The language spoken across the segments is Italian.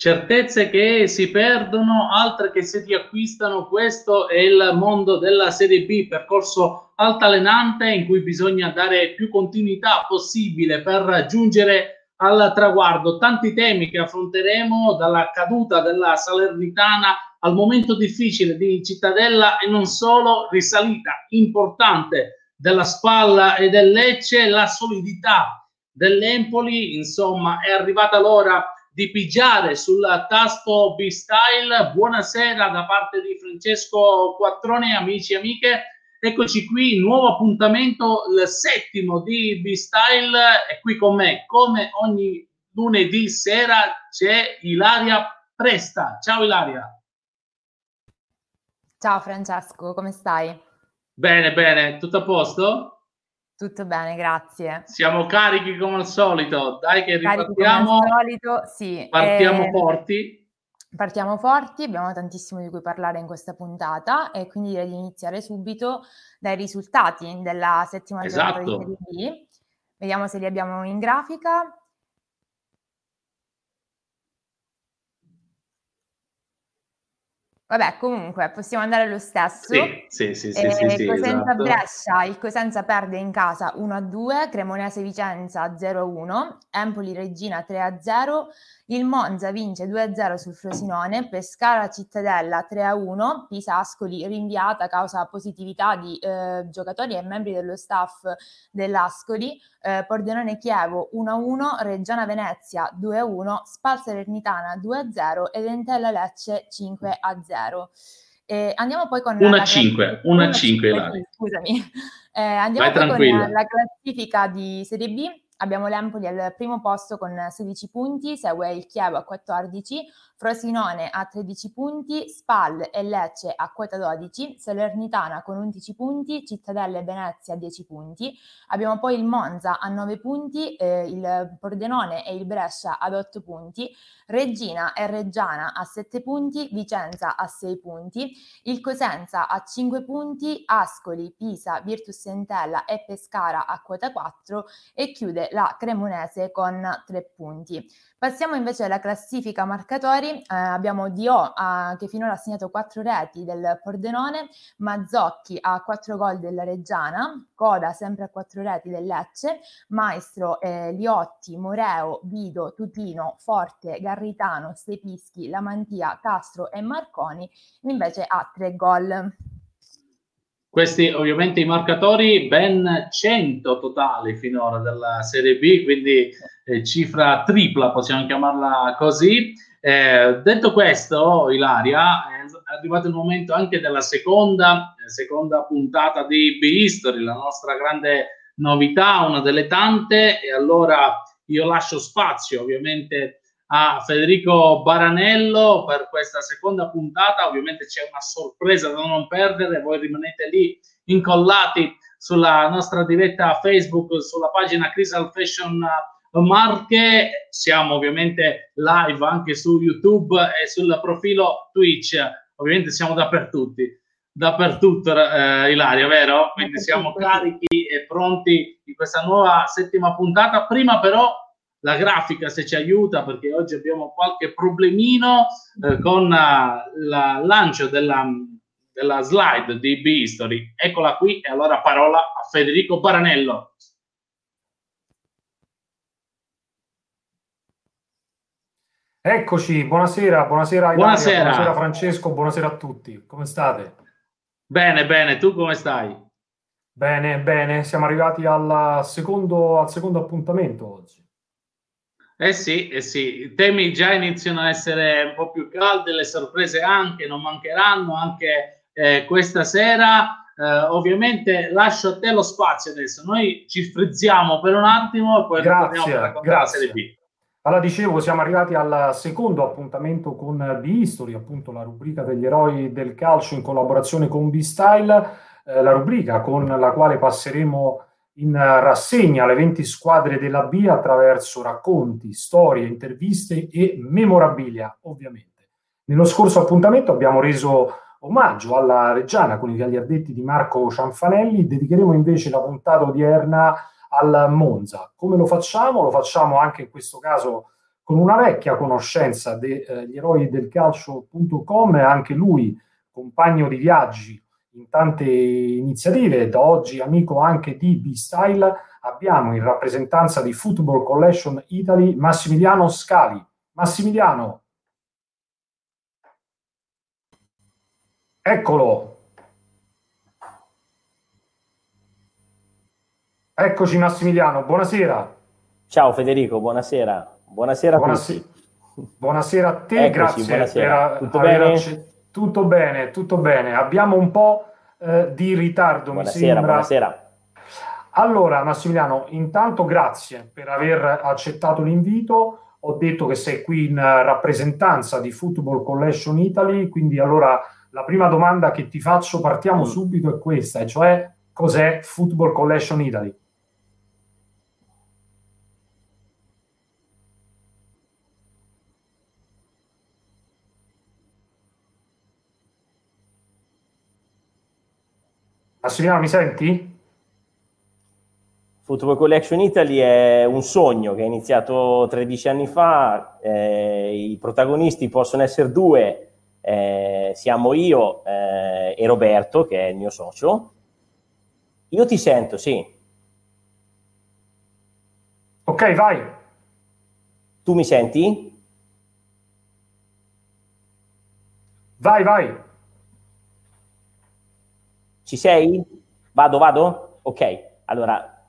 certezze che si perdono, altre che si riacquistano. Questo è il mondo della Serie B, percorso altalenante in cui bisogna dare più continuità possibile per giungere al traguardo. Tanti temi che affronteremo dalla caduta della Salernitana al momento difficile di Cittadella e non solo, risalita importante della Spalla e del Lecce, la solidità dell'Empoli, insomma, è arrivata l'ora di pigiare sul tasto B-Style. Buonasera da parte di Francesco Quattrone, amici e amiche. Eccoci qui, nuovo appuntamento, il settimo di B-Style e qui con me, come ogni lunedì sera, c'è Ilaria Presta. Ciao Ilaria. Ciao Francesco, come stai? Bene, bene, tutto a posto? Tutto bene, grazie. Siamo carichi come al solito, dai che ripartiamo. Come al solito, sì. Partiamo eh, forti. Partiamo forti, abbiamo tantissimo di cui parlare in questa puntata e quindi direi di iniziare subito dai risultati della settima esatto. giornata di Serie B. Vediamo se li abbiamo in grafica. Vabbè, comunque possiamo andare lo stesso. Sì, sì, sì, sì, sì, sì Cosenza esatto. Brescia, il Cosenza perde in casa 1-2, Cremonese Vicenza 0-1, Empoli Regina 3-0, il Monza vince 2-0 sul Frosinone, Pescara Cittadella 3-1, Pisa Ascoli rinviata a causa positività di eh, giocatori e membri dello staff dell'Ascoli, eh, Pordenone Chievo 1-1, Reggiana Venezia 2-1, Spal Salernitana 2-0 ed Entella Lecce 5-0. Eh, andiamo poi con 1 a 5, 1 a 5, scusami. Eh, andiamo Vai poi tranquilla. con la classifica di Serie B abbiamo l'Empoli al primo posto con 16 punti, segue il Chievo a 14, Frosinone a 13 punti, Spal e Lecce a quota 12, Salernitana con 11 punti, Cittadella e Venezia a 10 punti, abbiamo poi il Monza a 9 punti, eh, il Pordenone e il Brescia ad 8 punti, Regina e Reggiana a 7 punti, Vicenza a 6 punti, il Cosenza a 5 punti, Ascoli, Pisa, Virtus Entella e Pescara a quota 4 e chiude la Cremonese con 3 punti. Passiamo invece alla classifica marcatori, eh, abbiamo Dio eh, che finora ha segnato 4 reti del Pordenone, Mazzocchi a 4 gol della Reggiana, Coda sempre a 4 reti del Lecce, Maestro, eh, Liotti, Moreo, Vido, Tutino, Forte, Garritano, Stepischi, Lamantia, Castro e Marconi invece a 3 gol. Questi ovviamente i marcatori, ben 100 totali finora della Serie B, quindi eh, cifra tripla, possiamo chiamarla così. Eh, detto questo, Ilaria, è arrivato il momento anche della seconda, eh, seconda puntata di B-History, la nostra grande novità, una delle tante, e allora io lascio spazio ovviamente a Federico Baranello per questa seconda puntata. Ovviamente c'è una sorpresa da non perdere, voi rimanete lì incollati sulla nostra diretta Facebook, sulla pagina Crystal Fashion Marche. Siamo ovviamente live anche su YouTube e sul profilo Twitch. Ovviamente siamo dappertutto, dappertutto eh, Ilaria, vero? Quindi siamo carichi e pronti in questa nuova settima puntata. Prima però la grafica se ci aiuta perché oggi abbiamo qualche problemino eh, con il lancio della, della slide di B-History. Eccola qui e allora parola a Federico Paranello. Eccoci, buonasera, buonasera, buonasera. buonasera Francesco, buonasera a tutti, come state? Bene, bene, tu come stai? Bene, bene, siamo arrivati secondo, al secondo appuntamento oggi. Eh sì, eh sì, i temi già iniziano a essere un po' più caldi, le sorprese anche non mancheranno anche eh, questa sera. Eh, ovviamente lascio a te lo spazio adesso. Noi ci frizziamo per un attimo e poi grazie, grazie. la Serie. Allora, dicevo, siamo arrivati al secondo appuntamento con B-History, appunto la rubrica degli eroi del calcio in collaborazione con B-Style, eh, la rubrica con la quale passeremo in rassegna le 20 squadre della B attraverso racconti, storie, interviste e memorabilia, ovviamente. Nello scorso appuntamento abbiamo reso omaggio alla Reggiana con i gagliardetti di Marco Cianfanelli, dedicheremo invece la puntata odierna al Monza. Come lo facciamo? Lo facciamo anche in questo caso con una vecchia conoscenza degli eh, eroi del calcio.com, anche lui compagno di viaggi in tante iniziative, da oggi amico anche di B-Style, abbiamo in rappresentanza di Football Collection Italy Massimiliano Scali. Massimiliano, eccolo. Eccoci Massimiliano, buonasera. Ciao Federico, buonasera. Buonasera a buonasera. Buonasera a te, Eccoci, grazie buonasera. per tutto bene? Acc- tutto bene, tutto bene. Abbiamo un po' eh, di ritardo, buonasera, mi sembra. Buonasera. Allora, Massimiliano, intanto grazie per aver accettato l'invito. Ho detto che sei qui in rappresentanza di Football Collection Italy, quindi allora la prima domanda che ti faccio, partiamo mm. subito, è questa, cioè cos'è Football Collection Italy? Massimiliano, mi senti? Football Collection Italy è un sogno che è iniziato 13 anni fa, eh, i protagonisti possono essere due, eh, siamo io eh, e Roberto, che è il mio socio. Io ti sento, sì. Ok, vai. Tu mi senti? Vai, vai. Ci sei? Vado, vado? Ok, allora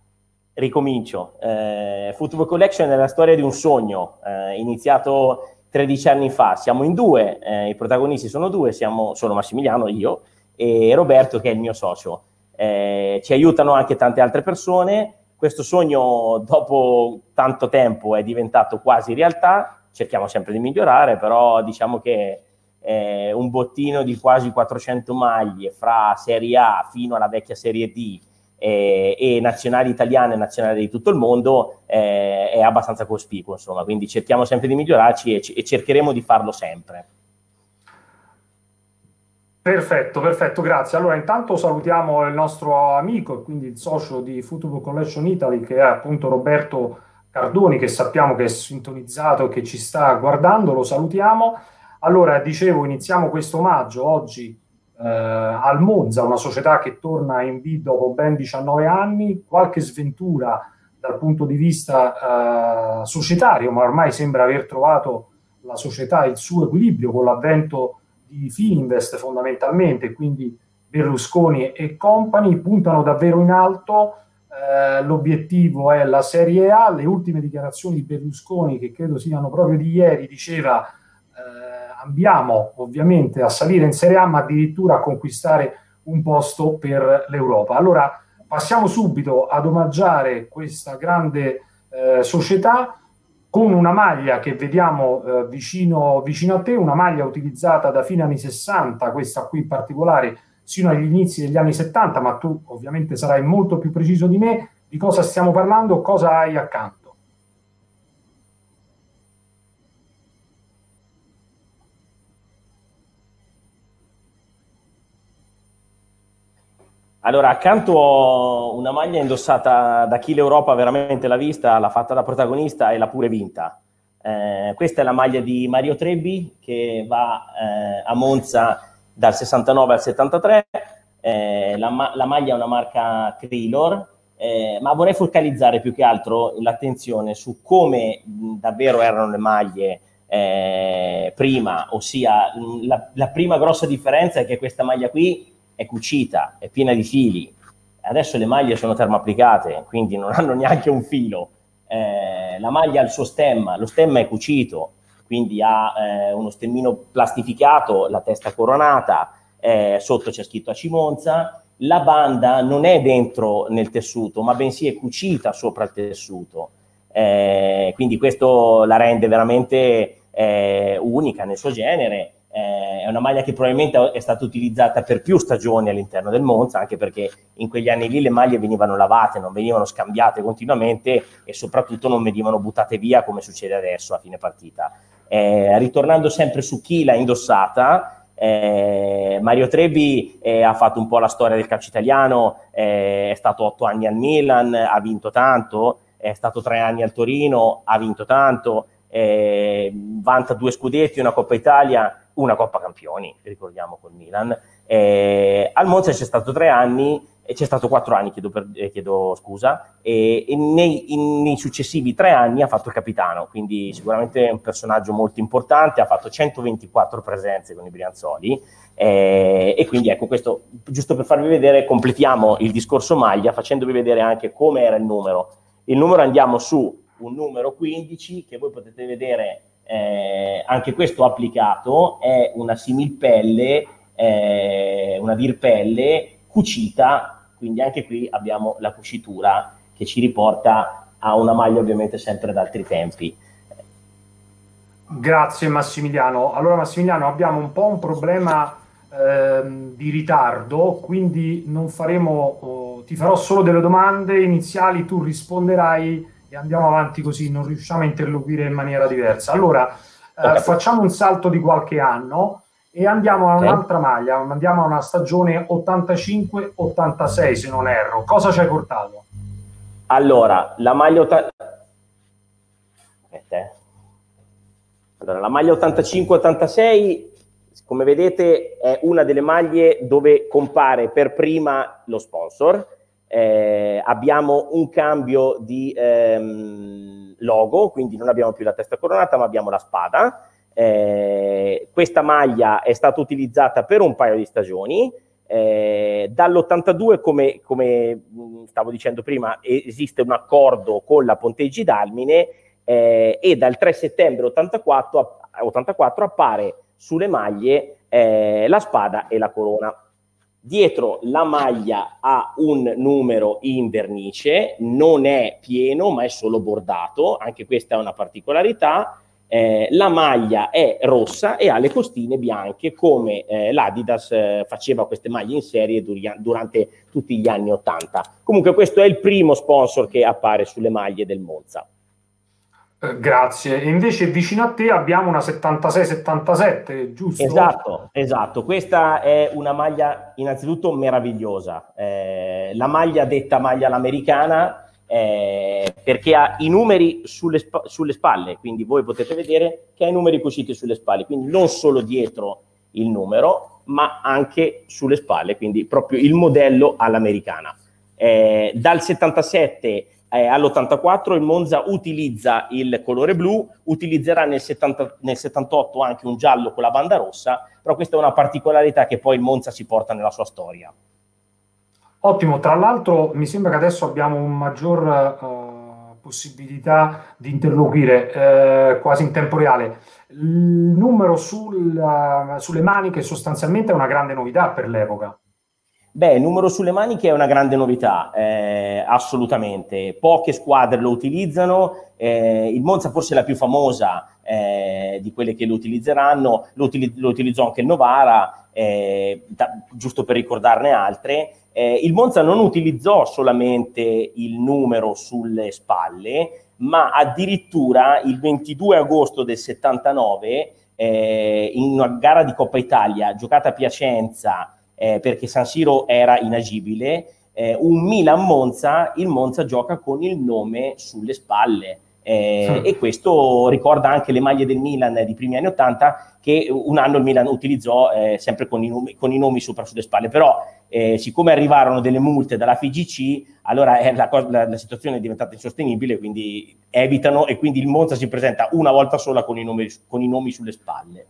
ricomincio. Eh, Football Collection è la storia di un sogno, eh, iniziato 13 anni fa. Siamo in due, eh, i protagonisti sono due, siamo, sono Massimiliano, io, e Roberto che è il mio socio. Eh, ci aiutano anche tante altre persone. Questo sogno dopo tanto tempo è diventato quasi realtà, cerchiamo sempre di migliorare, però diciamo che eh, un bottino di quasi 400 maglie fra Serie A fino alla vecchia Serie D eh, e nazionali italiane e nazionali di tutto il mondo eh, è abbastanza cospicuo, insomma, quindi cerchiamo sempre di migliorarci e, e cercheremo di farlo sempre. Perfetto, perfetto, grazie. Allora, intanto salutiamo il nostro amico e quindi il socio di Football Collection Italy, che è appunto Roberto Cardoni, che sappiamo che è sintonizzato e che ci sta guardando, lo salutiamo. Allora, dicevo, iniziamo questo omaggio oggi eh, al Monza, una società che torna in B dopo ben 19 anni, qualche sventura dal punto di vista eh, societario, ma ormai sembra aver trovato la società il suo equilibrio con l'avvento di Fininvest fondamentalmente, quindi Berlusconi e compagni puntano davvero in alto. Eh, l'obiettivo è la Serie A. Le ultime dichiarazioni di Berlusconi, che credo siano proprio di ieri, diceva ambiamo ovviamente a salire in Serie A, ma addirittura a conquistare un posto per l'Europa. Allora passiamo subito ad omaggiare questa grande eh, società con una maglia che vediamo eh, vicino, vicino, a te, una maglia utilizzata da fine anni 60, questa qui in particolare, sino agli inizi degli anni 70, ma tu ovviamente sarai molto più preciso di me. Di cosa stiamo parlando? Cosa hai accanto? Allora, accanto ho una maglia indossata da chi l'Europa veramente l'ha vista, l'ha fatta da protagonista e l'ha pure vinta. Eh, questa è la maglia di Mario Trebbi che va eh, a Monza dal 69 al 73. Eh, la, la, maglia è una marca Trilor, eh, ma vorrei focalizzare più che altro l'attenzione su come mh, davvero erano le maglie eh, prima, ossia la, la prima grossa differenza è che questa maglia qui è cucita, è piena di fili. Adesso le maglie sono termoapplicate, quindi non hanno neanche un filo. Eh, la maglia ha il suo stemma, lo stemma è cucito, quindi ha eh, uno stemmino plastificato, la testa coronata, eh, sotto c'è scritto a Cimonza. La banda non è dentro nel tessuto, ma bensì è cucita sopra il tessuto. Eh, quindi questo la rende veramente eh, unica nel suo genere eh, è una maglia che probabilmente è stata utilizzata per più stagioni all'interno del Monza, anche perché in quegli anni lì le maglie venivano lavate, non venivano scambiate continuamente e soprattutto non venivano buttate via come succede adesso a fine partita. Eh, ritornando sempre su chi l'ha indossata, eh, Mario Trebi eh, ha fatto un po' la storia del calcio italiano, eh, è stato otto anni al Milan, ha vinto tanto, è stato tre anni al Torino, ha vinto tanto, eh, vanta due scudetti, una Coppa Italia, una Coppa Campioni, ricordiamo col Milan. Eh, al Monza c'è stato tre anni, c'è stato quattro anni, chiedo, per, eh, chiedo scusa, e, e nei, in, nei, successivi tre anni ha fatto il capitano, quindi sicuramente è un personaggio molto importante, ha fatto 124 presenze con i Brianzoli, eh, e quindi ecco questo, giusto per farvi vedere, completiamo il discorso maglia facendovi vedere anche come era il numero. Il numero andiamo su un numero 15 che voi potete vedere eh, anche questo applicato, è una similpelle, eh, una virpelle cucita, quindi anche qui abbiamo la cucitura che ci riporta a una maglia ovviamente sempre da altri tempi. Grazie Massimiliano. Allora Massimiliano abbiamo un po' un problema ehm, di ritardo, quindi non faremo, oh, ti farò solo delle domande iniziali, tu risponderai e andiamo avanti così, non riusciamo a interloquire in maniera diversa. Allora, eh, facciamo un salto di qualche anno e andiamo a un'altra maglia, andiamo a una stagione 85-86 se non erro. Cosa ci hai portato? Allora, la maglia 80... allora, la maglia 85-86, come vedete, è una delle maglie dove compare per prima lo sponsor. Eh, abbiamo un cambio di ehm, logo, quindi non abbiamo più la testa coronata, ma abbiamo la spada. Eh, questa maglia è stata utilizzata per un paio di stagioni. Eh, dall'82, come, come, stavo dicendo prima, esiste un accordo con la Ponteggi d'Almine eh, e dal 3 settembre 84, 84 appare sulle maglie eh, la spada e la corona. Dietro la maglia ha un numero in vernice, non è pieno ma è solo bordato, anche questa è una particolarità eh, la maglia è rossa e ha le costine bianche come eh, l'Adidas eh, faceva queste maglie in serie duri- durante tutti gli anni 80. Comunque questo è il primo sponsor che appare sulle maglie del Monza. Eh, grazie. Invece vicino a te abbiamo una 76-77, giusto? Esatto, esatto. Questa è una maglia innanzitutto meravigliosa. Eh, la maglia detta maglia all'americana eh, perché ha i numeri sulle, sp- sulle, spalle, quindi voi potete vedere che ha i numeri cuciti sulle spalle, quindi non solo dietro il numero, ma anche sulle spalle, quindi proprio il modello all'americana. Eh, dal 77 eh, all'84 il Monza utilizza il colore blu, utilizzerà nel, 70, nel 78 anche un giallo con la banda rossa, però questa è una particolarità che poi il Monza si porta nella sua storia. Ottimo, tra l'altro mi sembra che adesso abbiamo un maggior uh, possibilità di interloquire uh, quasi in tempo reale. Il numero sul, uh, sulle maniche sostanzialmente è una grande novità per l'epoca. Beh, numero sulle maniche è una grande novità, eh, assolutamente. Poche squadre lo utilizzano, eh, il Monza forse è la più famosa eh, di quelle che lo utilizzeranno, lo, util- lo utilizzò anche il Novara, eh, da, giusto per ricordarne altre. Eh, il Monza non utilizzò solamente il numero sulle spalle, ma addirittura il 22 agosto del 79, eh, in una gara di Coppa Italia giocata a Piacenza, eh, perché San Siro era inagibile, eh, un Milan-Monza, il Monza gioca con il nome sulle spalle. Eh, e questo ricorda anche le maglie del Milan di primi anni 80 che un anno il Milan utilizzò eh, sempre con i, nomi, con i, nomi, sopra sulle spalle. Però eh, siccome arrivarono delle multe dalla FIGC allora eh, la, la, la, situazione è diventata insostenibile quindi evitano e quindi il Monza si presenta una volta sola con i nomi, con i nomi sulle spalle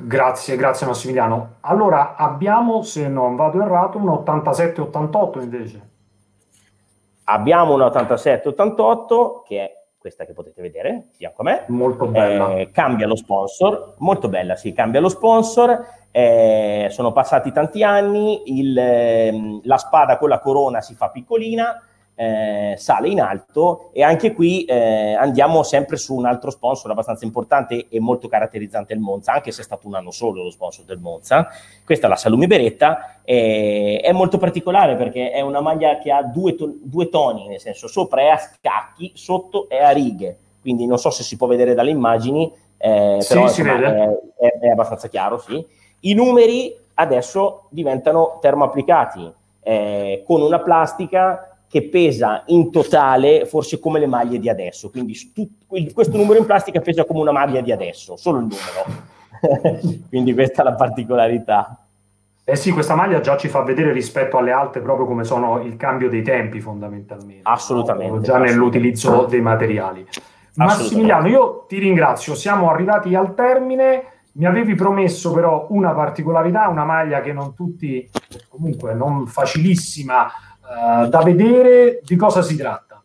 Grazie, grazie Massimiliano. Allora abbiamo, se non vado errato, un 87-88 invece. Abbiamo un 87-88 che è questa che potete vedere, fianco a me. Molto bella. Eh, cambia lo sponsor, molto bella, sì, cambia lo sponsor. Eh, sono passati tanti anni, il, eh, la spada con la corona si fa piccolina, eh, sale in alto e anche qui eh, andiamo sempre su un altro sponsor abbastanza importante e molto caratterizzante il Monza, anche se è stato un anno solo lo sponsor del Monza. Questa è la Salumi Beretta, eh, è molto particolare perché è una maglia che ha due, to- due toni, nel senso sopra è a scacchi, sotto è a righe, quindi non so se si può vedere dalle immagini, eh, sì, però insomma, è, è, è, abbastanza chiaro, sì. I numeri adesso diventano termoapplicati, eh, con una plastica che pesa in totale forse come le maglie di adesso, quindi stu- questo numero in plastica pesa come una maglia di adesso, solo il numero. quindi questa è la particolarità. Eh sì, questa maglia già ci fa vedere rispetto alle altre proprio come sono il cambio dei tempi fondamentalmente. Assolutamente. No? Già assolutamente. nell'utilizzo dei materiali. Massimiliano, io ti ringrazio, siamo arrivati al termine. Mi avevi promesso però una particolarità, una maglia che non tutti, comunque non facilissima uh, da vedere. Di cosa si tratta?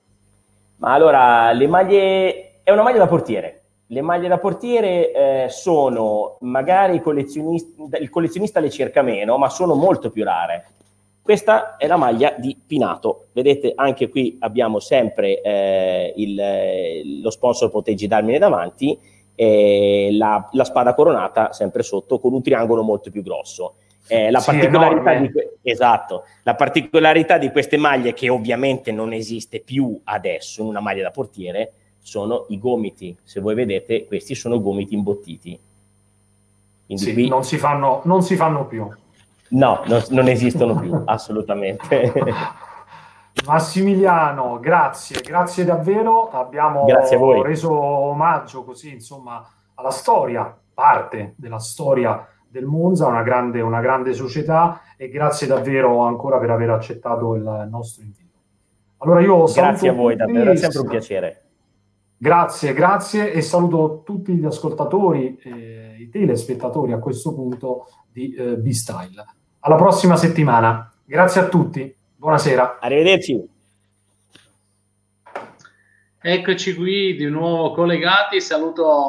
Ma allora, le maglie, è una maglia da portiere. Le maglie da portiere eh, sono, magari il collezionista le cerca meno, ma sono molto più rare. Questa è la maglia di Pinato. Vedete, anche qui abbiamo sempre eh, il, lo sponsor Proteggi Darmine davanti e la, la, spada coronata sempre sotto con un triangolo molto più grosso. Eh, la, sì, particolarità di, esatto, la particolarità di queste maglie, che ovviamente non esiste più adesso in una maglia da portiere, sono i gomiti. Se voi vedete, questi sono gomiti imbottiti. Quindi sì, non, si fanno, non si fanno più. No, no non esistono più, assolutamente. Massimiliano, grazie, grazie davvero. Abbiamo reso omaggio così, insomma, alla storia, parte della storia del Monza, una grande, una grande società e grazie davvero ancora per aver accettato il nostro invito. Allora io grazie a voi, davvero, è sempre un piacere. Grazie, grazie e saluto tutti gli ascoltatori e i telespettatori a questo punto di eh, B-Style. Alla prossima settimana. Grazie a tutti. Buonasera. Arrivederci. Eccoci qui di nuovo collegati. Saluto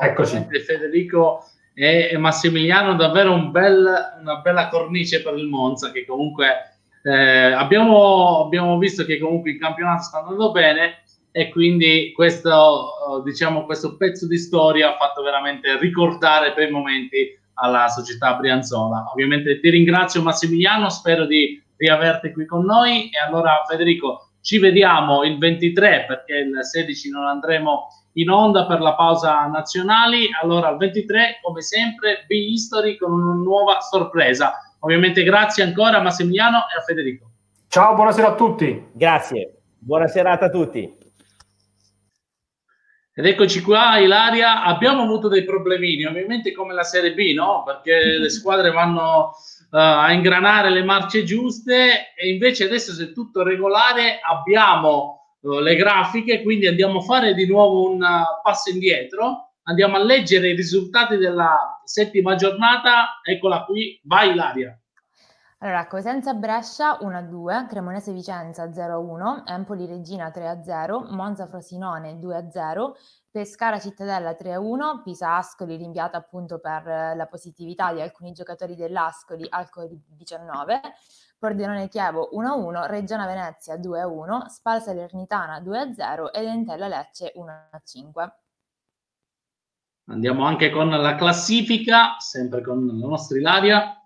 Federico e Massimiliano. Davvero un bel, una bella cornice per il Monza che comunque eh, abbiamo, abbiamo visto che comunque il campionato sta andando bene e quindi questo, diciamo, questo pezzo di storia ha fatto veramente ricordare per i momenti alla società Brianzola. Ovviamente ti ringrazio Massimiliano, spero di riaverti qui con noi e allora Federico ci vediamo il 23 perché il 16 non andremo in onda per la pausa nazionali, allora il 23 come sempre B-History con una nuova sorpresa. Ovviamente grazie ancora a Massimiliano e a Federico. Ciao, buonasera a tutti. Grazie, buona serata a tutti. Ed eccoci qua, Ilaria, abbiamo avuto dei problemini, ovviamente come la Serie B, no? Perché le squadre vanno uh, a ingranare le marce giuste e invece adesso se è tutto regolare abbiamo le grafiche, quindi andiamo a fare di nuovo un uh, passo indietro, andiamo a leggere i risultati della settima giornata, eccola qui, vai Ilaria. Allora, Cosenza Brescia 1-2, Cremonese Vicenza 0-1, Empoli Regina 3-0, Monza Frosinone 2-0, Pescara Cittadella 3-1, Pisa Ascoli rinviata appunto per la positività di alcuni giocatori dell'Ascoli al Covid-19, Pordenone Chievo 1-1, Reggiana Venezia 2-1, Spal Salernitana 2-0 ed Entella Lecce 1-5. Andiamo anche con la classifica, sempre con la nostra Ilaria.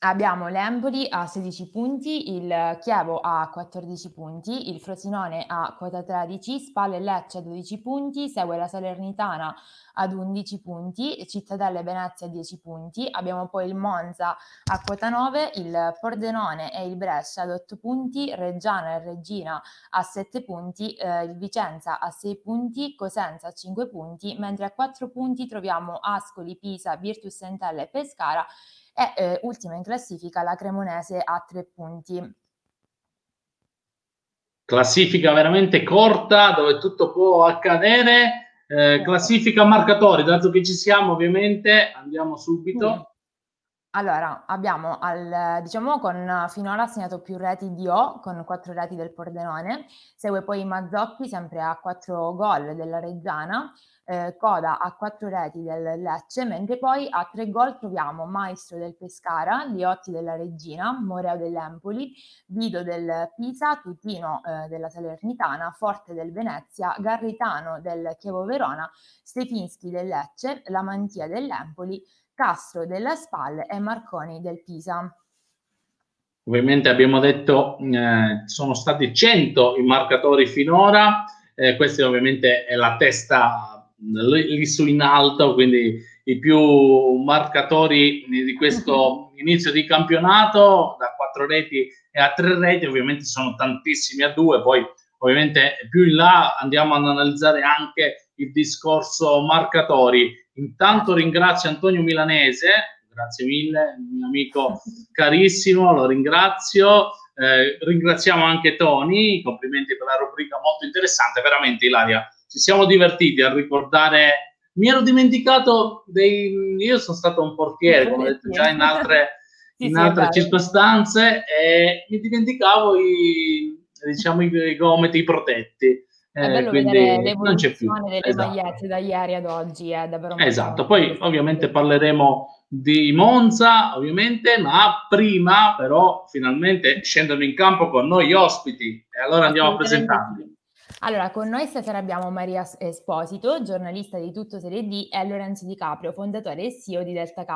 Abbiamo l'Empoli a 16 punti, il Chievo a 14 punti, il Frosinone a quota 13, Spalle e Lecce a 12 punti, segue la Salernitana ad 11 punti, Cittadella e Venezia a 10 punti, abbiamo poi il Monza a quota 9, il Pordenone e il Brescia ad 8 punti, Reggiana e Regina a 7 punti, eh, il Vicenza a 6 punti, Cosenza a 5 punti, mentre a 4 punti troviamo Ascoli, Pisa, Virtus Entella e Pescara e eh, ultima in classifica la Cremonese a tre punti. Classifica veramente corta dove tutto può accadere. Eh, classifica marcatori, dato che ci siamo ovviamente, andiamo subito. Allora, abbiamo al, diciamo con finora segnato più reti di O con quattro reti del Pordenone, segue poi Mazzocchi sempre a quattro gol della Reggiana, eh, Coda a quattro reti del Lecce, mentre poi a tre gol troviamo Maestro del Pescara, Liotti della Regina, Moreo dell'Empoli, Vido del Pisa, Tutino eh, della Salernitana, Forte del Venezia, Garritano del Chievo Verona, Stefinski del Lecce, Lamantia dell'Empoli, Castro della Spal e Marconi del Pisa. Ovviamente abbiamo detto eh, sono stati 100 i marcatori finora, eh, questa ovviamente è la testa lì su in alto, quindi i più marcatori di questo, inizio di campionato da quattro reti e a tre reti, ovviamente sono tantissimi a due, poi ovviamente più in là andiamo ad analizzare anche il discorso marcatori. Intanto ringrazio Antonio Milanese, grazie mille, mio amico carissimo, lo ringrazio. Eh, ringraziamo anche Tony, complimenti per la rubrica molto interessante, veramente Ilaria, ci siamo divertiti a ricordare mi ero dimenticato dei... Io sono stato un portiere, come ho detto già in altre, sì, in sì, altre circostanze, e mi dimenticavo i, diciamo, i gomiti protetti. Eh, quindi non c'è più. delle esatto. magliette da ieri ad oggi, è davvero Esatto, poi ovviamente parleremo di Monza, ovviamente, ma prima però finalmente scendono in campo con noi ospiti e allora andiamo a presentarli. Allora, con noi stasera abbiamo Maria Esposito, giornalista di Tutto Serie D, e Lorenzo Di Caprio, fondatore e CEO di Delta K.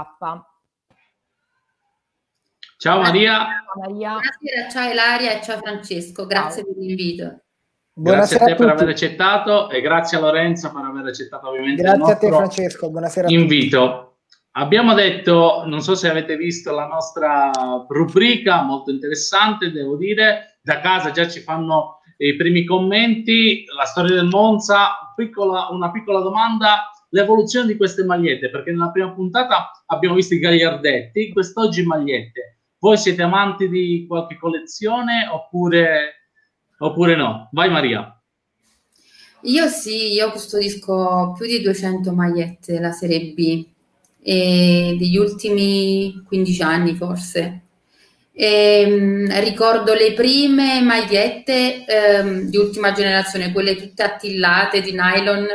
Ciao Maria. Ciao Maria. Buonasera, ciao Ilaria e ciao Francesco, grazie ciao. per l'invito. Buonasera grazie a te a per aver accettato e grazie a Lorenzo per aver accettato ovviamente grazie a te Francesco, buonasera invito. Abbiamo detto, non so se avete visto la nostra rubrica, molto interessante, devo dire, da casa già ci fanno i primi commenti, la storia del Monza, piccola, una piccola domanda, l'evoluzione di queste magliette, perché nella prima puntata abbiamo visto i gagliardetti, quest'oggi magliette. Voi siete amanti di qualche collezione oppure, oppure no? Vai Maria. Io sì, io custodisco più di 200 magliette della Serie B e degli ultimi 15 anni forse. E, ehm, ricordo le prime magliette ehm, di ultima generazione, quelle tutte attillate di nylon,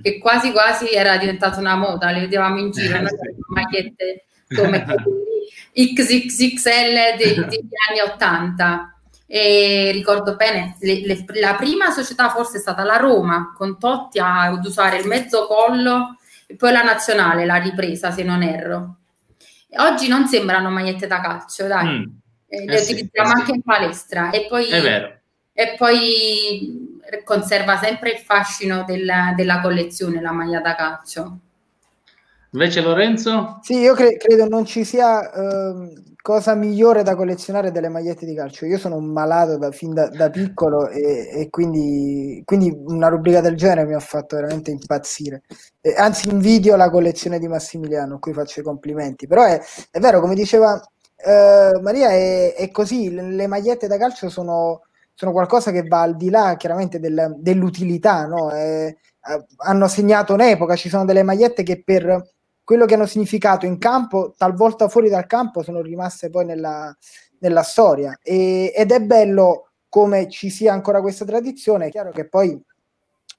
che quasi quasi era diventata una moda, le vedevamo in giro, eh, magliette come XXXL degli anni 80. E ricordo bene, le, le, la prima società forse è stata la Roma, con Totti ad usare il mezzo collo, e poi la nazionale l'ha ripresa, se non erro. Oggi non sembrano magliette da calcio, dai. Mm eh, le sì, utilizziamo eh anche in palestra e poi, e poi conserva sempre il fascino della, della, collezione la maglia da calcio. Invece Lorenzo? Sì, io cre- credo non ci sia eh, cosa migliore da collezionare delle magliette di calcio. Io sono un malato da, fin da, da piccolo e, e quindi, quindi, una rubrica del genere mi ha fatto veramente impazzire. E, anzi, invidio la collezione di Massimiliano, a cui faccio i complimenti. Però è, è vero, come diceva Uh, Maria è, è, così, le magliette da calcio sono, sono, qualcosa che va al di là chiaramente del, dell'utilità, no? eh, hanno segnato un'epoca, ci sono delle magliette che per quello che hanno significato in campo, talvolta fuori dal campo, sono rimaste poi nella, nella storia e, ed è bello come ci sia ancora questa tradizione, è chiaro che poi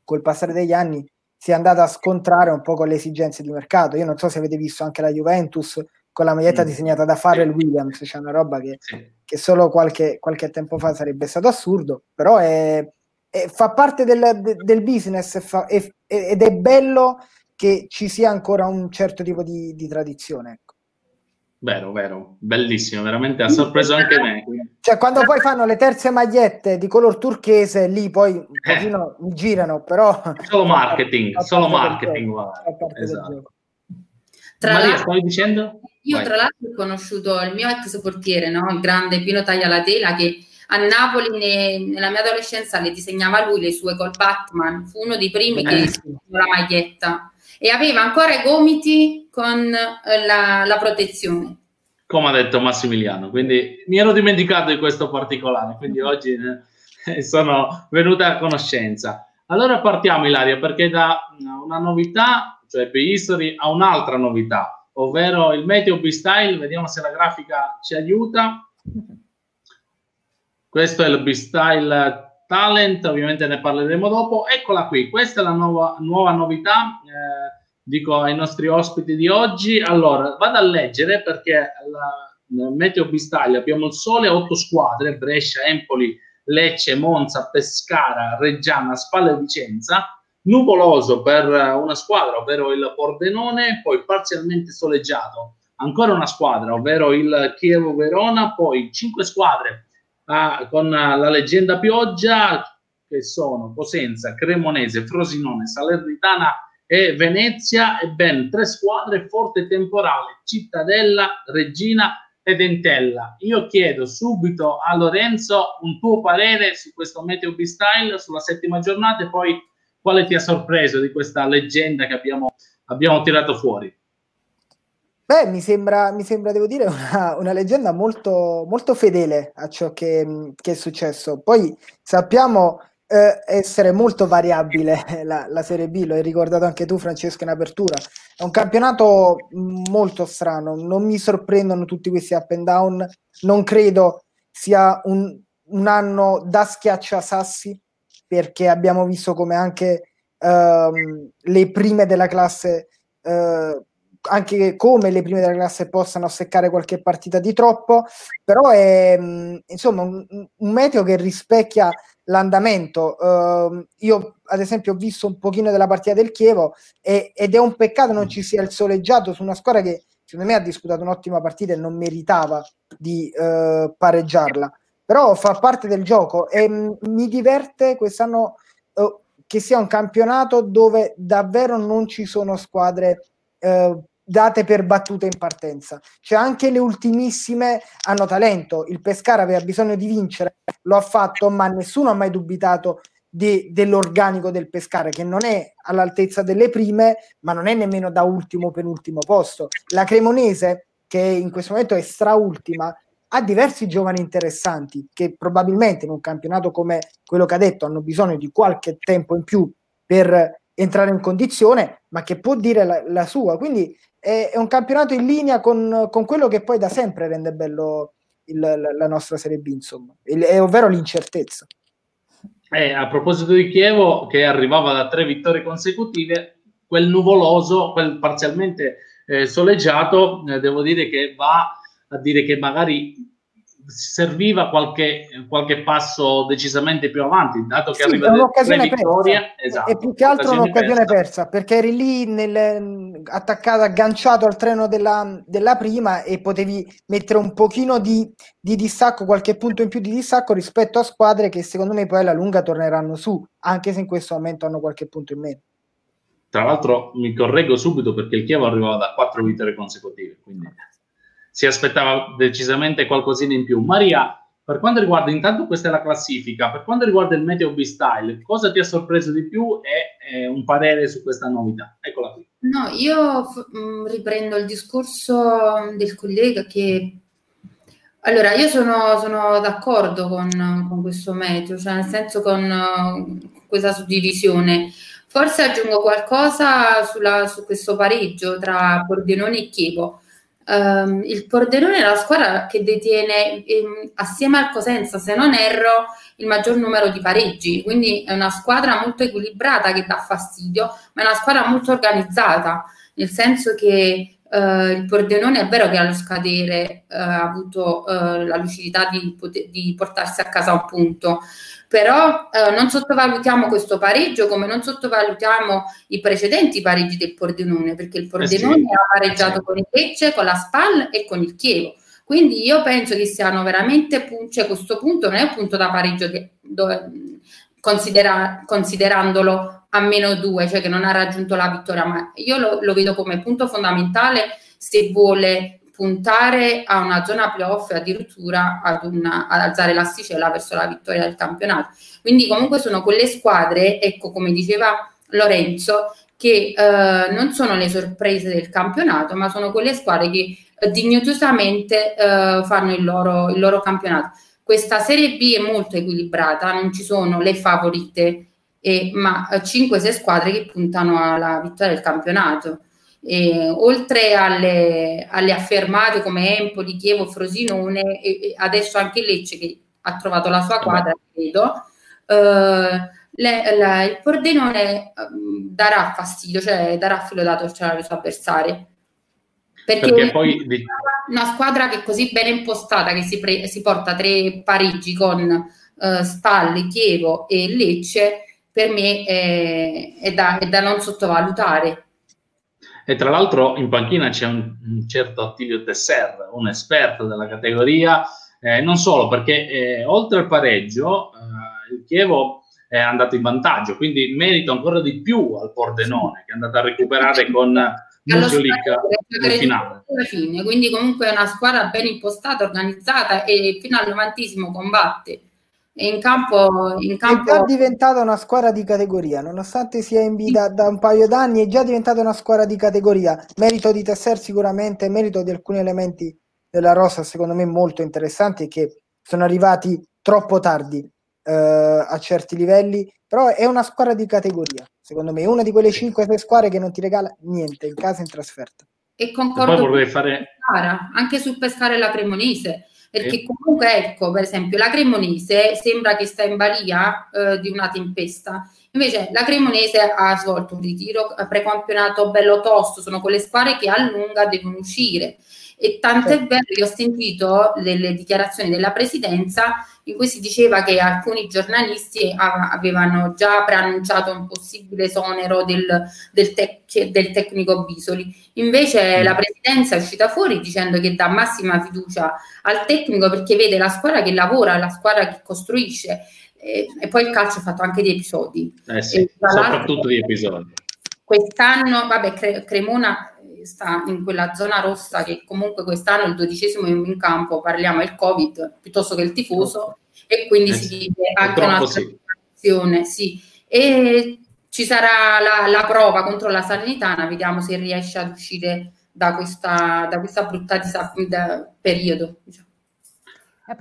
col passare degli anni si è andata a scontrare un po' con le esigenze di mercato. Io non so se avete visto anche la Juventus con la maglietta mm. disegnata da Farrell Williams, c'è cioè una roba che, che solo qualche, qualche, tempo fa sarebbe stato assurdo, però è, è, fa parte del, de, del business fa, è, ed è bello che ci sia ancora un certo tipo di, di tradizione. Ecco. Vero, vero, bellissimo, veramente ha sorpreso anche me. Cioè, quando poi fanno le terze magliette di color turchese, lì poi un eh. pochino girano, però... Solo marketing, solo marketing, esatto. Tra Maria, stavi dicendo? Io Vai. tra l'altro ho conosciuto il mio ex portiere, no? il grande Pino Taglialatela, che a Napoli ne, nella mia adolescenza le disegnava lui le sue col Batman, fu uno dei primi eh. che disegnò la maglietta e aveva ancora i gomiti con eh, la, la protezione. Come ha detto Massimiliano, quindi mi ero dimenticato di questo particolare, quindi oggi eh, sono venuta a conoscenza. Allora partiamo Ilaria, perché da una novità, cioè P-History, a un'altra novità ovvero il Meteo B-Style. Vediamo se la grafica ci aiuta. Questo è il B-Style Talent, ovviamente ne parleremo dopo. Eccola qui, questa è la nuova, nuova novità, eh, dico ai nostri ospiti di oggi. Allora, vado a leggere perché la, Meteo B-Style abbiamo il sole, otto squadre, Brescia, Empoli, Lecce, Monza, Pescara, Reggiana, Spalla Vicenza nuvoloso per una squadra, ovvero il Pordenone, poi parzialmente soleggiato. Ancora una squadra, ovvero il Chievo Verona, poi cinque squadre ah, con la leggenda pioggia che sono Cosenza, Cremonese, Frosinone, Salernitana e Venezia e ben tre squadre forte temporale, Cittadella, Regina ed Entella. Io chiedo subito a Lorenzo un tuo parere su questo Meteo B-Style sulla settima giornata e poi quale ti ha sorpreso di questa leggenda che abbiamo, abbiamo tirato fuori. Beh, mi sembra, mi sembra, devo dire, una, una leggenda molto, molto fedele a ciò che, che è successo. Poi sappiamo eh, essere molto variabile la, la, Serie B, lo hai ricordato anche tu Francesco in apertura. È un campionato molto strano, non mi sorprendono tutti questi up and down, non credo sia un, un anno da schiacciasassi perché abbiamo visto come anche ehm, le prime della classe eh, anche come le prime della classe possano seccare qualche partita di troppo, però è insomma un, un meteo che rispecchia l'andamento. Uh, io ad esempio ho visto un pochino della partita del Chievo e, ed è un peccato non ci sia il soleggiato su una squadra che secondo me ha disputato un'ottima partita e non meritava di uh, pareggiarla. Però fa parte del gioco e m- mi diverte quest'anno uh, che sia un campionato dove davvero non ci sono squadre date per battute in partenza. Cioè anche le ultimissime hanno talento. Il Pescara aveva bisogno di vincere, lo ha fatto, ma nessuno ha mai dubitato di, dell'organico del Pescara, che non è all'altezza delle prime, ma non è nemmeno da ultimo penultimo posto. La Cremonese, che in questo momento è straultima, ha diversi giovani interessanti che probabilmente in un campionato come quello che ha detto hanno bisogno di qualche tempo in più per entrare in condizione, ma che può dire la, la sua. Quindi è, è un campionato in linea con, con, quello che poi da sempre rende bello il, la, la, nostra Serie B, insomma, il, è, ovvero l'incertezza. Eh, a proposito di Chievo, che arrivava da tre vittorie consecutive, quel nuvoloso, quel parzialmente eh, soleggiato, eh, devo dire che va a dire che magari serviva qualche, qualche, passo decisamente più avanti, dato che sì, arriva un'occasione vittorie, esatto, e più che altro un'occasione persa. persa. perché eri lì nel, attaccato, agganciato al treno della, della, prima e potevi mettere un pochino di, di, distacco, qualche punto in più di distacco rispetto a squadre che secondo me poi alla lunga torneranno su, anche se in questo momento hanno qualche punto in meno. Tra l'altro mi correggo subito perché il Chievo arrivava da quattro vittorie consecutive, quindi si aspettava decisamente qualcosina in più. Maria, per quanto riguarda intanto questa è la classifica, per quanto riguarda il Meteo B-Style, cosa ti ha sorpreso di più e eh, un parere su questa novità? Eccola qui. No, io f- mm, riprendo il discorso del collega che allora, io sono, sono d'accordo con, con, questo meteo, cioè nel senso con uh, questa suddivisione. Forse aggiungo qualcosa sulla, su questo pareggio tra Pordenone e Chievo. Um, il Pordenone è la squadra che detiene ehm, assieme al Cosenza, se non erro, il maggior numero di pareggi, quindi è una squadra molto equilibrata che dà fastidio, ma è una squadra molto organizzata, nel senso che uh, il Pordenone è vero che allo scadere uh, ha avuto uh, la lucidità di, di portarsi a casa un punto, però eh, non sottovalutiamo questo pareggio come non sottovalutiamo i precedenti pareggi del Pordenone, perché il Pordenone eh sì. ha pareggiato sì. con il Lecce, con la SPAL e con il Chievo. Quindi io penso che siano veramente, cioè questo punto non è un punto da pareggio che, dove, considera, considerandolo a meno due, cioè che non ha raggiunto la vittoria, ma io lo, lo vedo come punto fondamentale se vuole puntare a una zona playoff e addirittura ad, una, ad alzare l'asticella verso la vittoria del campionato. Quindi comunque sono quelle squadre, ecco come diceva Lorenzo, che eh, non sono le sorprese del campionato, ma sono quelle squadre che eh, dignitosamente eh, fanno il loro, il loro campionato. Questa Serie B è molto equilibrata, non ci sono le favorite, eh, ma 5-6 squadre che puntano alla vittoria del campionato. E, oltre alle, alle, affermate come Empoli, Chievo, Frosinone e, e, adesso anche Lecce che ha trovato la sua quadra, credo, eh, le, la, il Pordenone um, darà fastidio, cioè darà filo da torcere alle sue avversarie. Perché, perché poi una squadra che è così ben impostata che si, pre, si porta tre pareggi con uh, Spalle, Chievo e Lecce, per me è, è, da, è da non sottovalutare e tra l'altro in panchina c'è un, un certo Attilio Tesser, un esperto della categoria, eh, non solo perché eh, oltre al pareggio eh, il Chievo è andato in vantaggio, quindi merito ancora di più al Pordenone che è andato a recuperare con Musolic. nel finale. Alla fine, quindi comunque è una squadra ben impostata, organizzata e fino al novantesimo combatte. In campo, in campo... È già diventata una squadra di categoria, nonostante sia in vita da un paio d'anni, è già diventata una squadra di categoria. Merito di Tesser sicuramente, merito di alcuni elementi della rosa secondo me molto interessanti che sono arrivati troppo tardi eh, a certi livelli, però è una squadra di categoria, secondo me, è una di quelle 5-6 squadre che non ti regala niente in casa in trasferta. E concordo e poi vorrei fare... anche sul pescare la Cremonese perché comunque ecco per esempio la Cremonese sembra che sta in balia eh, di una tempesta. Invece la Cremonese ha svolto un ritiro precampionato bello tosto sono quelle squadre che a lunga devono uscire e tant'è vero che ho sentito delle dichiarazioni della presidenza in cui si diceva che alcuni giornalisti avevano già preannunciato un possibile esonero del, del, tec- del tecnico Bisoli. Invece mm. la presidenza è uscita fuori dicendo che dà massima fiducia al tecnico perché vede la squadra che lavora, la squadra che costruisce e, e poi il calcio ha fatto anche di episodi. Eh sì, soprattutto di episodi. Quest'anno, vabbè, Cre- Cremona sta in quella zona rossa che comunque quest'anno il dodicesimo in campo parliamo del Covid piuttosto che il tifoso e quindi eh, si vive anche una situazione, sì. E ci sarà la, la, prova contro la Salernitana, vediamo se riesce ad uscire da questa, da questa brutta disa- da periodo. Diciamo.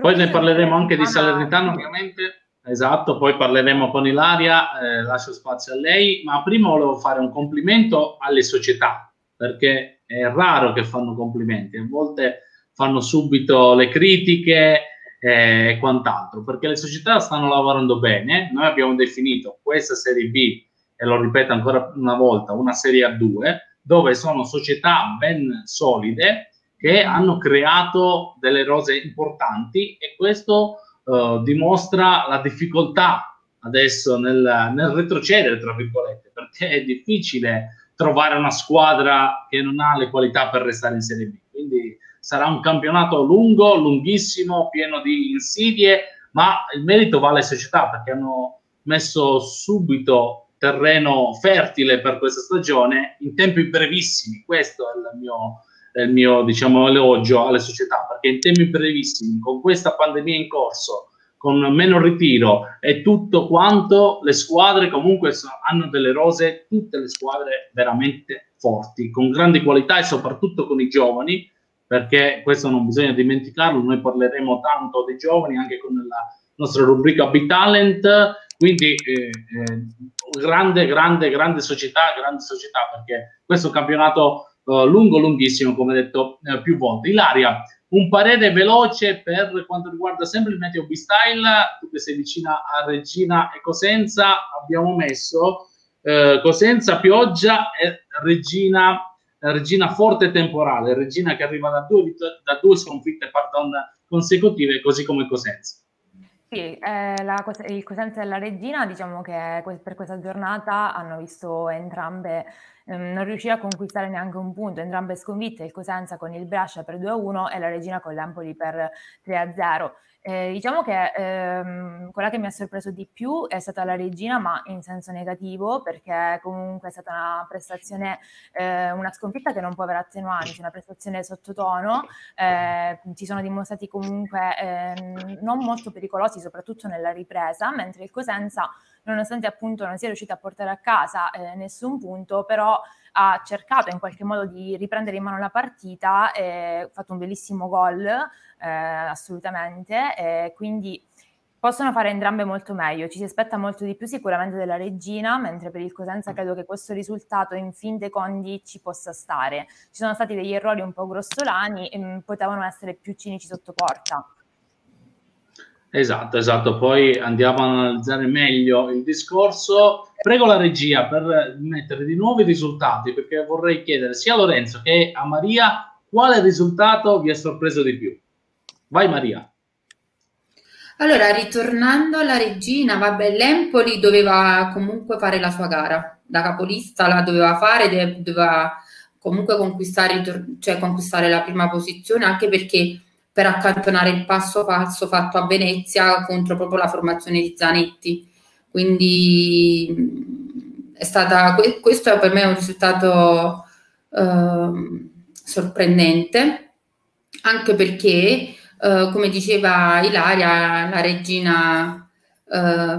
Poi ne parleremo anche di Salernitana ovviamente. Esatto, poi parleremo con Ilaria, eh, lascio spazio a lei, ma prima volevo fare un complimento alle società perché è raro che fanno complimenti, a volte fanno subito le critiche eh, e quant'altro, perché le società stanno lavorando bene. Noi abbiamo definito questa serie B, e lo ripeto ancora una volta, una serie A2, dove sono società ben solide che hanno creato delle rose importanti e questo eh, dimostra la difficoltà adesso nel, nel retrocedere, tra virgolette, perché è difficile trovare una squadra che non ha le qualità per restare in Serie B. Quindi sarà un campionato lungo, lunghissimo, pieno di insidie, ma il merito va alle società perché hanno messo subito terreno fertile per questa stagione in tempi brevissimi. Questo è il mio, è il mio diciamo, elogio alle società, perché in tempi brevissimi, con questa pandemia in corso, con meno ritiro e tutto quanto, le squadre comunque hanno delle rose, tutte le squadre veramente forti, con grandi qualità e soprattutto con i giovani, perché questo non bisogna dimenticarlo, noi parleremo tanto dei giovani anche con la nostra rubrica B-Talent, quindi eh, eh, grande, grande, grande società, grande società, perché questo è un campionato eh, lungo, lunghissimo, come detto eh, più volte. Ilaria, un parere veloce per quanto riguarda sempre il meteo B-Style, tu che sei vicina a Regina e Cosenza, abbiamo messo eh, Cosenza, pioggia e Regina, Regina forte temporale, Regina che arriva da due, da due sconfitte pardon, consecutive, così come Cosenza. Sì, eh, la, il Cosenza e la Regina, diciamo che per questa giornata hanno visto entrambe Ehm, non riuscì a conquistare neanche un punto, entrambe sconfitte, il Cosenza con il Brescia per 2-1 e la Regina con l'Empoli per 3-0. Eh, diciamo che ehm, quella che mi ha sorpreso di più è stata la regina, ma in senso negativo, perché comunque è stata una prestazione, eh, una sconfitta che non può avere attenuanti, una prestazione sottotono. Eh, si sono dimostrati comunque ehm, non molto pericolosi, soprattutto nella ripresa, mentre il Cosenza, nonostante appunto non sia riuscito a portare a casa eh, nessun punto, però ha cercato in qualche modo di riprendere in mano la partita ha fatto un bellissimo gol eh, assolutamente, e quindi possono fare entrambe molto meglio. Ci si aspetta molto di più sicuramente della regina, mentre per il Cosenza mm. credo che questo risultato in fin dei conti ci possa stare. Ci sono stati degli errori un po' grossolani e mm, potevano essere più cinici sotto porta. Esatto, esatto. Poi andiamo a analizzare meglio il discorso. Prego la regia per mettere di nuovo i risultati, perché vorrei chiedere sia a Lorenzo che a Maria quale risultato vi ha sorpreso di più. Vai Maria. Allora, ritornando alla regina, vabbè, l'Empoli doveva comunque fare la sua gara, da capolista la doveva fare, doveva comunque conquistare, cioè conquistare la prima posizione, anche perché per accantonare il passo falso fatto a Venezia contro proprio la formazione di Zanetti. Quindi è stata, questo per me un risultato eh, sorprendente, anche perché, eh, come diceva Ilaria, la regina eh,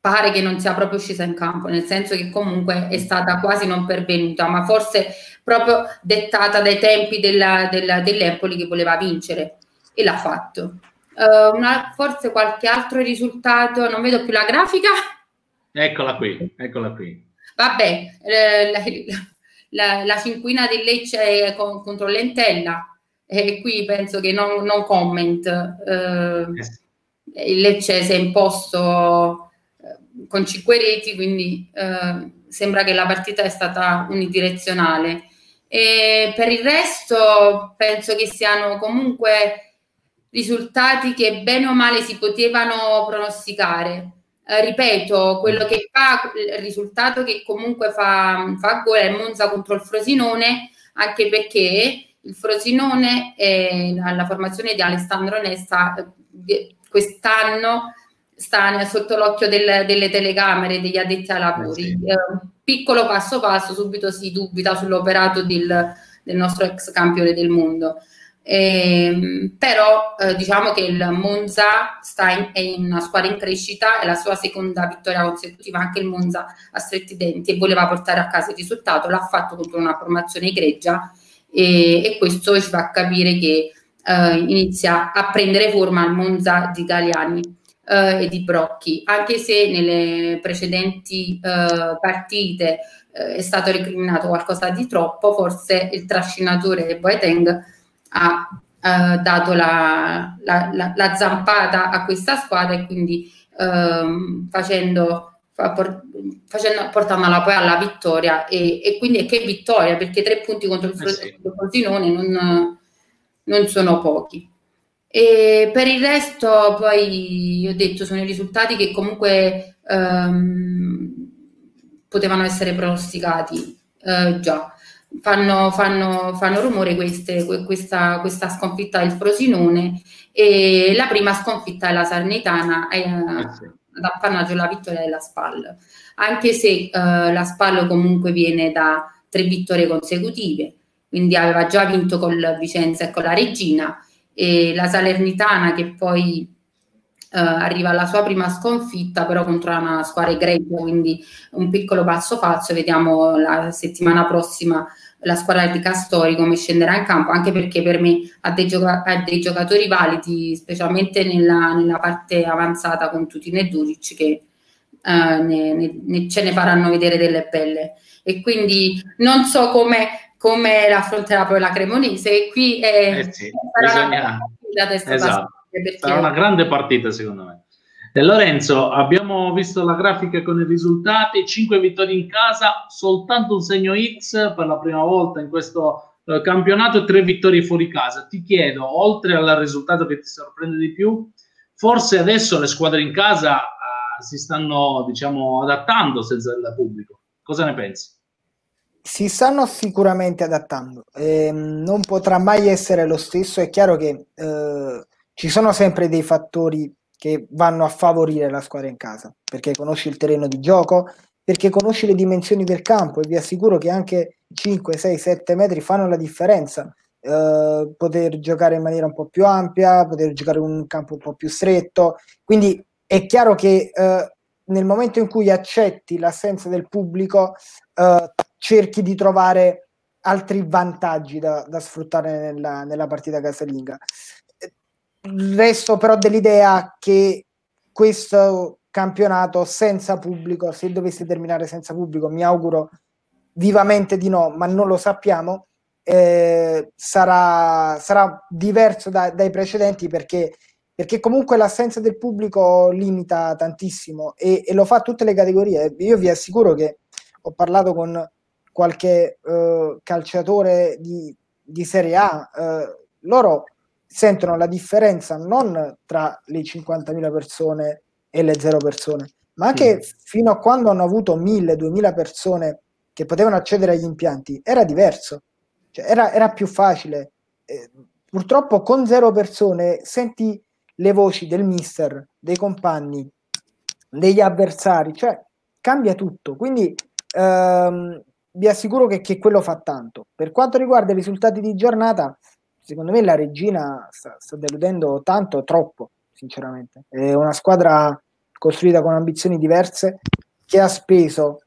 pare che non sia proprio scesa in campo, nel senso che comunque è stata quasi non pervenuta, ma forse proprio dettata dai tempi della, della, dell'Empoli che voleva vincere e l'ha fatto. Uh, una, forse qualche altro risultato, non vedo più la grafica. Eccola qui, eccola qui. Vabbè, eh, la, la, la, cinquina del Lecce con, contro l'Entella, e qui penso che non, non comment. Uh, il Lecce si è imposto uh, con cinque reti, quindi sembra che la partita è stata unidirezionale. E per il resto penso che siano comunque risultati che bene o male si potevano pronosticare. Eh, ripeto, quello che fa, il risultato che comunque fa, fa gol è Monza contro il Frosinone, anche perché il Frosinone, è, la formazione di Alessandro Nesta, eh, quest'anno sta sotto l'occhio del, delle telecamere degli addetti ai lavori. Eh sì. Piccolo passo passo, subito si dubita sull'operato del, del nostro ex campione del mondo. Eh, però eh, diciamo che il Monza sta in, è in una squadra in crescita, è la sua seconda vittoria consecutiva, anche il Monza a stretti denti e voleva portare a casa il risultato, l'ha fatto contro una formazione egregia e, e questo ci fa capire che eh, inizia a prendere forma il Monza di italiani eh, e di Brocchi, anche se nelle precedenti eh, partite eh, è stato recriminato qualcosa di troppo, forse il trascinatore Boateng ha eh, dato la, la, la, la, zampata a questa squadra e quindi ehm, facendo, facendo, portandola poi alla vittoria e, e, quindi che vittoria perché tre punti contro il, eh sì. Frosinone non, non sono pochi. E per il resto, poi ho detto, sono i risultati che comunque ehm, potevano essere pronosticati eh, già fanno, fanno, fanno rumore queste, questa, questa, sconfitta del Frosinone e la prima sconfitta della Sarnitana è, eh sì. ad appannaggio la vittoria della SPAL anche se eh, la SPAL comunque viene da tre vittorie consecutive quindi aveva già vinto con Vicenza e con la Regina e la Salernitana che poi Uh, arriva alla sua prima sconfitta però contro una squadra egregia quindi un piccolo passo falso. Vediamo la settimana prossima la squadra di Castori come scenderà in campo anche perché per me ha dei, gioca- ha dei giocatori validi specialmente nella, nella, parte avanzata con Tutino e Duric che ne, ne, ne, ce ne faranno vedere delle belle. E quindi non so come come l'affronterà poi la Cremonese e qui è, eh sì, bisogna... una, esatto. Perché... Sarà una grande partita secondo me. E Lorenzo, abbiamo visto la grafica con i risultati, 5 vittorie in casa, soltanto un segno X per la prima volta in questo eh, campionato e 3 vittorie fuori casa. Ti chiedo, oltre al risultato che ti sorprende di più, forse adesso le squadre in casa eh, si stanno, diciamo, adattando senza il pubblico. Cosa ne pensi? Si stanno sicuramente adattando, eh, non potrà mai essere lo stesso. È chiaro che eh, ci sono sempre dei fattori che vanno a favorire la squadra in casa, perché conosci il terreno di gioco, perché conosci le dimensioni del campo e vi assicuro che anche 5, 6, 7 metri fanno la differenza. Eh, poter giocare in maniera un po' più ampia, poter giocare in un campo un po' più stretto. Quindi è chiaro che eh, nel momento in cui accetti l'assenza del pubblico, eh, cerchi di trovare altri vantaggi da, da sfruttare nella, nella partita casalinga resto però dell'idea che questo campionato senza pubblico, se dovesse terminare senza pubblico, mi auguro vivamente di no, ma non lo sappiamo, eh, sarà, sarà, diverso da, dai precedenti perché, perché, comunque l'assenza del pubblico limita tantissimo e, e, lo fa tutte le categorie. Io vi assicuro che ho parlato con qualche eh, calciatore di, di Serie A, eh, loro sentono la differenza non tra le 50.000 persone e le zero persone, ma anche sì. fino a quando hanno avuto 1.000-2.000 persone che potevano accedere agli impianti, era diverso, cioè, era, era, più facile. Eh, purtroppo con zero persone senti le voci del mister, dei compagni, degli avversari, cioè cambia tutto. Quindi ehm, vi assicuro che, che, quello fa tanto. Per quanto riguarda i risultati di giornata, secondo me la Regina sta, sta deludendo tanto, troppo, sinceramente. È una squadra costruita con ambizioni diverse, che ha speso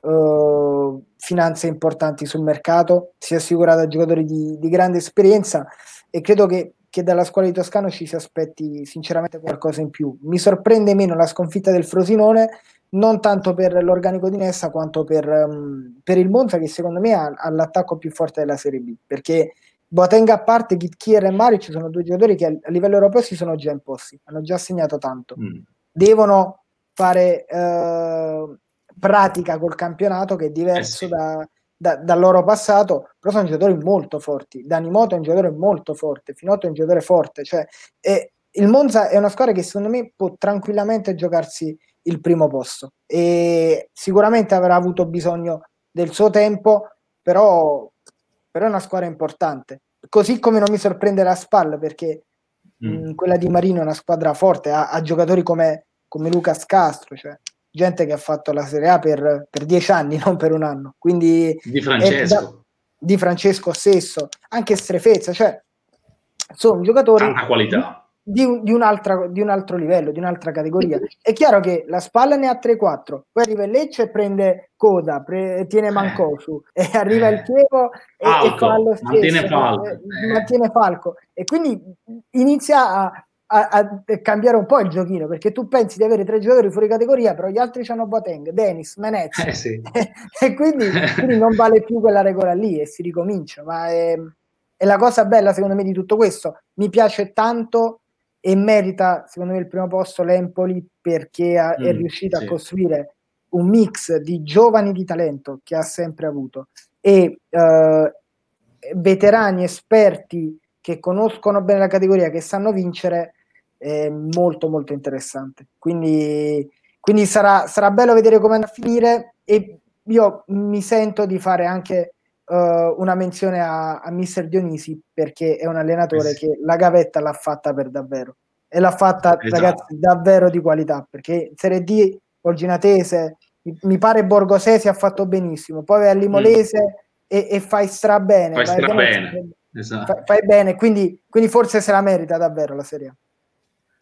uh, finanze importanti sul mercato, si è assicurata giocatori di, di grande esperienza e credo che, che, dalla squadra di Toscano ci si aspetti sinceramente qualcosa in più. Mi sorprende meno la sconfitta del Frosinone, non tanto per l'organico di Nessa quanto per, um, per il Monza che secondo me ha, ha, l'attacco più forte della Serie B, perché Boatenga a parte, Kitkier e Maric sono due giocatori che a livello europeo si sono già imposti, hanno già segnato tanto. Mm. Devono fare uh, pratica col campionato che è diverso eh sì. da, da, dal loro passato, però sono giocatori molto forti. Dani Moto è un giocatore molto forte, Finotto è un giocatore forte, cioè, e il Monza è una squadra che secondo me può tranquillamente giocarsi il primo posto e sicuramente avrà avuto bisogno del suo tempo, però, però è una squadra importante. Così come non mi sorprende la Spal perché mm. mh, quella di Marino è una squadra forte, ha, ha giocatori come, come Lucas Castro, cioè gente che ha fatto la Serie A per, per dieci anni, non per un anno. Quindi di Francesco, da, di Francesco stesso, anche Strefezza, cioè sono giocatori Tanta qualità. Di, un, di, un di, un altro livello, di un'altra categoria. È chiaro che la spalla ne ha 3-4, poi arriva il Lecce e prende coda, pre, tiene Mancosu, e arriva il Chievo e, e, fa lo stesso, mantiene Falco. E, mantiene Falco. E quindi inizia a, a, a, cambiare un po' il giochino perché tu pensi di avere tre giocatori fuori categoria, però gli altri hanno Boateng, Dennis, Menez eh sì. e quindi, quindi, non vale più quella regola lì e si ricomincia. Ma è, è, la cosa bella, secondo me, di tutto questo. Mi piace tanto e merita, secondo me, il primo posto l'Empoli perché ha, mm, è riuscita sì. a costruire un mix di giovani di talento che ha sempre avuto e uh, veterani esperti che conoscono bene la categoria, che sanno vincere è molto molto interessante. Quindi, quindi sarà, sarà bello vedere come andrà a finire e io mi sento di fare anche uh, una menzione a, a Mister Dionisi perché è un allenatore sì. che la gavetta l'ha fatta per davvero e l'ha fatta esatto. ragazzi davvero di qualità perché Serie D Olginatese mi pare Borgosesi ha fatto benissimo poi a Limolese mm. e, e, fai stra bene fai stra bene, esatto. fai, fai bene quindi, quindi forse se la merita davvero la Serie A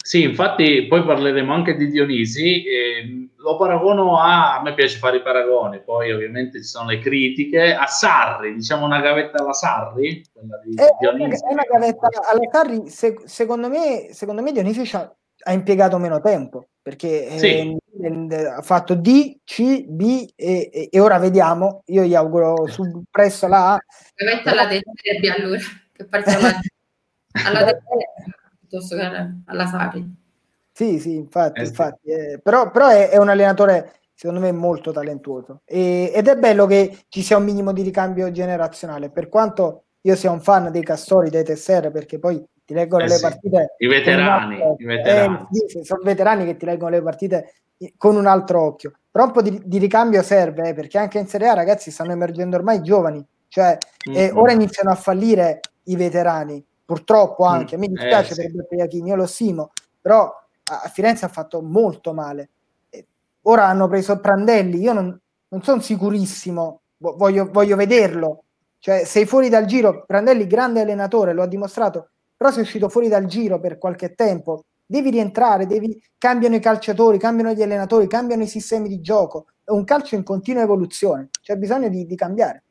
sì, infatti poi parleremo anche di Dionisi, eh, lo paragono a, a me piace fare i paragoni, poi ovviamente ci sono le critiche, a Sarri, diciamo una gavetta alla Sarri, di è, Dionisi. È una gavetta alla Sarri, se, secondo, me, secondo me Dionisi ha, ha impiegato meno tempo, perché sì. eh, ha fatto D, C, B e, e, ora vediamo, io gli auguro su, presto la A. Gavetta alla Derby allora, che parte alla, alla piuttosto che alla Sari. Sì, sì, infatti, eh, infatti eh, però, però è, è, un allenatore secondo me molto talentuoso e, ed è bello che ci sia un minimo di ricambio generazionale, per quanto io sia un fan dei Castori, dei Tesser, perché poi ti leggono eh le sì. partite. I veterani, altro, i veterani. Eh, sì, sono veterani che ti leggono le partite con un altro occhio. Però un po' di, di ricambio serve, eh, perché anche in Serie A, ragazzi, stanno emergendo ormai i giovani, cioè mm-hmm. ora iniziano a fallire i veterani purtroppo mm, anche, a me dispiace eh, per sì. Iachini, io lo stimo, però a Firenze ha fatto molto male. Ora hanno preso Prandelli, io non, non sono sicurissimo, voglio, voglio, vederlo. Cioè, sei fuori dal giro, Prandelli grande allenatore, lo ha dimostrato, però sei uscito fuori dal giro per qualche tempo, devi rientrare, devi... cambiano i calciatori, cambiano gli allenatori, cambiano i sistemi di gioco, è un calcio in continua evoluzione, c'è bisogno di, di cambiare.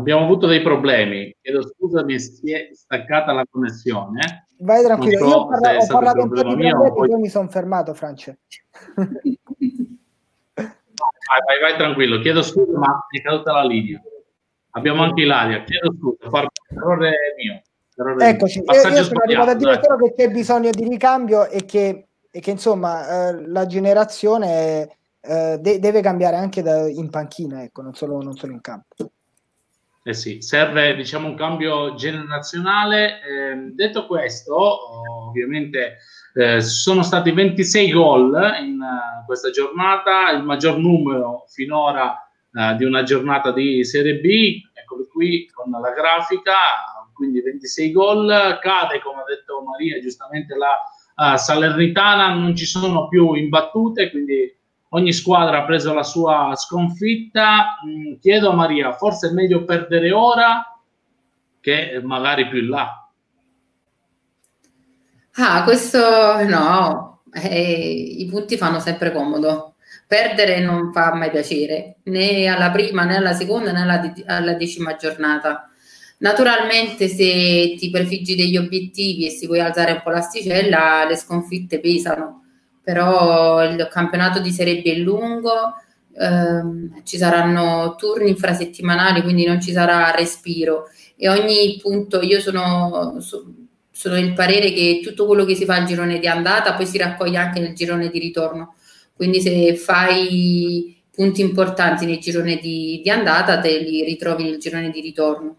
Abbiamo avuto dei problemi. Chiedo scusa, mi si è staccata la connessione. Vai tranquillo, so io parla- ho parlato un po' di mio, poi... poi mi sono fermato, France. Vai, vai, vai, tranquillo. Chiedo scusa, ma è caduta la linea. Abbiamo anche Ilaria. Chiedo scusa, errore mio. Errore Eccoci, mio. io, io sono arrivato a dire solo che c'è bisogno di ricambio e che, e che insomma eh, la generazione eh, de- deve cambiare anche da, in panchina, ecco, non solo, non solo in campo. Eh sì, serve diciamo un cambio generazionale. Eh, detto questo, ovviamente eh, sono stati 26 gol in uh, questa giornata, il maggior numero finora uh, di una giornata di Serie B. Eccolo qui con la grafica, quindi 26 gol. Cade, come ha detto Maria, giustamente la uh, Salernitana, non ci sono più imbattute, quindi ogni squadra ha preso la sua sconfitta. Mm, chiedo a Maria, forse è meglio perdere ora che magari più in là. Ah, questo no, eh, i punti fanno sempre comodo. Perdere non fa mai piacere, né alla prima, né alla seconda, né alla, alla decima giornata. Naturalmente, se ti prefiggi degli obiettivi e si vuoi alzare un po' l'asticella, le sconfitte pesano, però il campionato di Serie B è lungo, ehm, ci saranno turni infrasettimanali, quindi non ci sarà respiro e ogni punto io sono, sono del parere che tutto quello che si fa al girone di andata poi si raccoglie anche nel girone di ritorno. Quindi se fai punti importanti nel girone di, di andata, te li ritrovi nel girone di ritorno.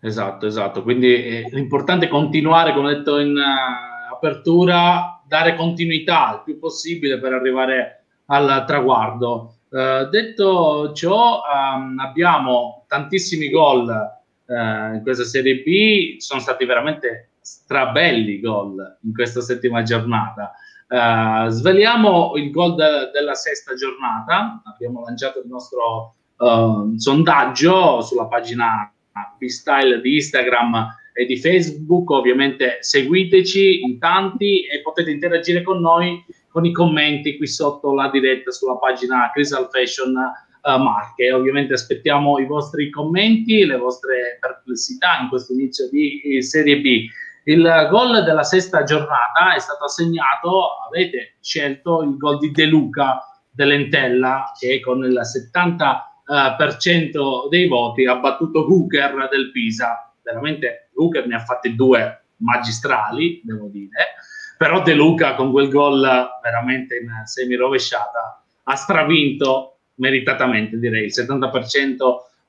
Esatto, esatto. Quindi eh, l'importante è continuare, come detto in uh, apertura, dare continuità il più possibile per arrivare al traguardo. Uh, detto ciò, um, abbiamo tantissimi gol eh, in questa Serie B sono stati veramente strabelli gol in questa settima giornata. Uh, sveliamo il gol de- della sesta giornata. Abbiamo lanciato il nostro uh, sondaggio sulla pagina B-Style di Instagram e di Facebook. Ovviamente seguiteci in tanti e potete interagire con noi con i commenti qui sotto la diretta sulla pagina Crystal Fashion uh, Marche. Ovviamente aspettiamo i vostri commenti, le vostre perplessità in questo inizio di eh, Serie B. Il gol della sesta giornata è stato assegnato, avete scelto il gol di De Luca dell'Entella che con il 70% dei voti ha battuto Hooker del Pisa. Veramente Hooker ne ha fatte due magistrali, devo dire, però De Luca con quel gol veramente in semi rovesciata ha stravinto meritatamente direi, il 70%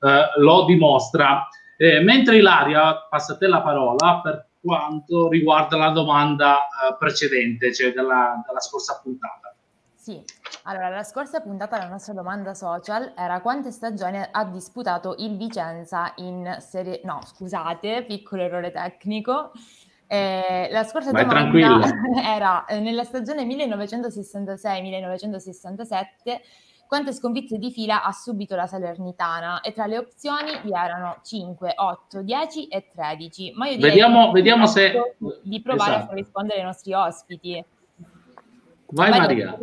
eh, lo dimostra. Eh, mentre Ilaria, passa a te la parola per quanto riguarda la domanda eh, precedente, cioè della, della scorsa puntata. Sì, allora la scorsa puntata la nostra domanda social era quante stagioni ha disputato il Vicenza in serie... No, scusate, piccolo errore tecnico. Eh, la scorsa Vai domanda era eh, nella stagione 1966-1967 quante sconfitte di fila ha subito la Salernitana e tra le opzioni vi erano 5, 8, 10 e 13. Ma io direi vediamo, vediamo se di provare esatto. a rispondere ai nostri ospiti. Vai, Vai Maria.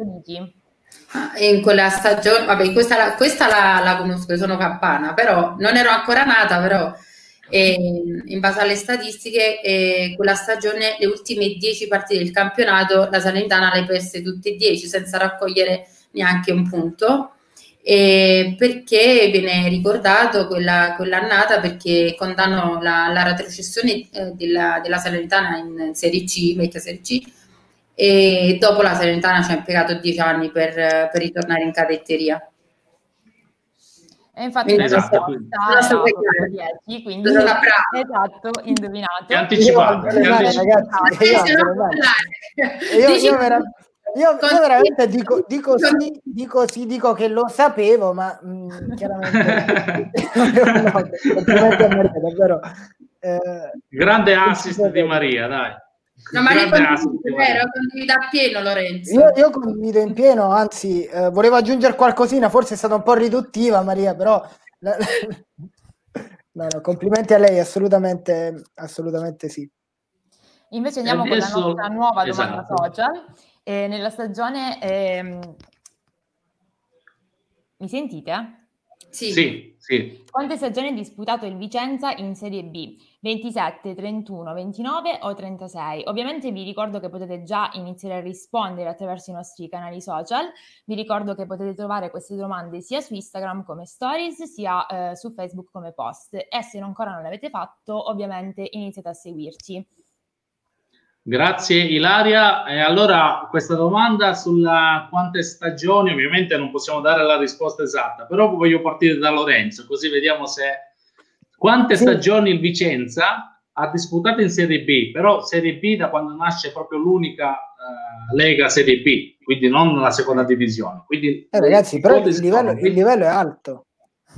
Ah, in quella stagione, vabbè, questa, la, questa la, la conosco, sono campana, però non ero ancora nata, però eh, in base alle statistiche, eh, quella stagione, le ultime 10 partite del campionato, la Salernitana le perse tutte e 10 senza raccogliere neanche un punto, eh, perché viene ricordato quella, quell'annata? Perché condannò la, la retrocessione eh, della, della, Salernitana in Serie C, vecchia Serie C, e dopo la Salernitana ci ha impiegato dieci anni per, per ritornare in cadetteria. E infatti quindi, esatto, quindi. Era 10, quindi esatto, indovinato. Ti anticipato. Ragazzi, io, io, io, io, io veramente dico, dico, sì, dico, sì, dico che lo sapevo, ma mh, mm, chiaramente no, davvero, eh, grande assist di Maria, dai. No, ma io condivido, vero, condivido appieno Lorenzo. Io, io, condivido in pieno, anzi, eh, volevo aggiungere qualcosina, forse è stata un po' riduttiva Maria, però no, no, complimenti a lei, assolutamente, assolutamente sì. Invece andiamo adesso, con la nostra nuova domanda esatto. social e nella stagione... Ehm... Mi sentite? Sì. sì, sì. Quante stagioni ha disputato il Vicenza in Serie B? 27, 31, 29 o 36? Ovviamente vi ricordo che potete già iniziare a rispondere attraverso i nostri canali social. Vi ricordo che potete trovare queste domande sia su Instagram come stories, sia eh, su Facebook come post. E se ancora non l'avete fatto, ovviamente iniziate a seguirci. Grazie Ilaria. E allora questa domanda sulla quante stagioni, ovviamente non possiamo dare la risposta esatta, però voglio partire da Lorenzo, così vediamo se quante sì. stagioni il Vicenza ha disputato in Serie B, però Serie B da quando nasce proprio l'unica uh, Lega Serie B, quindi non la seconda divisione. Quindi, eh, ragazzi, però il livello, il livello, è alto.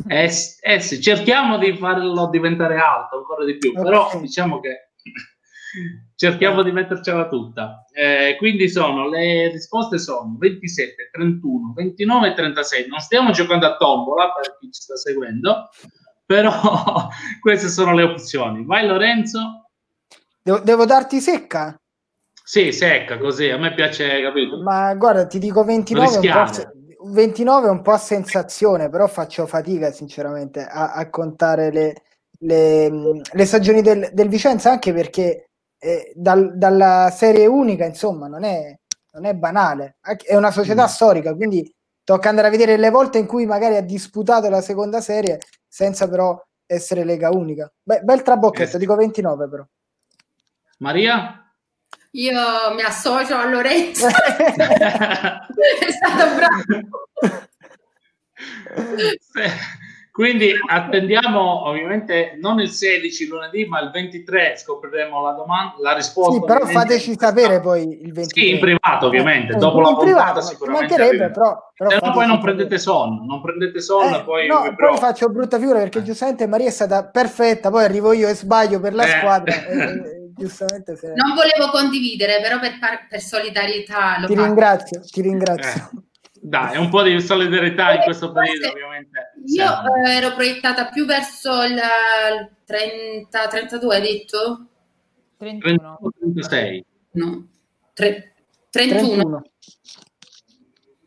Eh, eh, sì, cerchiamo di farlo diventare alto ancora di più, okay. però diciamo che cerchiamo di mettercela tutta. Eh, quindi sono le risposte sono 27, 31, 29 e 36. Non stiamo giocando a tombola per chi ci sta seguendo, però queste sono le opzioni. Vai Lorenzo. Devo, devo darti secca? Sì, secca così, a me piace, capito? Ma guarda, ti dico 29 un 29 è un po' a sensazione, però faccio fatica sinceramente a, a contare le, le, le stagioni del, del, Vicenza, anche perché eh, dal, dalla serie unica, insomma, non è, non è banale. È una società mm. storica, quindi tocca andare a vedere le volte in cui magari ha disputato la seconda serie senza però essere lega unica. Beh, bel trabocchetto, eh. dico 29 però. Maria? Io mi associo a Lorenzo. è stato bravo. Quindi attendiamo ovviamente non il 16 lunedì, ma il 23 scopriremo la domanda, la risposta. Sì, però fateci sapere poi il 23. Sì, in privato ovviamente, eh, dopo la puntata sicuramente. Però, però Se no poi non prendete sonno, non prendete sonno, eh, poi... No, poi faccio brutta figura perché eh. giustamente Maria è stata perfetta, poi arrivo io e sbaglio per la eh. squadra. e, giustamente se... Non volevo condividere, però per, per solidarietà... ti faccio. ringrazio, ti ringrazio. Eh. Dai, un po' di solidarietà in questo periodo, ovviamente. Io eh, ero proiettata più verso il 30, 32, hai detto? 31. 36. No, Tre, 31. 31.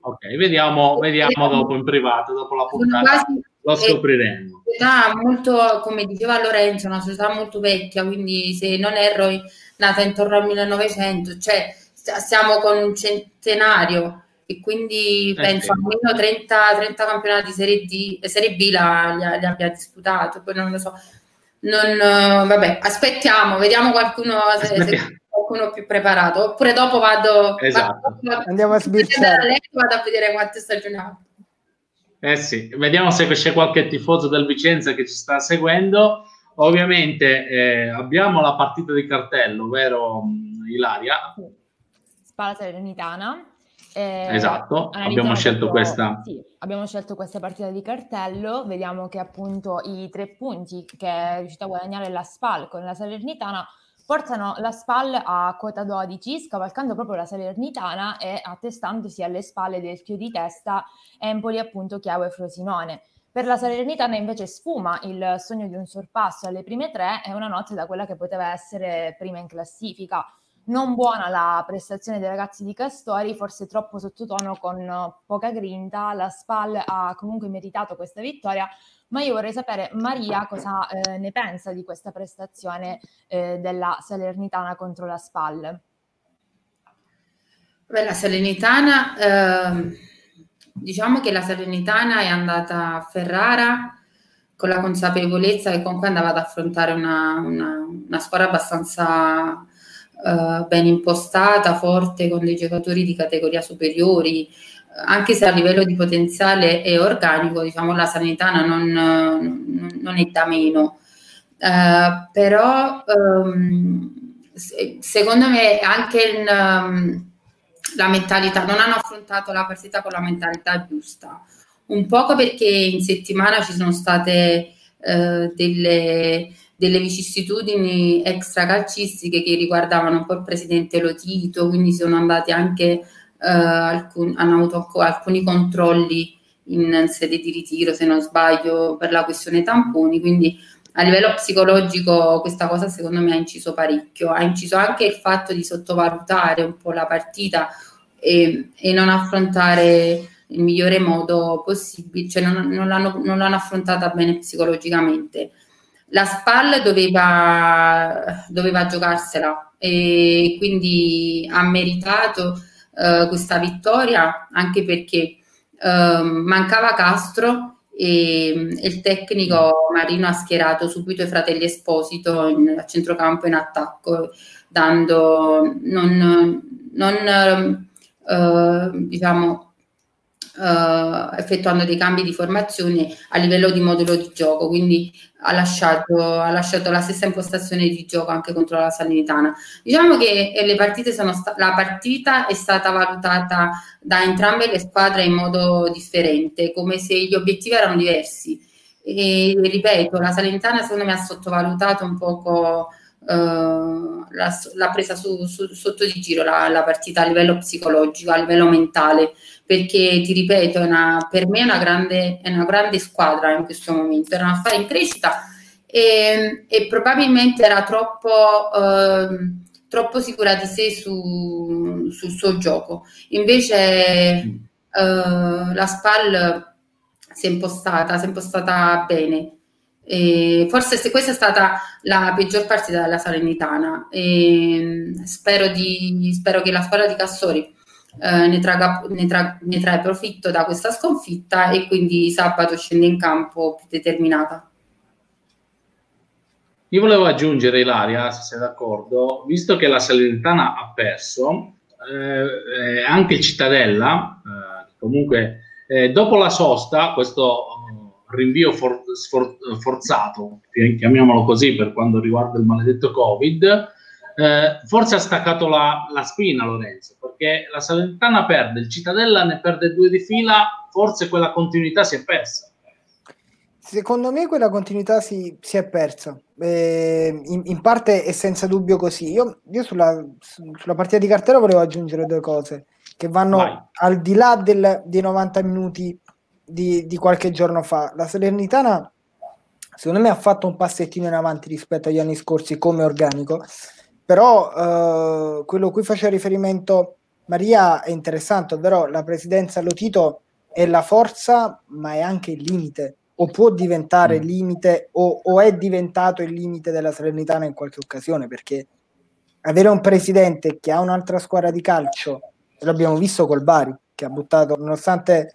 Ok, vediamo, vediamo dopo in privato, dopo la puntata lo scopriremo. Società molto, come diceva Lorenzo, una società molto vecchia, quindi se non erro nata intorno al 1900, cioè stiamo con un centenario e quindi eh, penso sì. almeno 30, 30 campionati di Serie, D, Serie B la, li, li, abbia disputato, poi non lo so. Non, vabbè, aspettiamo, vediamo qualcuno se, se qualcuno più preparato, oppure dopo vado, esatto. vado andiamo a sbirciare. Vado a vedere quante stagioni ha. Eh sì, vediamo se c'è qualche tifoso del Vicenza che ci sta seguendo. Ovviamente eh, abbiamo la partita di cartello, vero Ilaria? Spalla Serenitana eh, esatto, abbiamo scelto questa. Sì, abbiamo scelto questa partita di cartello, vediamo che appunto i tre punti che è riuscita a guadagnare la SPAL con la Salernitana portano la SPAL a quota 12, scavalcando proprio la Salernitana e attestandosi alle spalle del più di testa Empoli, appunto Chiavo e Frosinone. Per la Salernitana invece sfuma il sogno di un sorpasso alle prime tre e una notte da quella che poteva essere prima in classifica non buona la prestazione dei ragazzi di Castori, forse troppo sottotono con poca grinta, la SPAL ha comunque meritato questa vittoria, ma io vorrei sapere Maria cosa eh, ne pensa di questa prestazione eh, della Salernitana contro la SPAL. Beh, la Salernitana, eh, diciamo che la Salernitana è andata a Ferrara con la consapevolezza che comunque andava ad affrontare una, una, una squadra abbastanza eh, ben impostata, forte, con dei giocatori di categoria superiori, anche se a livello di potenziale e organico, diciamo, la Sanitana non, non, è da meno. Uh, però um, secondo me anche il, um, la mentalità, non hanno affrontato la partita con la mentalità giusta, un poco perché in settimana ci sono state uh, delle delle vicissitudini extracalcistiche che riguardavano un po' il presidente Lotito, quindi sono andati anche, eh, alcun, hanno avuto alcuni controlli in sede di ritiro, se non sbaglio, per la questione tamponi, quindi a livello psicologico questa cosa secondo me ha inciso parecchio, ha inciso anche il fatto di sottovalutare un po' la partita e, e non affrontare il migliore modo possibile, cioè non, non, l'hanno, non l'hanno affrontata bene psicologicamente. La SPAL doveva, doveva giocarsela e quindi ha meritato uh, questa vittoria anche perché uh, mancava Castro e, e, il tecnico Marino ha schierato subito i fratelli Esposito in, a centrocampo in attacco, dando non, non uh, diciamo Uh, effettuando dei cambi di formazione a livello di modulo di gioco, quindi ha lasciato, ha lasciato la stessa impostazione di gioco anche contro la Salernitana. Diciamo che sono sta- la partita è stata valutata da entrambe le squadre in modo differente, come se gli obiettivi erano diversi. E ripeto, la Salernitana secondo me ha sottovalutato un poco Uh, l'ha, presa su, su, sotto di giro la, la, partita a livello psicologico, a livello mentale, perché ti ripeto, una, per me è una, grande, è una grande squadra in questo momento, era una squadra in crescita e, e probabilmente era troppo, uh, troppo, sicura di sé su, sul suo gioco. Invece uh, la SPAL si è impostata, si è impostata bene e forse se questa è stata la peggior partita della Salernitana. E spero, di, spero che la squadra di Cassori eh, ne, traga, ne, tra, ne trae profitto da questa sconfitta e quindi sabato scende in campo più determinata. Io volevo aggiungere, Ilaria, se sei d'accordo, visto che la Salernitana ha perso, eh, anche Cittadella, eh, comunque eh, dopo la sosta, questo rinvio for, sfor, forzato, chiamiamolo così per quanto riguarda il maledetto Covid, eh, forse ha staccato la, la, spina Lorenzo, perché la Salernitana perde, il Cittadella ne perde due di fila, forse quella continuità si è persa. Secondo me quella continuità si, si è persa, eh, in, in, parte è senza dubbio così. Io, io sulla, sulla, partita di cartella volevo aggiungere due cose che vanno Vai. al di là del, dei 90 minuti di, di qualche giorno fa. La Salernitana, secondo me, ha fatto un passettino in avanti rispetto agli anni scorsi come organico, però eh, quello a cui faceva riferimento Maria è interessante, ovvero la presidenza Lotito è la forza, ma è anche il limite, o può diventare il mm. limite, o, o è diventato il limite della Salernitana in qualche occasione, perché avere un presidente che ha un'altra squadra di calcio, l'abbiamo visto col Bari, che ha buttato, nonostante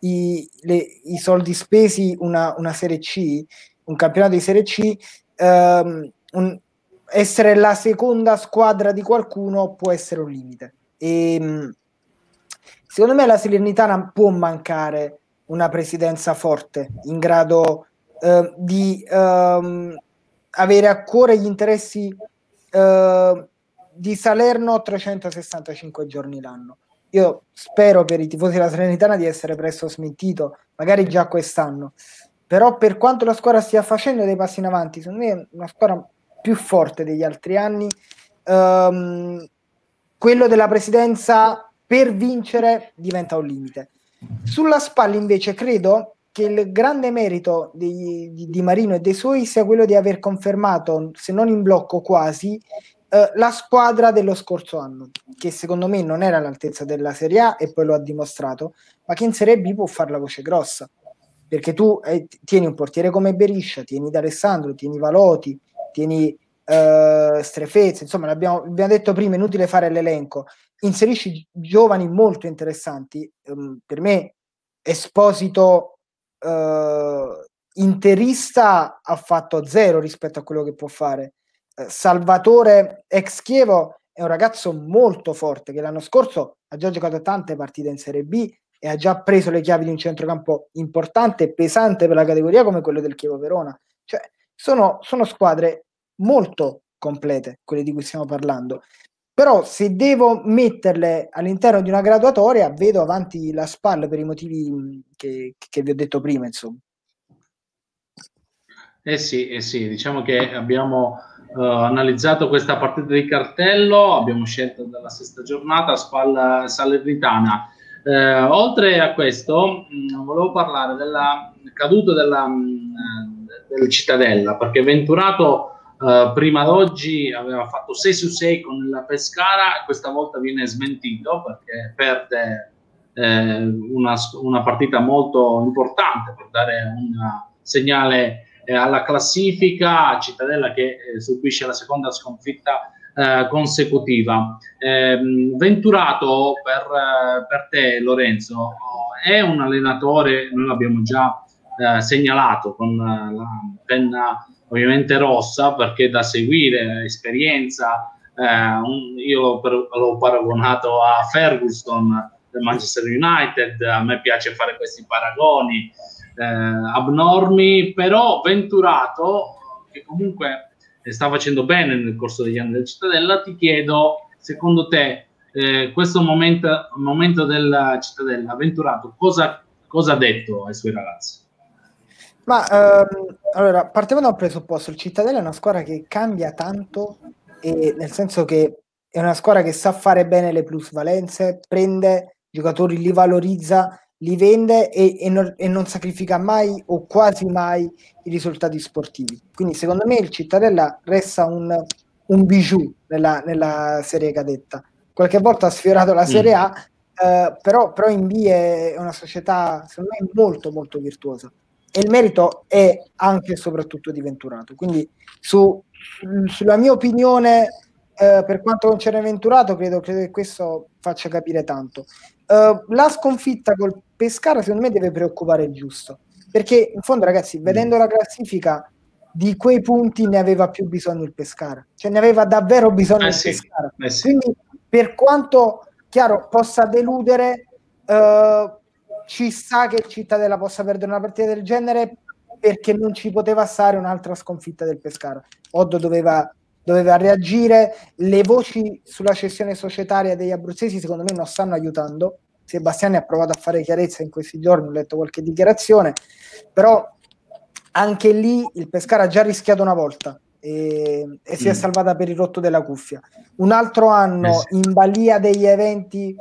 i, le, i soldi spesi una, una, Serie C, un campionato di Serie C, ehm, un, essere la seconda squadra di qualcuno può essere un limite. E, ehm, secondo me la Salernitana può mancare una presidenza forte, in grado eh, di ehm, avere a cuore gli interessi eh, di Salerno 365 giorni l'anno. Io spero per i tifosi della Serenitana di essere presto smentito, magari già quest'anno. Però per quanto la squadra stia facendo dei passi in avanti, secondo me è una squadra più forte degli altri anni. Um, quello della presidenza per vincere diventa un limite. Sulla spalla invece credo che il grande merito di, di, di Marino e dei suoi sia quello di aver confermato, se non in blocco quasi, eh, la squadra dello scorso anno, che secondo me non era all'altezza della Serie A e poi lo ha dimostrato, ma che in Serie B può fare la voce grossa. Perché tu eh, tieni un portiere come Beriscia, tieni D'Alessandro, tieni Valoti, tieni eh, Strefezza, insomma, l'abbiamo, abbiamo detto prima, è inutile fare l'elenco. Inserisci giovani molto interessanti. Um, per me, Esposito uh, interista ha fatto zero rispetto a quello che può fare. Salvatore ex Chievo è un ragazzo molto forte che l'anno scorso ha già giocato tante partite in Serie B e ha già preso le chiavi di un centrocampo importante e pesante per la categoria come quello del Chievo Verona. Cioè, sono, sono squadre molto complete, quelle di cui stiamo parlando. Però se devo metterle all'interno di una graduatoria, vedo avanti la SPAL per i motivi che, che vi ho detto prima, insomma. Eh sì, eh sì, diciamo che abbiamo uh, analizzato questa partita di cartello, abbiamo scelto dalla sesta giornata Spalla Salernitana. Eh, oltre a questo, mh, mm, volevo parlare della caduta della, mh, mm, del Cittadella, perché Venturato Uh, prima d'oggi aveva fatto 6 su 6 con la Pescara questa volta viene smentito perché perde eh, una, una, partita molto importante per dare un segnale eh, alla classifica, Cittadella che eh, subisce la seconda sconfitta eh, consecutiva. Ehm, Venturato per, eh, per, te Lorenzo è un allenatore, noi l'abbiamo già eh, segnalato con la penna ovviamente rossa perché da seguire, esperienza, un, io l'ho, l'ho paragonato a Ferguson del Manchester United, a me piace fare questi paragoni eh, abnormi, però Venturato, che comunque sta facendo bene nel corso degli anni del Cittadella, ti chiedo, secondo te, eh, questo momento, momento della Cittadella, Venturato, cosa, cosa ha detto ai suoi ragazzi? Ma ehm, allora, partiamo da un presupposto, il Cittadella è una squadra che cambia tanto, e nel senso che è una squadra che sa fare bene le plusvalenze, prende giocatori li valorizza, li vende e, e, non, e, non, sacrifica mai o quasi mai i risultati sportivi. Quindi secondo me il Cittadella resta un, un bijou nella, nella, serie cadetta. Qualche volta ha sfiorato la Serie A, mm. eh, però, però in B è una società secondo me molto molto virtuosa e il merito è anche e soprattutto di Venturato. Quindi su, sulla mia opinione eh, per quanto concerne Venturato credo, credo che questo faccia capire tanto. Uh, la sconfitta col Pescara secondo me deve preoccupare il giusto perché in fondo ragazzi vedendo la classifica di quei punti ne aveva più bisogno il Pescara cioè ne aveva davvero bisogno eh il sì, Pescara eh sì. quindi per quanto chiaro possa deludere uh, ci sa che il Cittadella possa perdere una partita del genere perché non ci poteva stare un'altra sconfitta del Pescara Oddo doveva doveva reagire. Le voci sulla cessione societaria degli abruzzesi secondo me non stanno aiutando. Sebastiani ha provato a fare chiarezza in questi giorni, ho letto qualche dichiarazione, però anche lì il Pescara ha già rischiato una volta e, e si è mm. salvata per il rotto della cuffia. Un altro anno eh in balia degli eventi,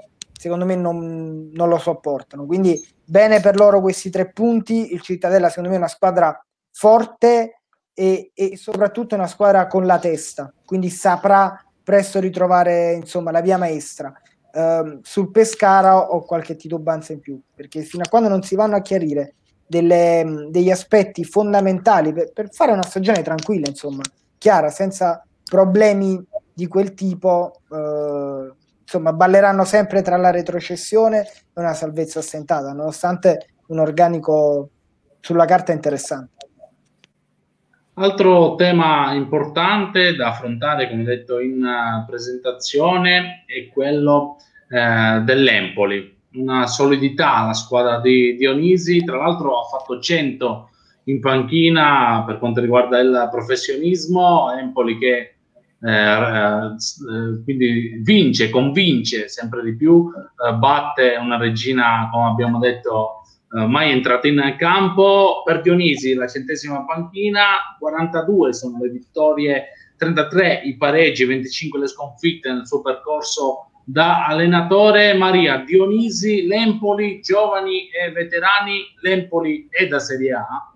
secondo me non, non lo sopportano. Quindi bene per loro questi tre punti. Il Cittadella, secondo me, è una squadra forte e, e soprattutto una squadra con la testa, quindi saprà presto ritrovare insomma, la via maestra. Uh, sul Pescara ho qualche titubanza in più, perché fino a quando non si vanno a chiarire delle, degli aspetti fondamentali per, per, fare una stagione tranquilla, insomma, chiara, senza problemi di quel tipo, uh, insomma, balleranno sempre tra la retrocessione e una salvezza ostentata, nonostante un organico sulla carta interessante. Altro tema importante da affrontare, come detto in uh, presentazione, è quello uh, dell'Empoli. Una solidità la squadra di Dionisi, tra l'altro ha fatto 100 in panchina per quanto riguarda il professionismo, Empoli che eh, eh, quindi vince, convince sempre di più, eh, batte una regina, come abbiamo detto, mai entrato in campo. Per Dionisi la centesima panchina, 42 sono le vittorie, 33 i pareggi, 25 le sconfitte nel suo percorso da allenatore. Maria Dionisi, l'Empoli, giovani e veterani, l'Empoli è da Serie A.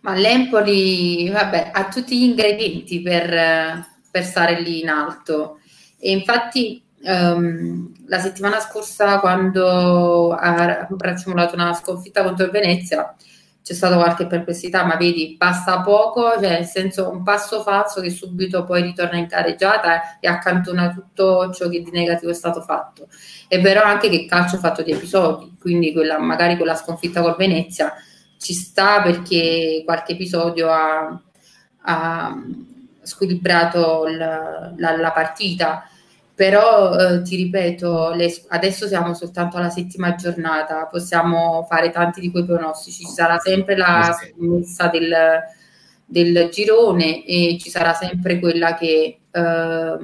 Ma l'Empoli vabbè, ha tutti gli ingredienti per, per stare lì in alto. E infatti Um, la settimana scorsa, quando ha accumulato una sconfitta contro il Venezia, c'è stata qualche perplessità, ma vedi, basta poco, cioè nel senso un passo falso che subito poi ritorna in careggiata e accantona tutto ciò che di negativo è stato fatto. È vero anche che il calcio è fatto di episodi, quindi quella, magari quella sconfitta col Venezia ci sta perché qualche episodio ha, ha squilibrato la, la, la partita. Però eh, ti ripeto, le, adesso siamo soltanto alla settima giornata, possiamo fare tanti di quei pronostici, ci sarà sempre la scommessa del, del girone e ci sarà sempre quella che eh,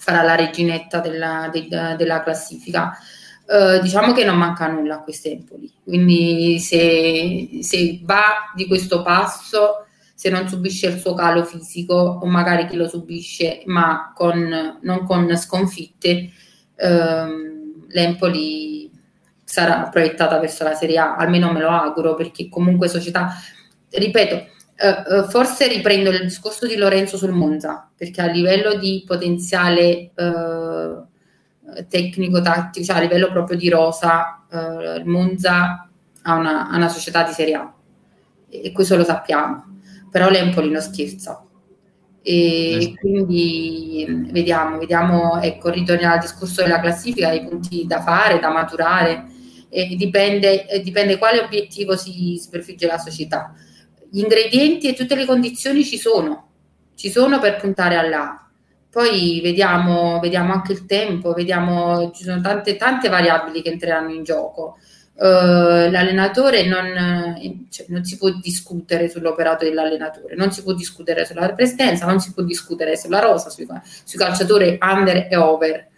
farà la reginetta della, de, della classifica. Uh, diciamo che non manca nulla a questi Empoli, quindi se, se va di questo passo se non subisce il suo calo fisico o magari chi lo subisce ma con, non con sconfitte, ehm, l'Empoli sarà proiettata verso la Serie A, almeno me lo auguro perché comunque società, ripeto, uh, forse riprendo il discorso di Lorenzo sul Monza, perché a livello di potenziale uh, tecnico-tattico, cioè a livello proprio di rosa, il Monza ha una, ha una, società di Serie A e questo lo sappiamo, però l'Empoli non scherza. E quindi vediamo, vediamo, ecco, ritorniamo al discorso della classifica, dei punti da fare, da maturare, e dipende, dipende quale obiettivo si, si prefigge la società gli ingredienti e tutte le condizioni ci sono, ci sono per puntare all'A. Poi vediamo, vediamo anche il tempo, vediamo, ci sono tante, tante variabili che entreranno in gioco. Uh, l'allenatore non, cioè, non, si può discutere sull'operato dell'allenatore, non si può discutere sulla presenza, non si può discutere sulla rosa, sui, sui calciatori under e over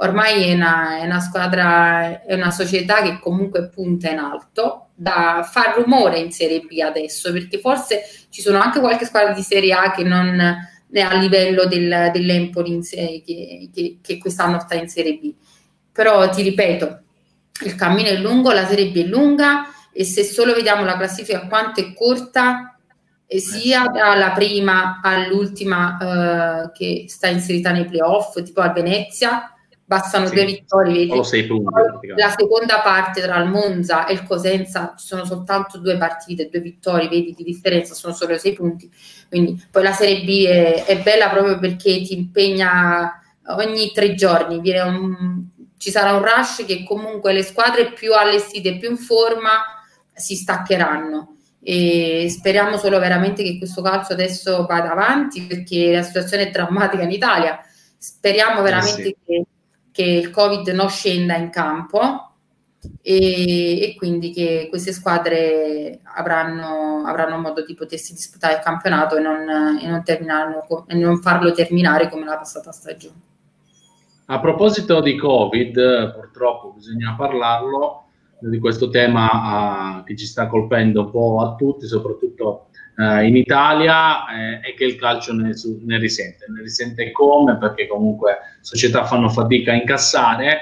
ormai è una, è una, squadra, è una società che comunque punta in alto, da far rumore in Serie B adesso, perché forse ci sono anche qualche squadra di Serie A che non a livello del, dell'Empoli in sé, che, che, che quest'anno sta in Serie B. Però ti ripeto, il cammino è lungo, la Serie B è lunga e se solo vediamo la classifica quanto è corta, e sia dalla prima all'ultima eh, che sta inserita nei playoff, tipo a Venezia, bastano sì, due vittorie. Vedi? Punti, la seconda parte tra il Monza e il Cosenza sono soltanto due partite, due vittorie, vedi di differenza, sono solo sei punti. Quindi poi la Serie B è, è bella proprio perché ti impegna ogni tre giorni, un, ci sarà un rush che comunque le squadre più allestite, più in forma si staccheranno e speriamo solo veramente che questo calcio adesso vada avanti perché la situazione è drammatica in Italia. Speriamo veramente eh sì. che che il Covid non scenda in campo e, e quindi che queste squadre avranno, avranno, modo di potersi disputare il campionato e non, e non, e non farlo terminare come la passata stagione. A proposito di Covid, purtoppo bisogna parlarlo di questo tema uh, che ci sta colpendo un po' a tutti, soprattutto uh, in Italia, eh, è che il calcio ne, su, ne, risente. Ne risente come? Perché comunque società fanno fatica a incassare,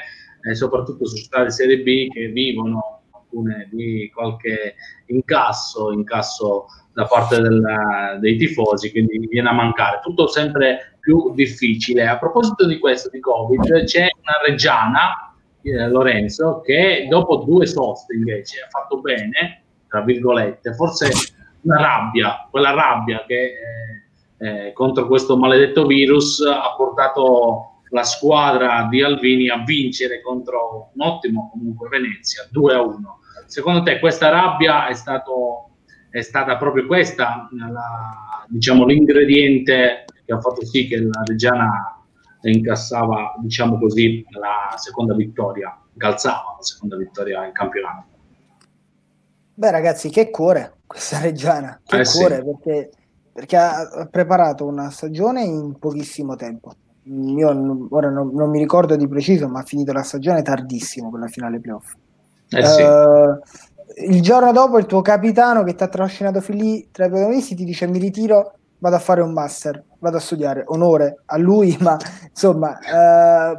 e soprattutto società di Serie B che vivono alcune di qualche incasso, incasso da parte del, dei tifosi, quindi viene a mancare. Tutto sempre più difficile. A proposito di questo, di Covid, c'è una reggiana eh, Lorenzo, che dopo due soste invece ha fatto bene, tra virgolette, forse una rabbia, quella rabbia che eh, eh, contro questo maledetto virus ha portato la squadra di Alvini a vincere contro un ottimo comunque Venezia 2 a 1. Secondo te questa rabbia è, stato, è stata proprio questa la, diciamo, l'ingrediente che ha fatto sì che la Reggiana incassava, diciamo così, la seconda vittoria, calzava la seconda vittoria in campionato. Beh ragazzi, che cuore questa Reggiana, che eh, cuore sì. perché, perché, ha preparato una stagione in pochissimo tempo. Io ora non, non, mi ricordo di preciso, ma ha finito la stagione tardissimo con la finale playoff. Eh, sì. uh, il giorno dopo il tuo capitano che ti ha trascinato fin lì tra i protagonisti ti dice mi ritiro vado a fare un master, vado a studiare, onore a lui, ma insomma, eh,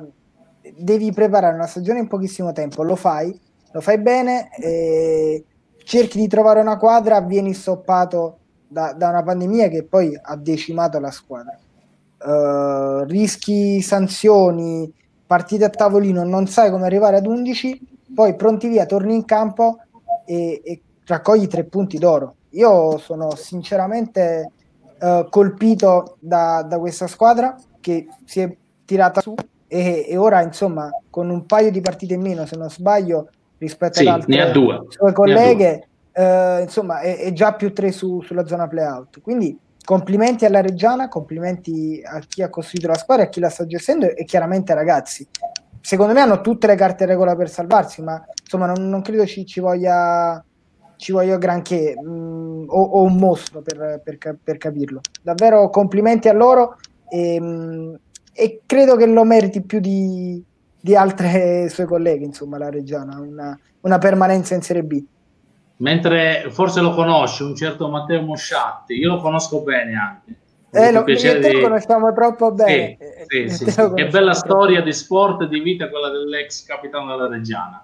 devi preparare una stagione in pochissimo tempo, lo fai, lo fai bene, eh, cerchi di trovare una quadra, vieni stoppato da, da, una pandemia che poi ha decimato la squadra. Uh, rischi sanzioni, partite a tavolino, non sai come arrivare ad 11, poi pronti via, torni in campo e, e raccogli tre punti d'oro. Io sono sinceramente uh, colpito da, da, questa squadra che si è tirata su e, e, ora insomma con un paio di partite in meno se non sbaglio rispetto sì, ad altre sue colleghe uh, insomma è, è, già più tre su, sulla zona playout quindi complimenti alla Reggiana complimenti a chi ha costruito la squadra e a chi la sta gestendo e chiaramente ragazzi secondo me hanno tutte le carte in regola per salvarsi ma insomma non, non credo ci, ci voglia ci voglio granché mh, mm, o, o, un mostro per, per, per, capirlo. Davvero complimenti a loro e, mh, mm, e credo che lo meriti più di, di altre sue colleghe, insomma, la Reggiana, una, una, permanenza in Serie B. Mentre forse lo conosci, un certo Matteo Mosciatti, io lo conosco bene anche. Eh, lo, di... lo conosciamo troppo bene. Sì, sì, sì, sì. Che bella storia di sport e di vita quella dell'ex capitano della Reggiana.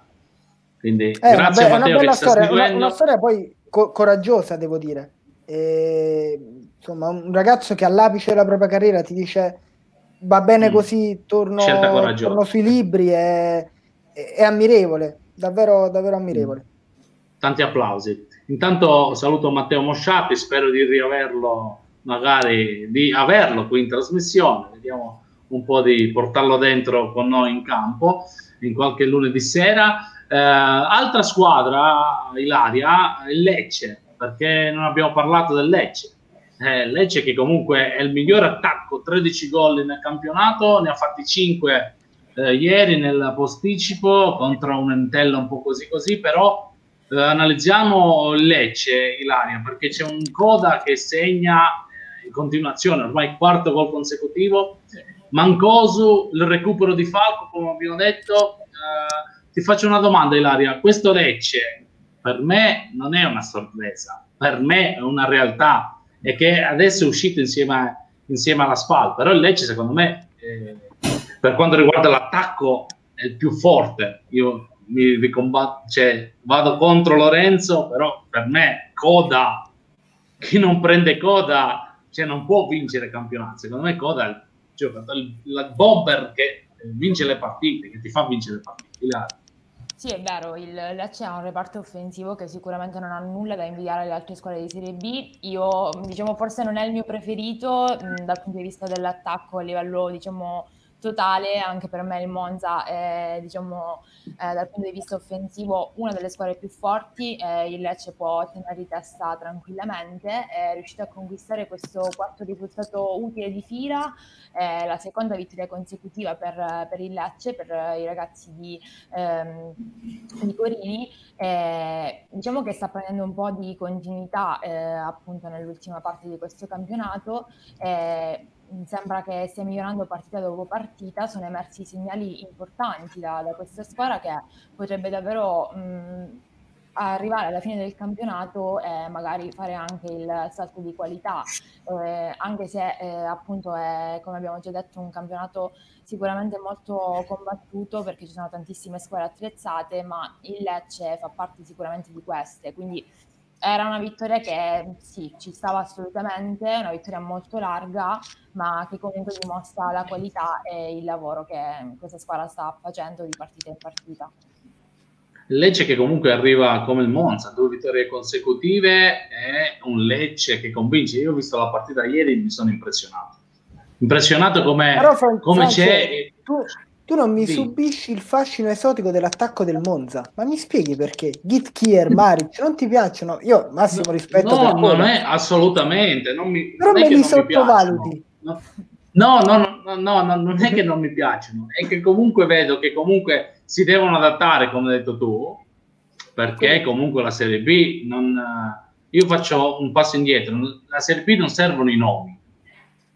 Quindi eh, grazie be- Matteo una bella storia, una, una, storia poi co- coraggiosa, devo dire. E, insomma, un ragazzo che all'apice della propria carriera ti dice va bene mm. così, torno, torno, sui libri, è, è, è, ammirevole, davvero, davvero ammirevole. Tanti applausi. Intanto saluto Matteo Mosciati, spero di riaverlo, magari di averlo qui in trasmissione, vediamo un po' di portarlo dentro con noi in campo in qualche lunedì sera. Eh, altra squadra, Ilaria, il Lecce, perché non abbiamo parlato del Lecce. Eh, Lecce che comunque è il miglior attacco, 13 gol nel campionato, ne ha fatti 5 eh, ieri nel posticipo contro un Entella un po' così così, però eh, analizziamo Lecce, Ilaria, perché c'è un Coda che segna eh, in continuazione, ormai quarto gol consecutivo, Mancosu, il recupero di Falco, come abbiamo detto. Eh, ti faccio una domanda, Ilaria. Questo Lecce per me non è una sorpresa, per me è una realtà e che adesso è uscito insieme, insieme alla SPAL. Però il Lecce, secondo me, eh, per quanto riguarda l'attacco, è il più forte. Io mi ricombatto, cioè, vado contro Lorenzo, però per me Coda, chi non prende Coda, cioè, non può vincere campionato. Secondo me Coda è il giocatore, il, il bomber che vince le partite, che ti fa vincere le partite. Sì, è vero, il Lecce ha un reparto offensivo che sicuramente non ha nulla da invidiare alle altre squadre di Serie B. Io, diciamo, forse non è il mio preferito mh, dal punto di vista dell'attacco a livello, diciamo, totale, anche per me il Monza è diciamo, eh, dal punto di vista offensivo una delle squadre più forti, eh, il Lecce può tenere di testa tranquillamente, è riuscito a conquistare questo quarto risultato utile di fila, eh, la seconda vittoria consecutiva per, per, il Lecce, per i ragazzi di, ehm, di Corini, diciamo che sta prendendo un po' di continuità eh, appunto nell'ultima parte di questo campionato sembra che stia migliorando partita dopo partita, sono emersi segnali importanti da, da questa squadra che potrebbe davvero mh, arrivare alla fine del campionato e magari fare anche il salto di qualità, eh, anche se eh, appunto è, come abbiamo già detto, un campionato sicuramente molto combattuto perché ci sono tantissime squadre attrezzate, ma il Lecce fa parte sicuramente di queste, quindi era una vittoria che sì, ci stava assolutamente, una vittoria molto larga, ma che comunque dimostra la qualità e il lavoro che questa squadra sta facendo di partita in partita. Lecce che comunque arriva come il Monza, due vittorie consecutive, è un Lecce che convince. Io ho visto la partita ieri e mi sono impressionato. Impressionato come, come c'è... Tu, tu non mi sì. subisci il fascino esotico dell'attacco del Monza, ma mi spieghi perché? Git Kier, Maric, non ti piacciono? Io massimo rispetto no, per non è assolutamente, non mi, però non me li sottovaluti. No, no, no, no, no, non è che non mi piacciono, è che comunque vedo che comunque si devono adattare, come hai detto tu, perché comunque la Serie B non... Io faccio un passo indietro, la Serie B non servono i nomi,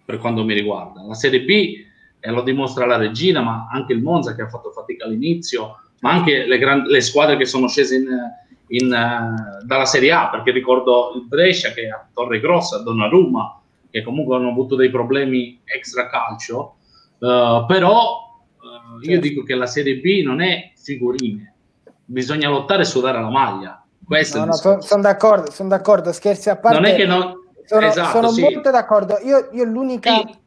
per quanto mi riguarda. La Serie B e lo dimostra la Regina, ma anche il Monza che ha fatto fatica all'inizio, ma anche le, grand- le squadre che sono scese in, in, uh, dalla Serie A, perché ricordo il Brescia che a Torre Grossa, Donnarumma, che comunque hanno avuto dei problemi extra calcio, uh, però uh, io dico che la Serie B non è figurine, bisogna lottare e sudare la maglia. No, no, sono son d'accordo, sono d'accordo, scherzi a parte. Non è che non... Sono, esatto, sono sì. molto d'accordo. Io, io l'unica... Sì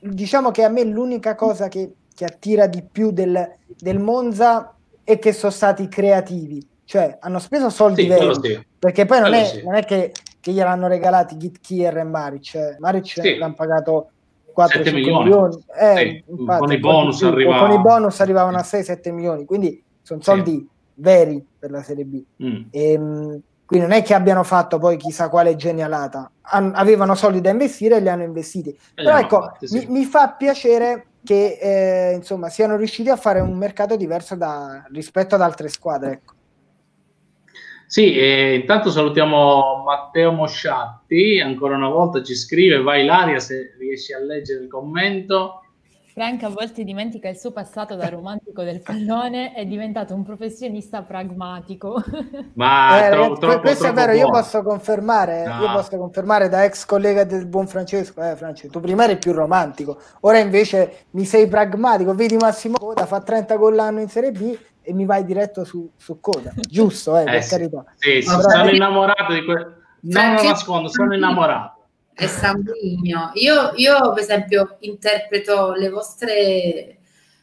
diciamo che a me l'unica cosa che, che attira di più del, del, Monza è che sono stati creativi, cioè hanno speso soldi sì, veri, sì. perché poi non è, sì. non è, che, che gliel'hanno regalati Gitkier e Maric, cioè, Maric sì. l'hanno pagato 4-5 milioni, milioni. Eh, infatti, con, i bonus arriva... con i bonus arrivavano a 6-7 milioni, quindi sono soldi veri per la Serie B. Mm. E, ehm, quindi non è che abbiano fatto poi chissà quale genialata, An- avevano soldi da investire e li hanno investiti. E Però ecco, fatti, sì. mi, mi, fa piacere che eh, insomma siano riusciti a fare un mercato diverso da, rispetto ad altre squadre. Ecco. Sì, e intanto salutiamo Matteo Mosciatti, ancora una volta ci scrive, vai Ilaria se riesci a leggere il commento. Frank a volte dimentica il suo passato da romantico del pallone, è diventato un professionista pragmatico. Ma eh, troppo, troppo, questo troppo è vero, io posso confermare, no. io posso confermare da ex collega del buon Francesco, eh, Francesco, tu prima eri più romantico, ora invece mi sei pragmatico, vedi Massimo Coda, fa 30 gol l'anno in Serie B e mi vai diretto su, su Coda, giusto, eh, eh per sì. carità. Sì, sono innamorato di, que- non lo nascondo, sono innamorato. È sanguigno. Io, io, per esempio, interpreto le vostre,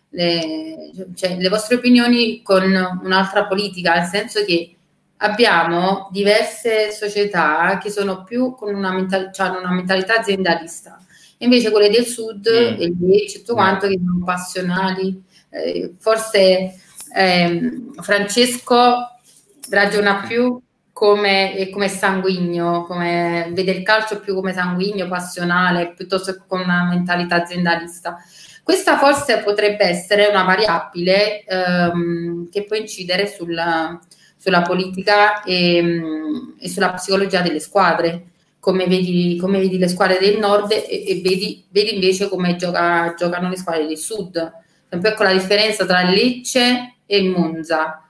le, cioè, le vostre opinioni con un'altra politica, nel senso che abbiamo diverse società che sono più con una, mental- cioè una mentalità aziendalista, invece quelle del sud mm. e lì tutto quanto che sono passionali. Eh, forse eh, Francesco ragiona più come, come sanguigno, come, vede il calcio più come sanguigno, passionale, piuttosto che con una mentalità aziendalista. Questa forse potrebbe essere una variabile ehm, che può incidere sulla, sulla politica e, mm, e, sulla psicologia delle squadre, come vedi, come vedi le squadre del nord e, e vedi, vedi, invece come gioca, giocano le squadre del sud. Sempre ecco la differenza tra Lecce e Monza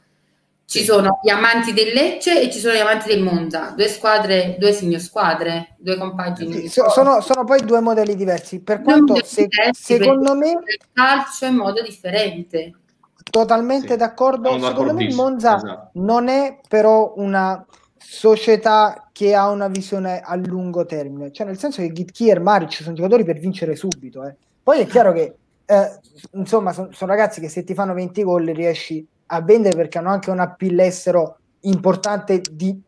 ci sono gli amanti del Lecce e ci sono gli amanti del Monza, due squadre, due signor squadre, due compagini. Sì, sono, sono, poi due modelli diversi. Per quanto se, secondo me il calcio è in modo differente. Totalmente sì, d'accordo. Secondo me il Monza esatto. non è però una società che ha una visione a lungo termine, cioè nel senso che Gitki e Maric sono giocatori per vincere subito. Eh. Poi è chiaro che eh, insomma sono, sono ragazzi che se ti fanno 20 gol riesci a vendere perché hanno anche un appeal estero importante di,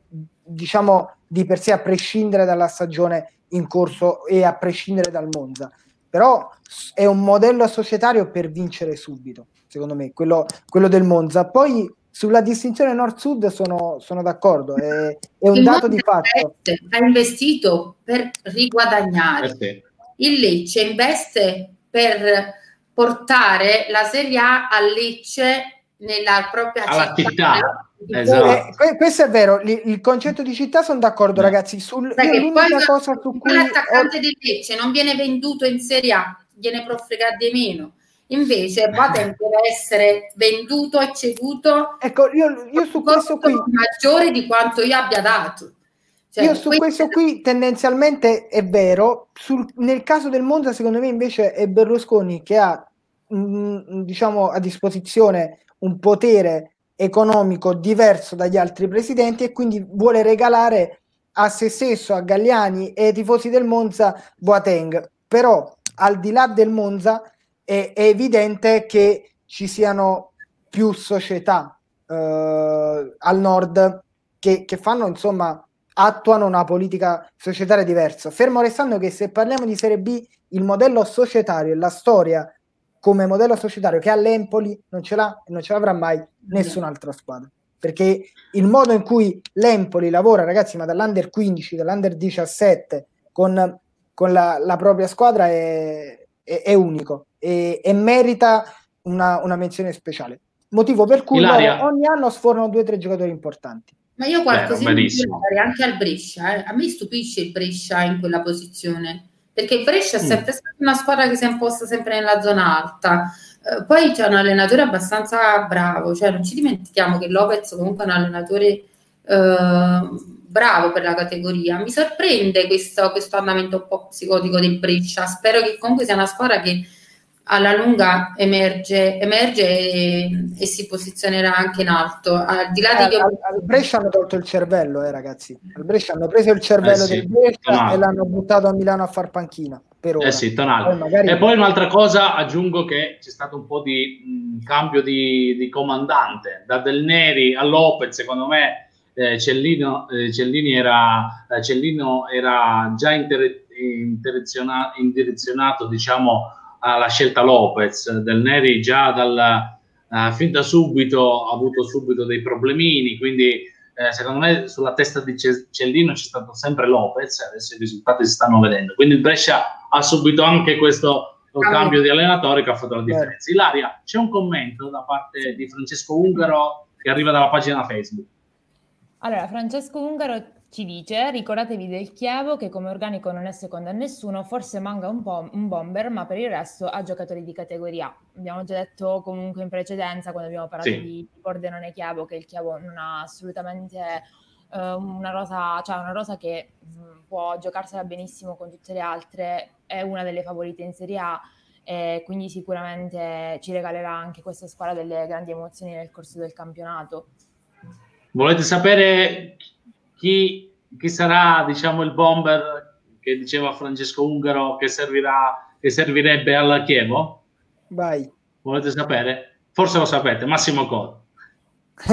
diciamo di per sé a prescindere dalla stagione in corso e a prescindere dal Monza. Però è un modello societario per vincere subito secondo me quello, quello del Monza. Poi sulla distinzione nord-sud sono, sono d'accordo è, è un il dato di fatto. Ha investito per riguadagnare. Il Lecce investe per portare la Serie A a Lecce nella propria Alla città. città. Esatto. Eh, questo è vero, il, il, concetto di città sono d'accordo, ragazzi. Sul, l'unica cosa su cui l'attaccante ho... del Lecce non viene venduto in Serie A, viene profregato di meno. Invece Boateng deve essere venduto e ceduto ecco, io, io su questo qui maggiore di quanto io abbia dato. Cioè, io su questo qui tendenzialmente è vero, Sul, nel caso del Monza secondo me invece è Berlusconi che ha mh, mm, diciamo a disposizione un potere economico diverso dagli altri presidenti e quindi vuole regalare a se stesso, a Galliani e ai tifosi del Monza Boateng. Però al di là del Monza è, è evidente che ci siano più società eh, al nord che, che fanno insomma attuano una politica societaria diversa. Fermo restando che se parliamo di Serie B, il modello societario e la storia come modello societario che all'Empoli non ce l'ha e non ce l'avrà mai nessun'altra squadra. Perché il modo in cui l'Empoli lavora, ragazzi, ma dall'under 15, dall'under 17 con, con la, la, propria squadra è, è, è unico e, e merita una, una, menzione speciale. Motivo per cui ogni anno sforano due o tre giocatori importanti. Ma io qualcosa Beh, anche al Brescia. Eh. A me stupisce il Brescia in quella posizione perché il Brescia è mm. sempre stata una squadra che si è imposta sempre nella zona alta. Eh, poi c'è un allenatore abbastanza bravo, cioè non ci dimentichiamo che Lopez comunque è un allenatore eh, bravo per la categoria. Mi sorprende questo, questo andamento un po' psicotico del Brescia. Spero che comunque sia una squadra che alla lunga emerge, emerge e, e, si posizionerà anche in alto. Al di là eh, di al, al Brescia hanno tolto il cervello, eh, ragazzi. Al Brescia hanno preso il cervello eh sì, del Brescia tonale. e l'hanno buttato a Milano a far panchina. Per ora. Eh sì. Poi magari... E poi un'altra cosa, aggiungo che c'è stato un po' di mh, cambio di, di, comandante, da Del Neri a Lopez, secondo me eh, Cellino, eh, Cellini era, eh, Cellino era già inter- indizionato, diciamo, alla scelta Lopez. Del Neri già dal, uh, fin da subito ha avuto subito dei problemini, quindi eh, secondo me sulla testa di Cellino c'è stato sempre Lopez, adesso i risultati si stanno vedendo. Quindi il Brescia ha subito anche questo cambio di allenatore che ha fatto la differenza. Ilaria, c'è un commento da parte di Francesco Ungaro che arriva dalla pagina Facebook. Allora, Francesco Ungaro ci dice, ricordatevi del Chievo che come organico non è secondo a nessuno, forse manca un po' un bomber, ma per il resto ha giocatori di categoria. Abbiamo già detto comunque in precedenza, quando abbiamo parlato sì. di Pordenone Chievo, che il Chievo non ha assolutamente uh, una, rosa, cioè una rosa che mh, mm, può giocarsela benissimo con tutte le altre, è una delle favorite in Serie A e quindi sicuramente ci regalerà anche questa squadra delle grandi emozioni nel corso del campionato. Volete sapere chi chi sarà diciamo, il bomber che diceva Francesco Ungaro che, servirà, che servirebbe al Chievo? Vai. Volete sapere? Forse lo sapete, Massimo Col.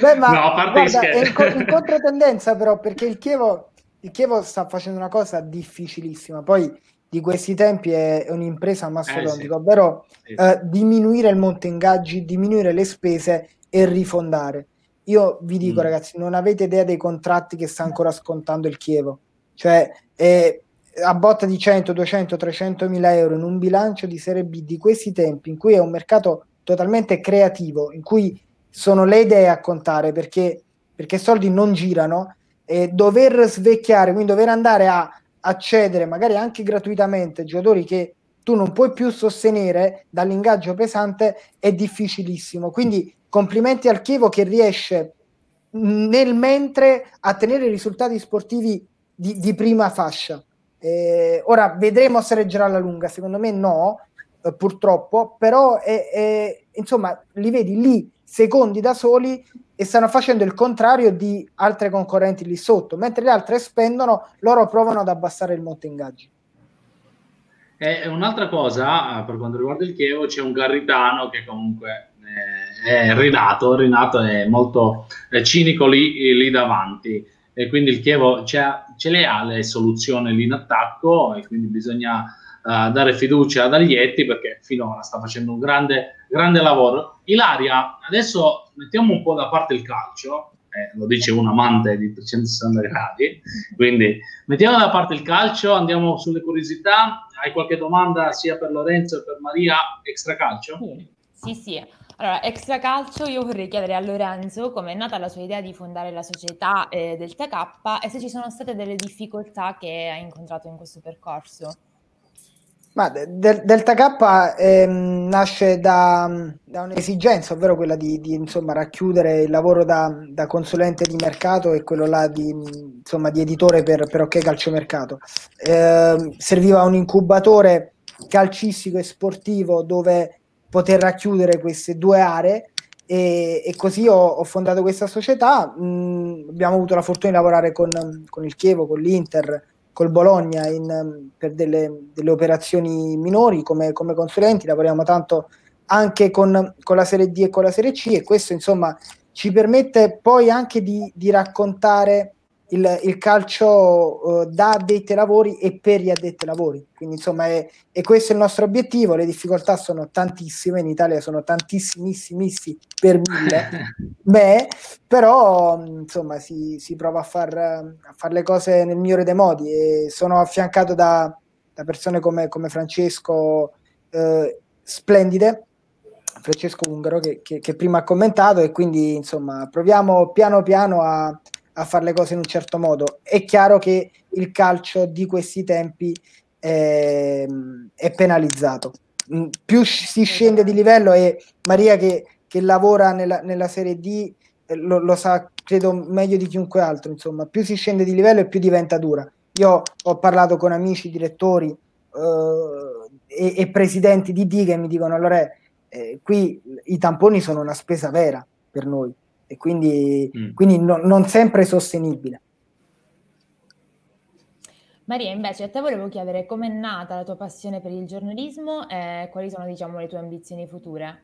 Beh, ma no, a parte guarda, è in, co- in controtendenza però perché il Chievo, il Chievo sta facendo una cosa difficilissima. Poi di questi tempi è un'impresa mastodontica, eh, sì. ovvero sì. Eh, diminuire il monte ingaggi, diminuire le spese e rifondare. Io vi dico, mm. ragazzi, non avete idea dei contratti che sta ancora scontando il Chievo. Cioè, eh, a botta di 100, 200, 300 mila euro in un bilancio di Serie B di questi tempi, in cui è un mercato totalmente creativo, in cui sono le idee a contare perché, perché soldi non girano, e dover svecchiare, quindi dover andare a accedere magari anche gratuitamente giocatori che tu non puoi più sostenere dall'ingaggio pesante è difficilissimo. Quindi complimenti al Chievo che riesce nel mentre a tenere risultati sportivi di, di prima fascia. Eh, ora vedremo se reggerà la lunga, secondo me no, eh, purtroppo, però è, insomma li vedi lì secondi da soli e stanno facendo il contrario di altre concorrenti lì sotto, mentre le altre spendono, loro provano ad abbassare il monte ingaggi. Un'altra cosa, per quanto riguarda il Chievo, c'è un Garritano che comunque eh, è rinato, Rinato è molto cinico lì, lì, davanti e quindi il Chievo ce le ha le soluzioni lì in attacco e quindi bisogna uh, dare fiducia ad Aglietti perché finora sta facendo un grande, grande lavoro. Ilaria, adesso mettiamo un po' da parte il calcio, eh, lo dice un amante di 360 gradi, quindi mettiamo da parte il calcio, andiamo sulle curiosità. Hai qualche domanda sia per Lorenzo che per Maria, extra calcio? Sì, sì. Allora, extra calcio, io vorrei chiedere a Lorenzo come è nata la sua idea di fondare la società eh, del TK e se ci sono state delle difficoltà che ha incontrato in questo percorso. Ma del, Delta K ehm, nasce da, da, un'esigenza, ovvero quella di, di insomma, racchiudere il lavoro da, da, consulente di mercato e quello là di, insomma, di editore per, per OK Calciomercato. Eh, serviva un incubatore calcistico e sportivo dove poter racchiudere queste due aree e, e così ho, ho, fondato questa società. Mm, abbiamo avuto la fortuna di lavorare con, con il Chievo, con l'Inter, col Bologna in, per delle, delle, operazioni minori come, come, consulenti, lavoriamo tanto anche con, con, la Serie D e con la Serie C e questo insomma ci permette poi anche di, di raccontare il, il calcio uh, da addetti ai lavori e per gli addetti ai lavori. Quindi insomma è, è, questo il nostro obiettivo, le difficoltà sono tantissime, in Italia sono tantissimissimissimi per mille, beh, però insomma si, si prova a far, a fare le cose nel migliore dei modi. E sono affiancato da, da persone come, come Francesco eh, splendide Francesco Ungaro che, che, che, prima ha commentato. E quindi insomma proviamo piano piano a, a fare le cose in un certo modo. È chiaro che il calcio di questi tempi è, è penalizzato. Mm, più si scende di livello e Maria che, che lavora nella, nella, Serie D eh, lo, lo, sa, credo, meglio di chiunque altro, insomma, più si scende di livello e più diventa dura. Io ho parlato con amici, direttori eh, e, e, presidenti di D che mi dicono, allora, eh, qui i tamponi sono una spesa vera per noi e quindi, mm. quindi no, non sempre sostenibile. Maria, invece a te volevo chiedere com'è nata la tua passione per il giornalismo e quali sono diciamo, le tue ambizioni future?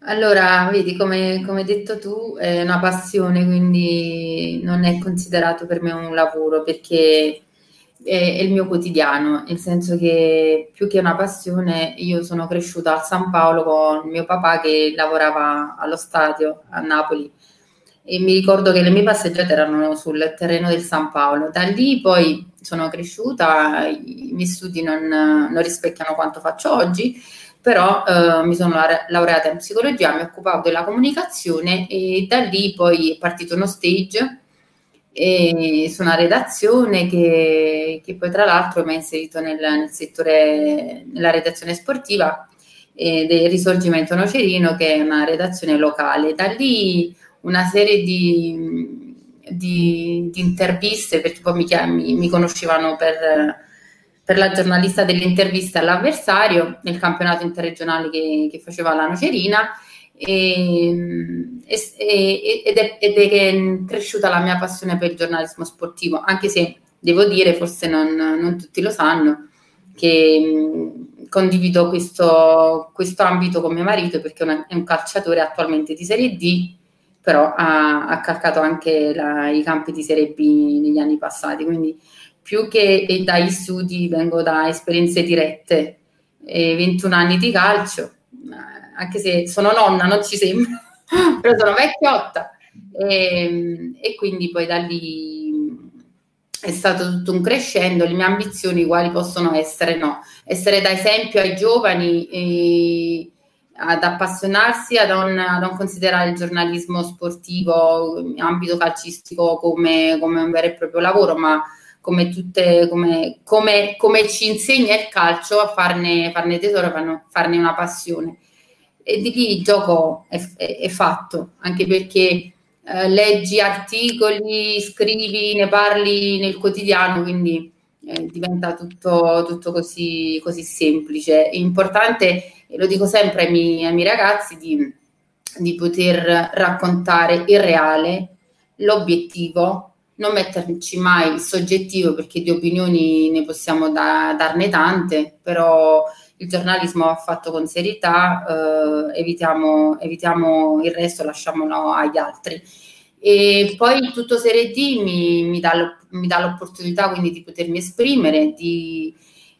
Allora, vedi, come, come, hai detto tu, è una passione, quindi non è considerato per me un lavoro perché è, il mio quotidiano, nel senso che più che una passione, io sono cresciuta a San Paolo con mio papà che lavorava allo stadio a Napoli e mi ricordo che le mie passeggiate erano sul terreno del San Paolo. Da lì poi sono cresciuta, i miei studi non, non rispecchiano quanto faccio oggi, però eh, mi sono laureata in psicologia, mi occupavo della comunicazione e da lì poi è partito uno stage e su una redazione che, che, poi tra l'altro mi ha inserito nel, nel settore, nella redazione sportiva eh, del Risorgimento Nocerino che è una redazione locale. Da lì una serie di, di, di interviste, perché poi mi, chiami, mi conoscevano per, per, la giornalista delle interviste all'avversario nel campionato interregionale che, che faceva la Nocerina e, e, ed, è, ed, è, cresciuta la mia passione per il giornalismo sportivo, anche se devo dire, forse non, non tutti lo sanno, che condivido questo, questo, ambito con mio marito perché è, un calciatore attualmente di Serie D, però ha, ha calcato anche la, i campi di Serie B negli anni passati, quindi più che dagli studi vengo da esperienze dirette, e 21 anni di calcio, eh, anche se sono nonna, non ci sembra, però sono vecchiotta e, e quindi poi da lì è stato tutto un crescendo, le mie ambizioni quali possono essere? No, essere da esempio ai giovani ad appassionarsi, ad non, a non considerare il giornalismo sportivo, ambito calcistico come, come, un vero e proprio lavoro, ma come, tutte, come, come, come ci insegna il calcio a farne, farne tesoro, farne una passione. E di lì il gioco è, è, è fatto, anche perché eh, leggi articoli, scrivi, ne parli nel quotidiano, quindi eh, diventa tutto, tutto così, così, semplice. È importante, e lo dico sempre ai miei, ai miei ragazzi, di, di poter raccontare il reale, l'obiettivo, non metterci mai il soggettivo perché di opinioni ne possiamo da, darne tante, però il giornalismo va fatto con serietà, eh, evitiamo, evitiamo il resto, lasciamolo agli altri. E poi tutto Serie D mi, mi, dà, mi dà, l'opportunità quindi di potermi esprimere, di,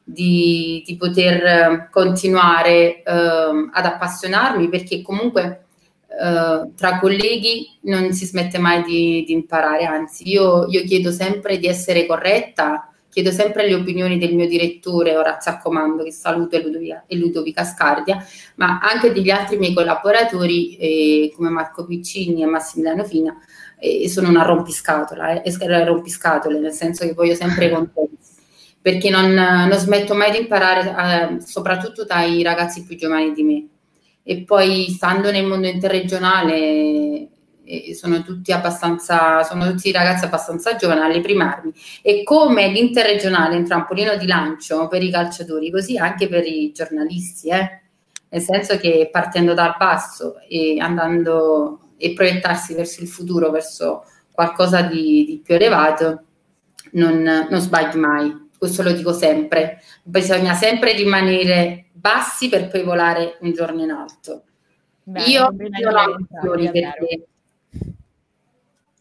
di, di poter continuare eh, ad appassionarmi perché comunque eh, tra colleghi non si smette mai di, di imparare, anzi io, io chiedo sempre di essere corretta chiedo sempre le opinioni del mio direttore Orazio Accomando, che saluto e Ludovica, Scardia, ma anche degli altri miei collaboratori eh, come Marco Piccini e Massimiliano Fina, eh, sono una rompiscatola, eh, rompiscatole, nel senso che voglio sempre contenuti perché non, non, smetto mai di imparare, eh, soprattutto dai ragazzi più giovani di me. E poi stando nel mondo interregionale sono tutti abbastanza, sono tutti ragazzi abbastanza giovani alle prime armi. E come l'interregionale è un trampolino di lancio per i calciatori, così anche per i giornalisti, eh? nel senso che partendo dal basso e andando e proiettarsi verso il futuro, verso qualcosa di, di più elevato, non, non sbagli mai. Questo lo dico sempre. Bisogna sempre rimanere bassi per poi volare un giorno in alto. Beh, io, io ho ambizioni perché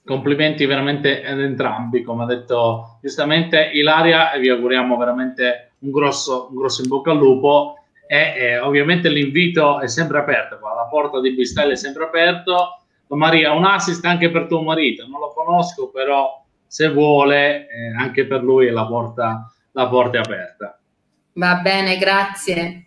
complimenti veramente ad entrambi, come ha detto giustamente Ilaria, e vi auguriamo veramente un grosso, un grosso in bocca al lupo. E, e ovviamente l'invito è sempre aperto, la porta di Bistel è sempre aperta. Maria, un assist anche per tuo marito, non lo conosco, però se vuole, eh, anche per lui la porta, la porta è aperta. Va bene, grazie.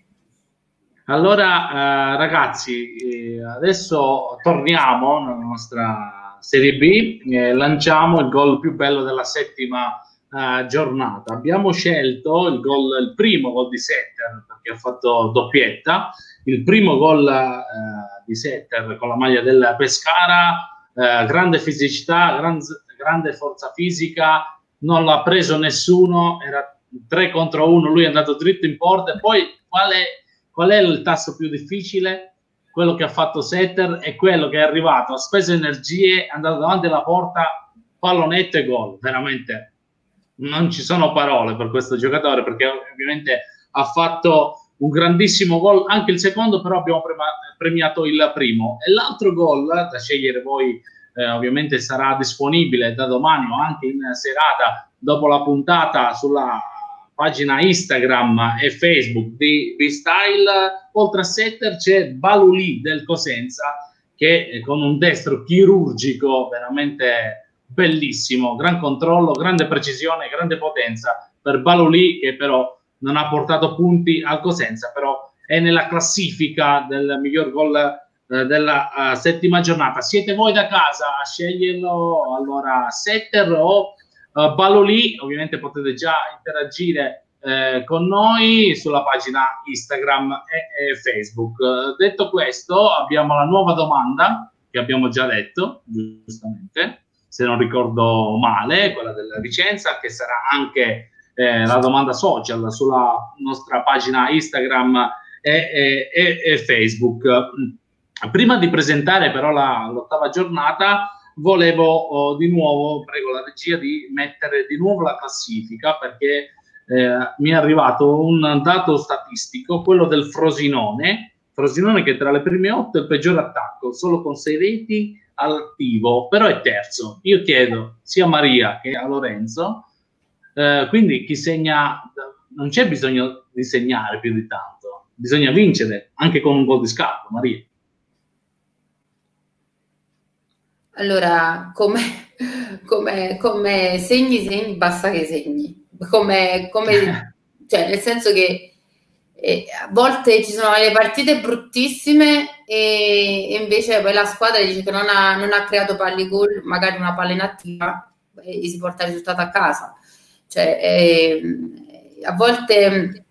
Allora, eh, ragazzi, eh, adesso torniamo nella nostra Serie B eh, lanciamo il gol più bello della settima eh, giornata. Abbiamo scelto il, gol, il primo gol di Setter perché ha fatto doppietta, il primo gol eh, di Setter con la maglia del Pescara, eh, grande fisicità, gran, grande forza fisica, non l'ha preso nessuno, era 3 contro 1, lui è andato dritto in porta poi qual è, qual è il tasso più difficile? Quello che ha fatto Setter è quello che è arrivato, ha speso energie, è andato davanti alla porta, pallonetto e gol. Veramente non ci sono parole per questo giocatore perché ovviamente ha fatto un grandissimo gol, anche il secondo però abbiamo premiato il primo e l'altro gol da scegliere voi eh, ovviamente sarà disponibile da domani o anche in serata dopo la puntata sulla pagina Instagram e Facebook di B-Style, oltre a Setter c'è Baluli del Cosenza che eh, con un destro chirurgico veramente bellissimo, gran controllo, grande precisione, grande potenza per Baluli che però non ha portato punti al Cosenza, però è nella classifica del miglior gol eh, della uh, settima giornata. Siete voi da casa a sceglierlo, allora Setter o Uh, Balolì, ovviamente potete già interagire eh, con noi sulla pagina Instagram e, e Facebook. Uh, detto questo, abbiamo la nuova domanda che abbiamo già detto, giustamente, se non ricordo male, quella della licenza, che sarà anche eh, la domanda social sulla nostra pagina Instagram e, e, e Facebook. prima di presentare però la, l'ottava giornata, volevo oh, di nuovo, prego la regia, di mettere di nuovo la classifica perché eh, mi è arrivato un dato statistico, quello del Frosinone, Frosinone che tra le prime otto è il peggior attacco, solo con sei reti attivo, però è terzo. Io chiedo sia a Maria che a Lorenzo, eh, quindi chi segna, non c'è bisogno di segnare più di tanto, bisogna vincere anche con un gol di scatto, Maria. Allora, come, come, come segni, segni, basta che segni. Come, come, cioè, nel senso che eh, a volte ci sono le partite bruttissime e, e, invece poi la squadra dice che non ha, non ha creato palli gol, magari una palla inattiva e si porta il risultato a casa. Cioè, eh, a volte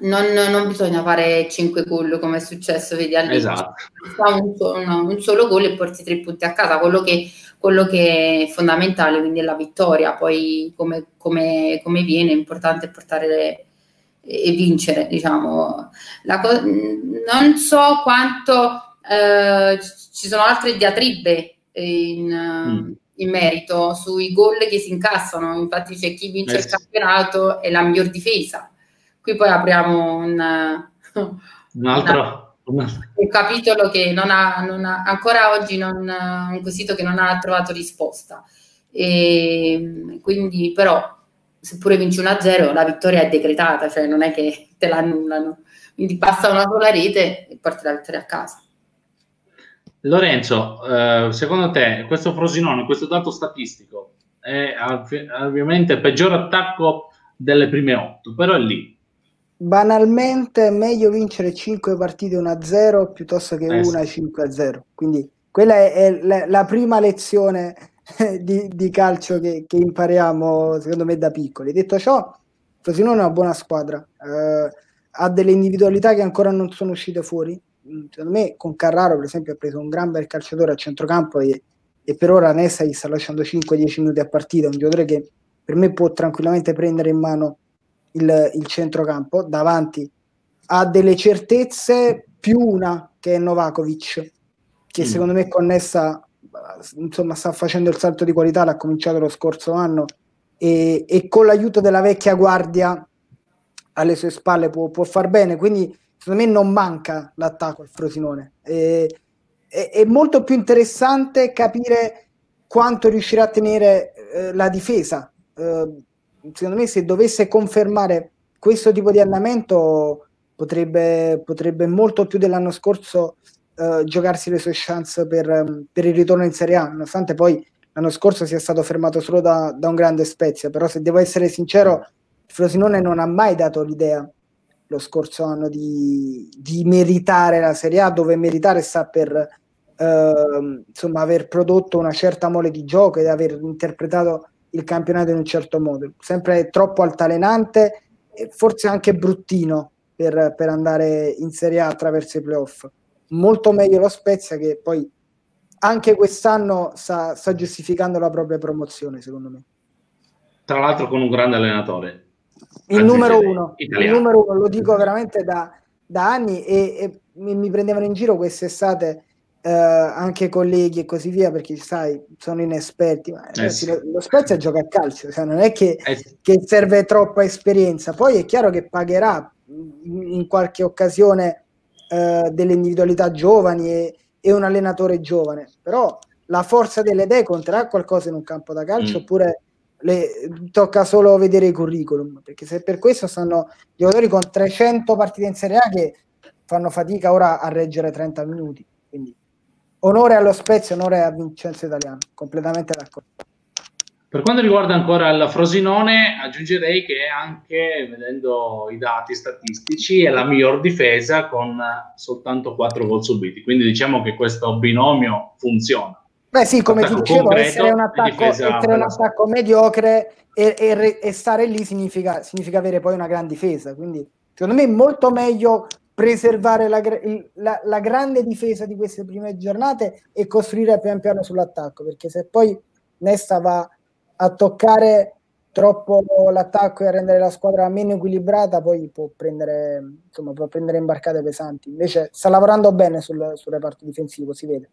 non, non, bisogna fare 5 gol come è successo, vedi all'inizio. Esatto. Un, un, un, solo gol e porti tre punti a casa, quello che, quello che, è fondamentale, quindi è la vittoria, poi come, come, come viene, è importante portare le, e vincere, diciamo. Co- non so quanto eh, ci sono altre diatribe in, mm. in, merito sui gol che si incassano, infatti c'è chi vince eh. il campionato e la miglior difesa qui poi apriamo un, un altro una, un capitolo che non ha, non ha, ancora oggi non, un quesito che non ha trovato risposta. E quindi, però, seppure vinci 1-0, la vittoria è decretata, cioè non è che te l'annullano. Quindi passa una sola rete e porti la vittoria a casa. Lorenzo, eh, secondo te questo Frosinone, questo dato statistico è ovviamente il peggior attacco delle prime otto, però è lì banalmente è meglio vincere 5 partite 1-0 piuttosto che eh, una sì. 5-0. Quindi quella è, è la, la, prima lezione di, di calcio che, che, impariamo, secondo me, da piccoli. Detto ciò, Frosinone è una buona squadra, eh, ha delle individualità che ancora non sono uscite fuori. Mm, secondo me, con Carraro, per esempio, ha preso un gran bel calciatore a centrocampo e, e per ora Nessa gli sta lasciando 5-10 minuti a partita. Un giocatore che per me può tranquillamente prendere in mano il, il centrocampo, davanti ha delle certezze più una che è Novakovic, che mm. secondo me è connessa, insomma sta facendo il salto di qualità, l'ha cominciato lo scorso anno e, e con l'aiuto della vecchia guardia alle sue spalle può, può far bene, quindi secondo me non manca l'attacco al Frosinone. E, è, è molto più interessante capire quanto riuscirà a tenere eh, la difesa. Eh, secondo me se dovesse confermare questo tipo di andamento potrebbe, potrebbe molto più dell'anno scorso uh, giocarsi le sue chance per, per, il ritorno in Serie A, nonostante poi l'anno scorso sia stato fermato solo da, da un grande Spezia, però se devo essere sincero, Frosinone non ha mai dato l'idea lo scorso anno di, di meritare la Serie A, dove meritare sta per uh, insomma aver prodotto una certa mole di gioco ed aver interpretato il campionato in un certo modo, sempre troppo altalenante e forse anche bruttino per, per andare in Serie A attraverso i playoff. Molto meglio lo Spezia che poi anche quest'anno sta, sta giustificando la propria promozione, secondo me. Tra l'altro con un grande allenatore. Il numero uno, il numero uno, lo dico veramente da, da anni e, e mi, mi prendevano in giro quest'estate eh, anche colleghi e così via, perché sai, sono inesperti. Ma eh sì. lo, lo Spezia gioca a calcio, cioè non è che, eh sì. che, serve troppa esperienza. Poi è chiaro che pagherà in, in qualche occasione eh, delle individualità giovani e, e, un allenatore giovane, però la forza delle idee conterà qualcosa in un campo da calcio mm. oppure le, tocca solo vedere i curriculum, perché se per questo stanno giocatori con 300 partite in Serie A che fanno fatica ora a reggere 30 minuti. Quindi onore allo Spezia, onore a Vincenzo Italiano, completamente d'accordo. Per quanto riguarda ancora il Frosinone, aggiungerei che anche vedendo i dati statistici è la miglior difesa con soltanto 4 gol subiti, quindi diciamo che questo binomio funziona. Beh sì, come ti dicevo, essere un attacco, essere un attacco mediocre e, e, e, stare lì significa, significa avere poi una gran difesa, quindi secondo me è molto meglio preservare la, la, la, grande difesa di queste prime giornate e costruire pian piano sull'attacco, perché se poi Nesta va a toccare troppo l'attacco e a rendere la squadra meno equilibrata, poi può prendere, insomma, può prendere imbarcate pesanti. Invece sta lavorando bene sul, sul reparto difensivo, si vede.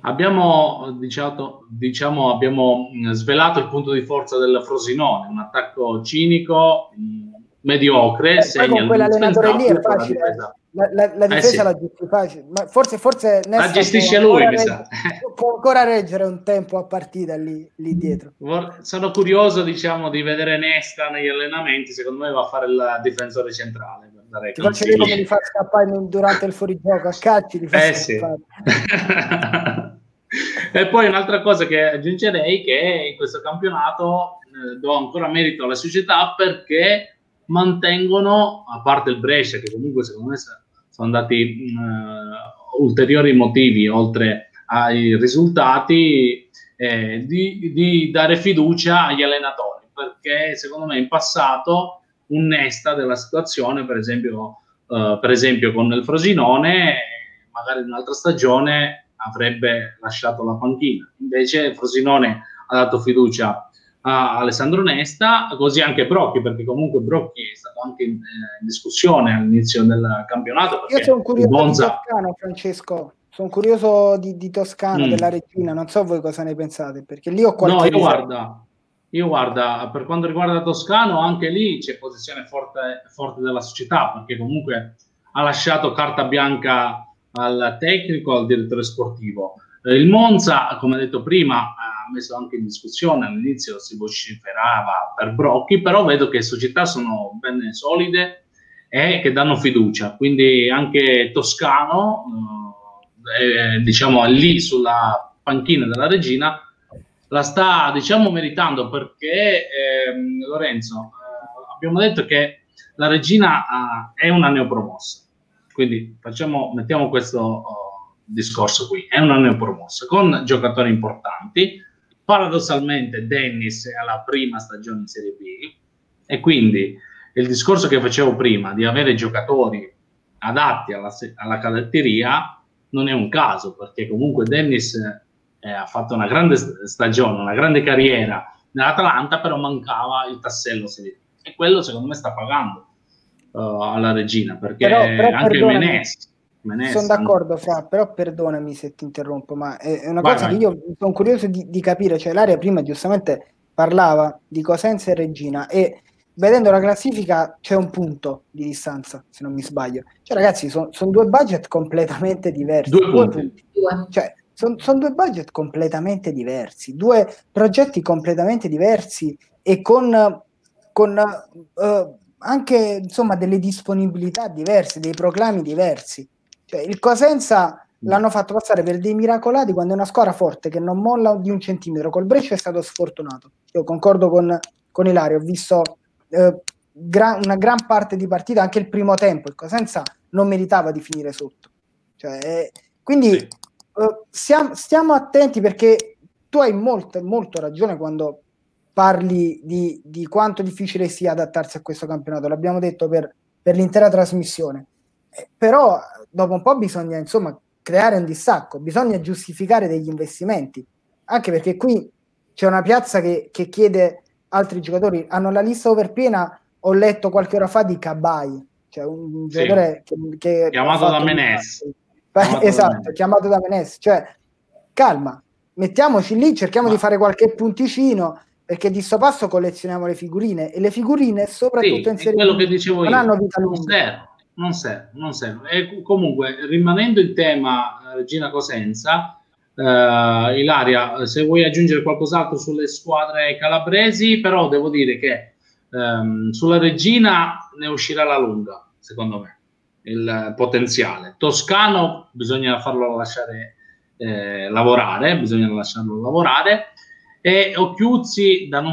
Abbiamo, diciamo, diciamo, abbiamo svelato il punto di forza del Frosinone, un attacco cinico, mediocre, eh, segna con quell'allenatore lì è facile. La, la, la, difesa eh sì. la gestisce ma forse, forse la gestisce lui, mi sa. Può ancora reggere un tempo a partita lì, lì, dietro. Sono curioso, diciamo, di vedere Nesta negli allenamenti. Secondo me va a fare il difensore centrale. Ti faccio vedere come li fa scappare durante il fuorigioco a calci. Li fa eh sì. e poi un'altra cosa che aggiungerei che in questo campionato eh, do ancora merito alla società perché mantengono, a parte il Brescia, che comunque secondo me sono andati uh, ulteriori motivi oltre ai risultati, eh, di, di, dare fiducia agli allenatori, perché secondo me in passato un della situazione, per esempio, uh, per esempio con il Frosinone, magari in un'altra stagione avrebbe lasciato la panchina. Invece Frosinone ha dato fiducia a Alessandro Nesta, così anche Brocchi, perché comunque Brocchi è stato anche in, eh, in discussione all'inizio del campionato. Io sono curioso Bonza... di Toscano, Francesco. Sono curioso di, di Toscano, mm. della Regina, non so voi cosa ne pensate, perché lì ho qualche... No, io guarda, io guarda, per quanto riguarda Toscano, anche lì c'è posizione forte, forte della società, perché comunque ha lasciato carta bianca al tecnico, al direttore sportivo. Il Monza, come detto prima, messo anche in discussione, all'inizio si vociferava per Brocchi, però vedo che società sono ben solide e che danno fiducia, quindi anche Toscano, eh, diciamo, lì sulla panchina della regina, la sta, diciamo, meritando perché, eh, Lorenzo, eh, abbiamo detto che la regina eh, è una neopromossa, quindi facciamo, mettiamo questo oh, discorso qui, è una neopromossa con giocatori importanti, Paradossalmente Dennis è alla prima stagione in Serie B e quindi il discorso che facevo prima di avere giocatori adatti alla, alla cadetteria non è un caso perché comunque Dennis eh, ha fatto una grande stagione, una grande carriera nell'Atalanta, però mancava il tassello Serie B e quello secondo me sta pagando uh, alla regina perché però, però anche Menes sono d'accordo, Fra, però perdonami se ti interrompo, ma è una vai, cosa vai. che io sono curioso di, di, capire, cioè l'area prima giustamente parlava di Cosenza e Regina e vedendo la classifica c'è un punto di distanza, se non mi sbaglio. Cioè ragazzi, sono son due budget completamente diversi. Due, due punti. Cioè, sono son due budget completamente diversi, due progetti completamente diversi e con, con uh, anche insomma delle disponibilità diverse, dei proclami diversi. Cioè, il Cosenza mm. l'hanno fatto passare per dei miracolati quando è una squadra forte che non molla di un centimetro. Col Brescia è stato sfortunato. Io concordo con, con Ilario, ho visto eh, gra- una gran parte di partita, anche il primo tempo. Il Cosenza non meritava di finire sotto. Cioè, eh, quindi sì. eh, stiamo, stiamo, attenti perché tu hai molto, molto ragione quando parli di, di, quanto difficile sia adattarsi a questo campionato. L'abbiamo detto per, per l'intera trasmissione. Eh, però dopo un po' bisogna insomma creare un distacco, bisogna giustificare degli investimenti, anche perché qui c'è una piazza che, che chiede altri giocatori, hanno la lista overpiena, ho letto qualche ora fa di Cabai, cioè un sì. giocatore che, che chiamato da Menes. esatto, da chiamato da Menes, cioè calma, mettiamoci lì, cerchiamo Ma... di fare qualche punticino perché di sto passo collezioniamo le figurine e le figurine soprattutto sì, in serie quello che dicevo non io. hanno vita lunga non serve, non serve. E comunque, rimanendo in tema eh, Regina Cosenza, uh, Ilaria, se vuoi aggiungere qualcos'altro sulle squadre calabresi, però devo dire che um, sulla Regina ne uscirà la lunga, secondo me, il potenziale. Toscano bisogna farlo lasciare eh, lavorare, bisogna lasciarlo lavorare, e Occhiuzzi da non,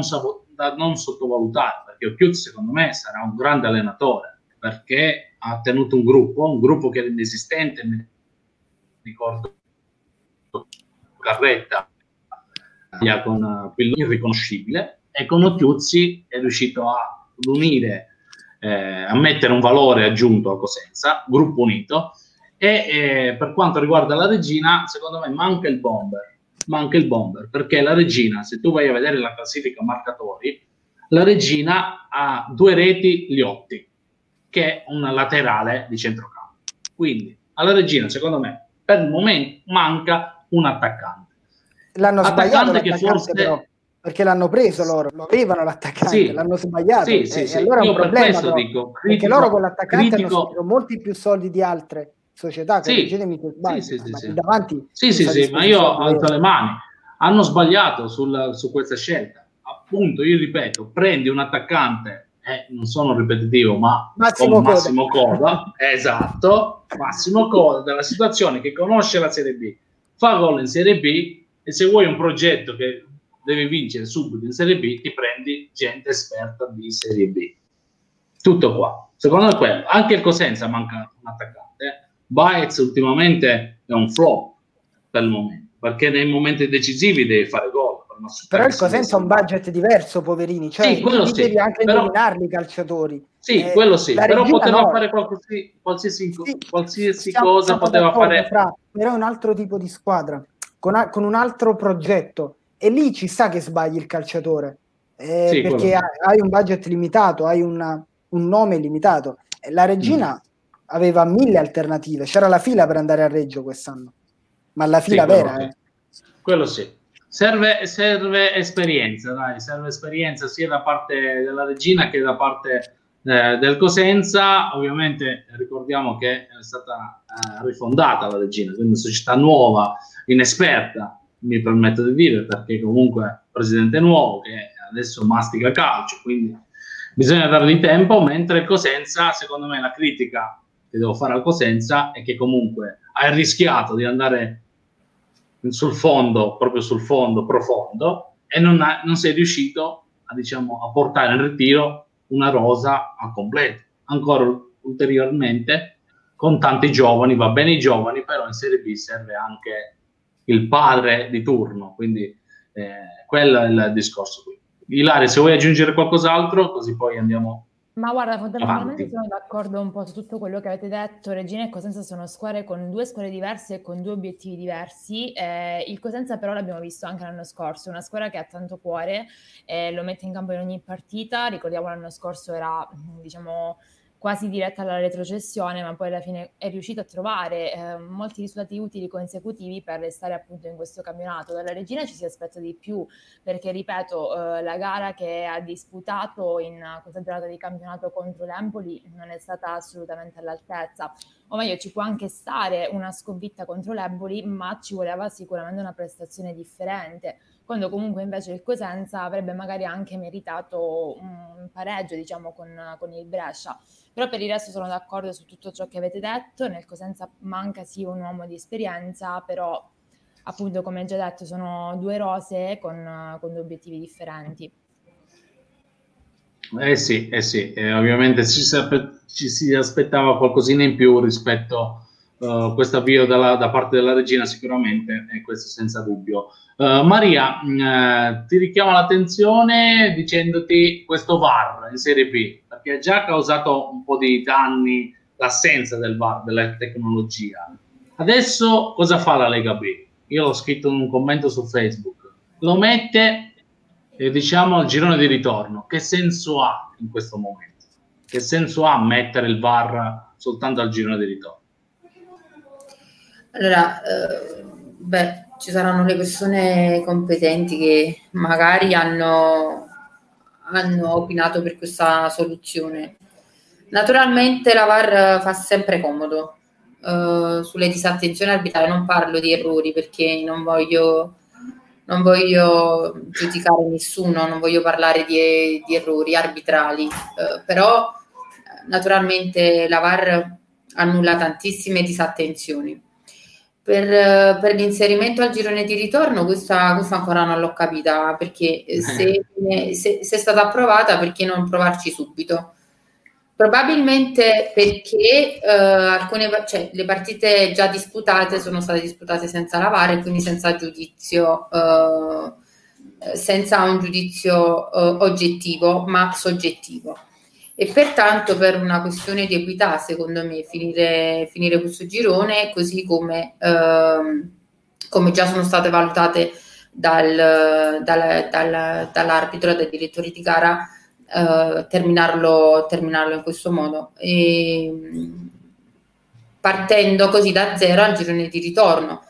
da non sottovalutare, perché Occhiuzzi secondo me sarà un grande allenatore, perché ha tenuto un gruppo, un gruppo che era inesistente, mi ricordo Carretta con quello irriconoscibile e con Otiuzzi è riuscito a, unire, eh, a mettere un valore aggiunto a Cosenza, gruppo unito e eh, per quanto riguarda la regina, secondo me manca il bomber, manca il bomber perché la regina, se tu vai a vedere la classifica marcatori, la regina ha due reti Liotti, che è una laterale di centrocampo. Quindi alla regina, secondo me, per il momento manca un attaccante. L'hanno attaccante che forse... Però, perché l'hanno preso loro, lo avevano l'attaccante, sì, l'hanno sbagliato. Sì, sì, e, sì. allora è un problema. Però, dico, critico, perché loro con l'attaccante critico... hanno molti più soldi di altre società, correggetemi sì, sbaglio, sì, sì, sì, davanti. Sì, sì, sì, ma io alzo le mani. Hanno sbagliato sul, su questa scelta. Appunto, io ripeto, prendi un attaccante, eh, non sono ripetitivo, ma Massimo Coda. Massimo Coda, esatto, Massimo Coda, della situazione che conosce la Serie B, fa gol in Serie B e se vuoi un progetto che devi vincere subito in Serie B, ti prendi gente esperta di Serie B. Tutto qua. Secondo me quello. Anche il Cosenza manca un attaccante. Baez ultimamente è un flop per il momento, perché nei momenti decisivi devi fare. Però il Cosenza ha un budget diverso, poverini, cioè sì, quello sì, devi anche però... nominarli i calciatori. Sì, eh, quello sì, però poteva no. fare qualsiasi, qualsiasi, sì, qualsiasi cosa, poteva fare. Fra, però è un altro tipo di squadra, con, a, con, un altro progetto, e lì ci sta che sbagli il calciatore, eh, sì, perché hai, hai un budget limitato, hai una, un nome limitato. La regina... Mm aveva mille alternative, c'era la fila per andare a Reggio quest'anno, ma la fila sì, vera. Quello, eh. quello sì. Serve, serve, esperienza, dai, serve esperienza sia da parte della regina che da parte eh, del Cosenza. Ovviamente ricordiamo che è stata eh, rifondata la regina, quindi una società nuova, inesperta, mi permetto di dire, perché comunque presidente nuovo che adesso mastica calcio, quindi bisogna dargli tempo, mentre Cosenza, secondo me, la critica che devo fare al Cosenza e che comunque hai rischiato di andare sul fondo, proprio sul fondo profondo, e non, ha, non sei riuscito a, diciamo, a portare in ritiro una rosa al completo. Ancora ulteriormente, con tanti giovani, va bene i giovani, però in Serie B serve anche il padre di turno, quindi eh, quello è il discorso qui. Ilaria, se vuoi aggiungere qualcos'altro, così poi andiamo ma guarda, fondamentalmente sono d'accordo un po' su tutto quello che avete detto. Regina e Cosenza sono squadre con due squadre diverse e con due obiettivi diversi. Eh, il Cosenza però l'abbiamo visto anche l'anno scorso, una squadra che ha tanto cuore, eh, lo mette in campo in ogni partita. Ricordiamo l'anno scorso era, diciamo, quasi diretta alla retrocessione, ma poi alla fine è riuscito a trovare eh, molti risultati utili consecutivi per restare appunto in questo campionato. Dalla Regina ci si aspetta di più, perché ripeto, eh, la gara che ha disputato in questa giornata di campionato contro l'Empoli non è stata assolutamente all'altezza. O meglio, ci può anche stare una sconfitta contro l'Empoli, ma ci voleva sicuramente una prestazione differente quando comunque invece il Cosenza avrebbe magari anche meritato un pareggio, diciamo, con, con il Brescia. Però per il resto sono d'accordo su tutto ciò che avete detto, nel Cosenza manca sì un uomo di esperienza, però appunto come già detto sono due rose con, con due obiettivi differenti. Eh sì, eh sì, eh, ovviamente ci si, aspettava qualcosina in più rispetto a uh, questo avvio dalla, da parte della regina sicuramente, e questo senza dubbio. Uh, Maria, mh, mm, ti richiamo l'attenzione dicendoti questo VAR in Serie B, perché ha già causato un po' di danni l'assenza del VAR, della tecnologia. Adesso cosa fa la Lega B? Io l'ho scritto in un commento su Facebook. Lo mette, eh, diciamo, al girone di ritorno. Che senso ha in questo momento? Che senso ha mettere il VAR soltanto al girone di ritorno? Allora, eh, beh, ci saranno le persone competenti che magari hanno, hanno opinato per questa soluzione. Naturalmente la VAR fa sempre comodo. Uh, sulle disattenzioni arbitrali non parlo di errori perché non voglio, non voglio giudicare nessuno, non voglio parlare di, di errori arbitrali, uh, però naturalmente la VAR annulla tantissime disattenzioni per, per, l'inserimento al girone di ritorno, questa, questa ancora non l'ho capita perché eh. se, se, se, è stata approvata, perché non provarci subito? Probabilmente perché eh, alcune cioè, le partite già disputate sono state disputate senza lavare, quindi senza giudizio, eh, senza un giudizio eh, oggettivo, ma soggettivo e pertanto per una questione di equità, secondo me, finire, finire questo girone, così come, ehm, come, già sono state valutate dal, dal, dal, dall'arbitro e dai direttori di gara, eh, terminarlo, terminarlo in questo modo. E, partendo così da zero al girone di ritorno.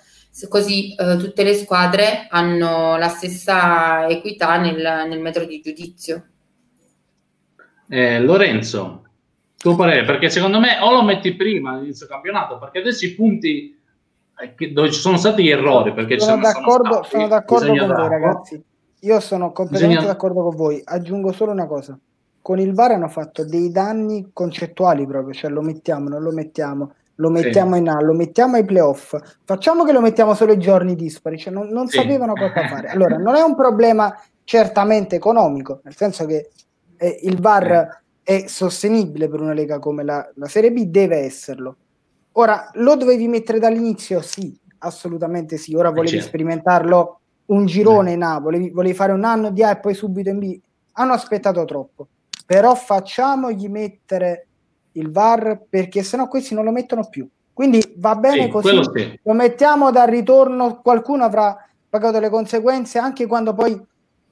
Così eh, tutte le squadre hanno la stessa equità nel, nel metro di giudizio. Eh, Lorenzo, tuo parere? Perché secondo me o lo metti prima all'inizio campionato, perché adesso i punti eh, dove ci sono stati gli errori. Perché sono, d'accordo, sono, stati, sono d'accordo con voi, ragazzi. Io sono completamente bisogna... d'accordo con voi. Aggiungo solo una cosa. Con il VAR hanno fatto dei danni concettuali proprio, cioè lo mettiamo, non lo mettiamo lo mettiamo sì. in A, lo mettiamo ai playoff, facciamo che lo mettiamo solo i giorni dispari, cioè non, non sì. sapevano cosa fare. Allora, non è un problema certamente economico, nel senso che eh, il VAR è sostenibile per una lega come la, la Serie B, deve esserlo. Ora, lo dovevi mettere dall'inizio? Sì, assolutamente sì. Ora volevi certo. sperimentarlo un girone in A, volevi, volevi fare un anno di A e poi subito in B. Hanno aspettato troppo. Però facciamogli mettere il VAR perché sennò questi non lo mettono più. Quindi va bene sì, così, sì. lo mettiamo dal ritorno, qualcuno avrà pagato le conseguenze anche quando poi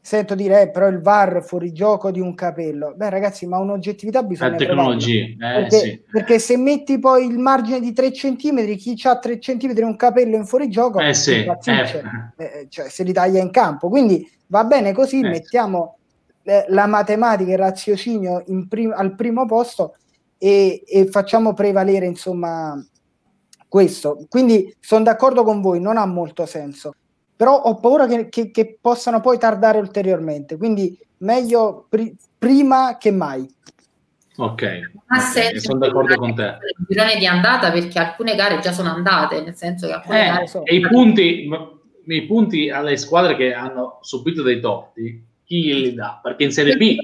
sento dire eh, però il VAR fuori gioco di un capello. Beh ragazzi, ma un'oggettività bisogna... La tecnologia, eh, perché, sì. perché, se metti poi il margine di 3 centimetri, chi ha 3 centimetri un capello in fuori gioco, eh, sì. eh. eh, cioè, se li taglia in campo. Quindi va bene così, eh. mettiamo eh, la matematica e il raziocinio prim- al primo posto e, e facciamo prevalere insomma questo. Quindi sono d'accordo con voi, non ha molto senso, però ho paura che, che, che possano poi tardare ulteriormente, quindi meglio pri- prima che mai. Ok, okay. sono d'accordo con te. Il girone di andata perché alcune gare già sono andate, nel senso che alcune eh, gare sono e i punti, i punti alle squadre che hanno subito dei torti, chi li dà? Perché in Serie B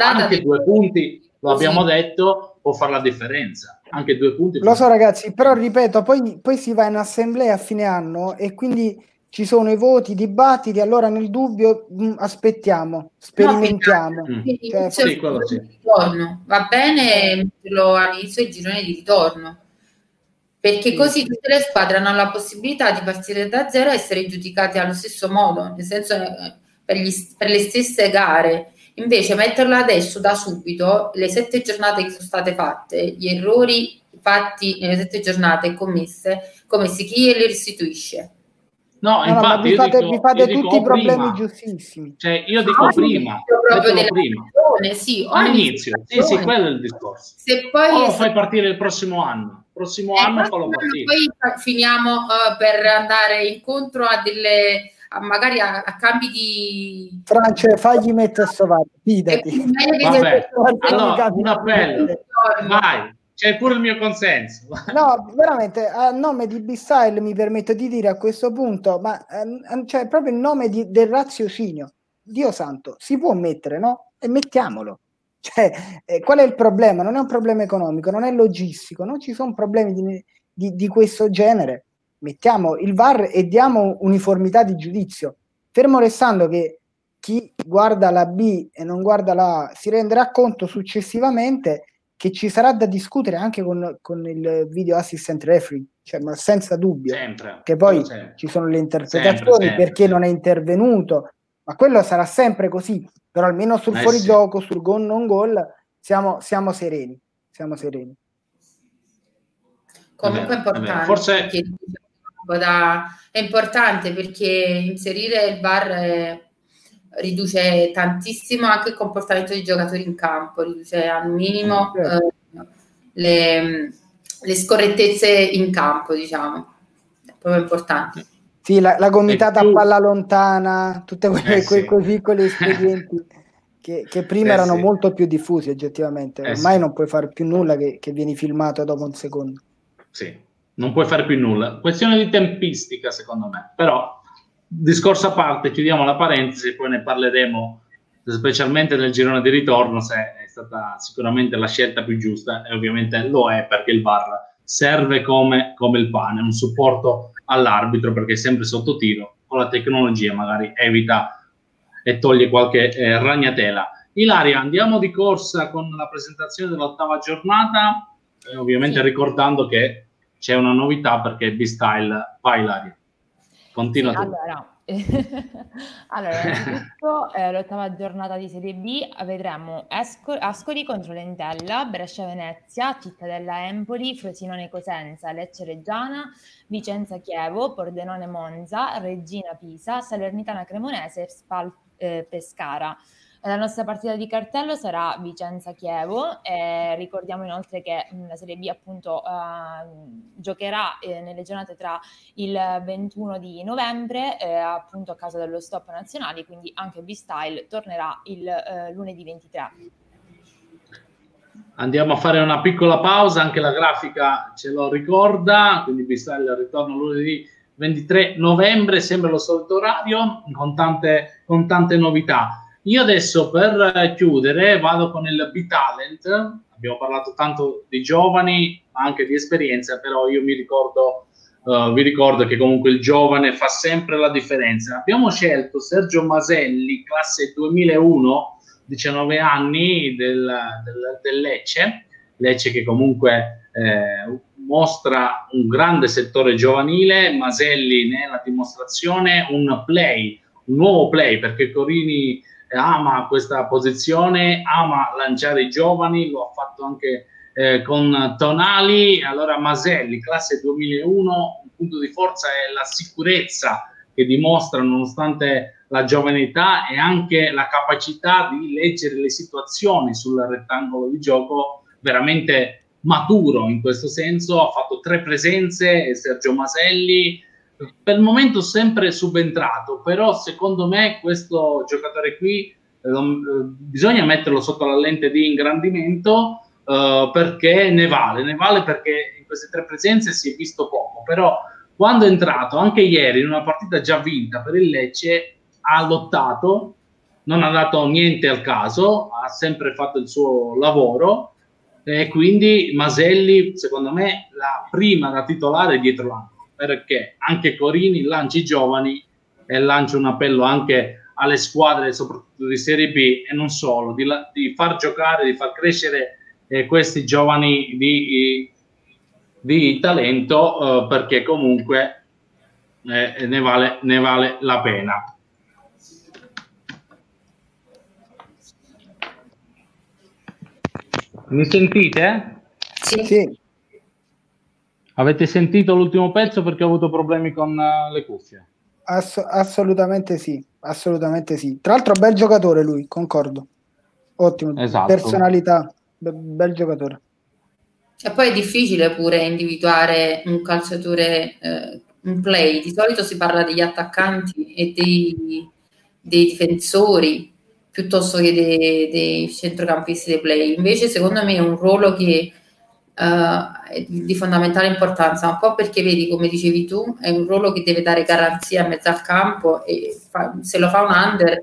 anche due punti, lo abbiamo detto, può fare la differenza. Anche due punti. Lo so, ragazzi, però ripeto, poi, poi si va in assemblea a fine anno e quindi ci sono i voti, i dibattiti, allora nel dubbio mh, mm, aspettiamo, sperimentiamo. No, cioè, sì, quello sì. ritorno. Va bene metterlo all'inizio del girone di ritorno, perché così tutte le squadre hanno la possibilità di partire da zero e essere giudicate allo stesso modo, nel senso eh, per, gli, per le stesse gare Invece metterlo adesso da subito, le sette giornate che sono state fatte, gli errori fatti nelle sette giornate commesse, commessi chi li restituisce? No, no infatti no, vi fate, dico, vi fate tutti i problemi prima. giustissimi. Cioè, io dico no, prima, proprio della prima. sì, all'inizio. Sì, sì, quello è il discorso. Se poi o lo fai partire il prossimo anno. Prossimo eh, anno fallo partire. Poi finiamo uh, per andare incontro a delle a magari a, a, cambi di Francia fagli mettere sovare fidati Vabbè. allora un appello vai c'è pure il mio consenso no veramente a nome di B-Style mi permetto di dire a questo punto ma eh, cioè proprio il nome di, del raziocinio Dio santo si può mettere no? e mettiamolo cioè, eh, qual è il problema? Non è un problema economico, non è logistico, non ci sono problemi di, di, di questo genere mettiamo il VAR e diamo uniformità di giudizio, fermo restando che chi guarda la B e non guarda la A si renderà conto successivamente che ci sarà da discutere anche con, con il video assistant referee, cioè, ma senza dubbio, sempre, che poi sempre. ci sono le interpretazioni sempre, perché non è intervenuto, ma quello sarà sempre così, però almeno sul eh fuorigioco, sì. sul gol non gol, siamo, siamo sereni, siamo sereni. Comunque è importante. Forse da... è importante perché inserire il VAR eh, riduce tantissimo anche il comportamento dei giocatori in campo, riduce al minimo certo. eh, le, le, scorrettezze in campo, diciamo. È proprio importante. Sì, la, la gomitata più... a palla lontana, tutti quei, eh, quei, quei piccoli espedienti. Che, che, prima eh, erano sì. molto più diffusi oggettivamente, eh, ormai sì. non puoi fare più nulla che, che vieni filmato dopo un secondo. Sì, non puoi fare più nulla. Questione di tempistica, secondo me. Però, discorso a parte, chiudiamo la parentesi poi ne parleremo specialmente nel girone di ritorno se è stata sicuramente la scelta più giusta e ovviamente lo è perché il VAR serve come, come il pane, un supporto all'arbitro perché è sempre sotto tiro, con la tecnologia magari evita e toglie qualche eh, ragnatela. Ilaria, andiamo di corsa con la presentazione dell'ottava giornata, eh, ovviamente sì. ricordando che c'è una novità perché B-Style vai Ilaria. Continua sì, Allora, allora, innanzitutto eh, l'ottava giornata di Serie B vedremo Esco- Ascoli contro Lentella, Brescia-Venezia, Cittadella Empoli, Frosinone-Cosenza, Lecce-Reggiana, Vicenza-Chievo, Pordenone-Monza, Regina-Pisa, Salernitana-Cremonese e Spal-Pescara. Eh, la nostra partita di cartello sarà Vicenza-Chievo. Eh, ricordiamo inoltre che la Serie B appunto eh, giocherà eh, nelle giornate tra il 21 di novembre, eh, appunto a causa dello stop nazionale, quindi anche B-Style tornerà il eh, lunedì 23. Andiamo a fare una piccola pausa, anche la grafica ce lo ricorda, quindi B-Style ritorna lunedì 23 novembre, sempre lo solito orario, con tante, con tante novità. Io adesso per chiudere vado con il B-Talent, abbiamo parlato tanto di giovani, ma anche di esperienza, però io mi ricordo, uh, vi ricordo che comunque il giovane fa sempre la differenza. Abbiamo scelto Sergio Maselli, classe 2001, 19 anni del, del, del Lecce, Lecce che comunque eh, mostra un grande settore giovanile, Maselli nella dimostrazione, un play, un nuovo play, perché Corini ama questa posizione, ama lanciare i giovani, lo ha fatto anche eh, con Tonali, allora Maselli, classe 2001, un punto di forza è la sicurezza che dimostra nonostante la giovane età e anche la capacità di leggere le situazioni sul rettangolo di gioco veramente maturo in questo senso, ha fatto tre presenze, Sergio Maselli, per il momento sempre subentrato, però secondo me questo giocatore qui eh, eh, bisogna metterlo sotto la lente di ingrandimento eh, perché ne vale, ne vale perché in queste tre presenze si è visto poco, però quando è entrato anche ieri in una partita già vinta per il Lecce ha lottato, non ha dato niente al caso, ha sempre fatto il suo lavoro e quindi Maselli secondo me la prima da titolare dietro l'angolo perché anche Corini lancia i giovani e lancia un appello anche alle squadre, soprattutto di Serie B e non solo, di, di far giocare, di far crescere eh, questi giovani di, di talento eh, perché comunque eh, ne, vale, ne vale la pena. Mi sentite? Sì. sì. Avete sentito l'ultimo pezzo perché ho avuto problemi con uh, le cuffie? Ass- assolutamente sì, assolutamente sì. Tra l'altro bel giocatore lui, concordo. Ottimo, esatto. personalità, be- bel giocatore. E poi è difficile pure individuare un calciatore, eh, un play. Di solito si parla degli attaccanti e dei, dei difensori piuttosto che dei, dei centrocampisti dei play. Invece secondo me è un ruolo che uh, di fondamentale importanza, un po' perché vedi, come dicevi tu, è un ruolo che deve dare garanzia a mezzo al campo e fa, se lo fa un under,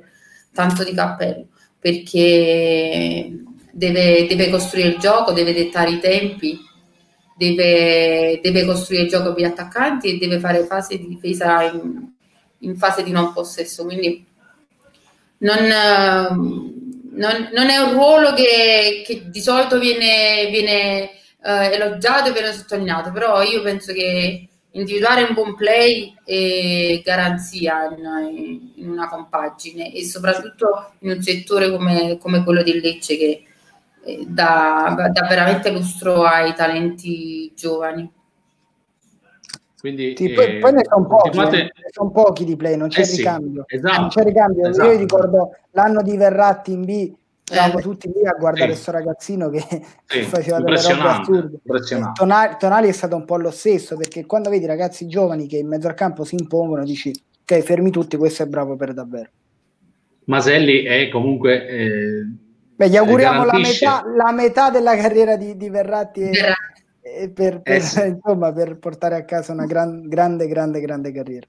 tanto di cappello, perché deve, deve costruire il gioco, deve dettare i tempi, deve, deve costruire il gioco per gli attaccanti e deve fare fase di difesa in, in fase di non possesso. Quindi non, non, non, è un ruolo che, che di solito viene, viene eh, elogiato e viene sottolineato, però io penso che individuare un buon play è garanzia in, in una compagine e soprattutto in un settore come, come quello di Lecce che eh, dà, dà, veramente lustro ai talenti giovani. Quindi, sì, poi, eh, poi, ne sono pochi, continuate... ne sono pochi di play, non c'è eh ricambio. Sì, esatto, non c'è ricambio. Esatto. Io ricordo l'anno di Verratti in B Eravamo eh, tutti lì a guardare questo sì. ragazzino che sì, faceva delle robe assurde. Tonali, Tonali, è stato un po' lo stesso perché quando vedi ragazzi giovani che in mezzo al campo si impongono, dici ok, fermi tutti, questo è bravo per davvero. Maselli è comunque. Eh, Beh, gli auguriamo la metà, la metà, della carriera di, di Verratti e, e per, per, eh sì. insomma, per portare a casa una gran, grande, grande, grande carriera.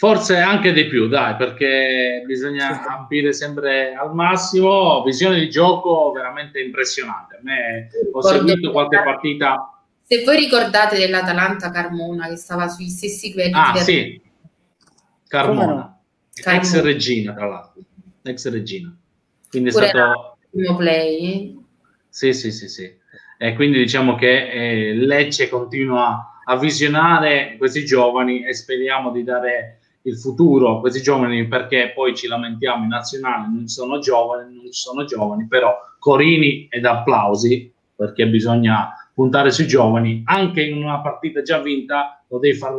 Forse anche di più, dai, perché bisogna ambire sempre al massimo. Visione di gioco veramente impressionante. A me ho seguito qualche partita. Se voi ricordate dell'Atalanta Carmona che stava sui stessi crediti. Ah, sì, Carmona, Carmona, ex regina, tra l'altro, ex regina. Quindi è stato il primo play. Sì, sì, sì, sì. E quindi diciamo che eh, Lecce continua a visionare questi giovani e speriamo di dare il futuro, questi giovani, perché poi ci lamentiamo in nazionale, non sono giovani, non sono giovani, però Corini ed applausi, perché bisogna puntare sui giovani, anche in una partita già vinta lo devi far,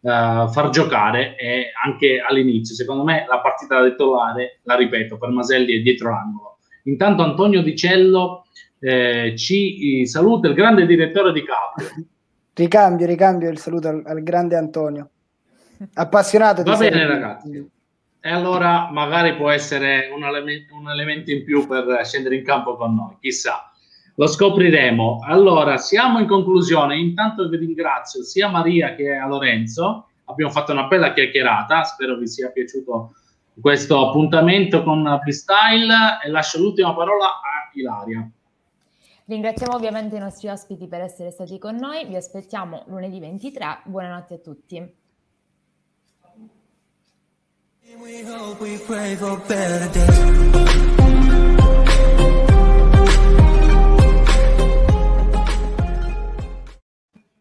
uh, far giocare e anche all'inizio. Secondo me la partita da titolare, la ripeto, per Maselli è dietro l'angolo. Intanto Antonio Dicello eh, ci saluta il grande direttore di Caprio. Ricambio, ricambio il saluto al, al grande Antonio. Appassionato di Va bene, serie. ragazzi. E allora magari può essere un elemento, un elemento in più per scendere in campo con noi, chissà. Lo scopriremo. Allora, siamo in conclusione. Intanto vi ringrazio sia Maria che a Lorenzo. Abbiamo fatto una bella chiacchierata. Spero vi sia piaciuto questo appuntamento con Freestyle e lascio l'ultima parola a Ilaria. Ringraziamo ovviamente i nostri ospiti per essere stati con noi. Vi aspettiamo lunedì 23. Buonanotte a tutti. We hope we pray for better days.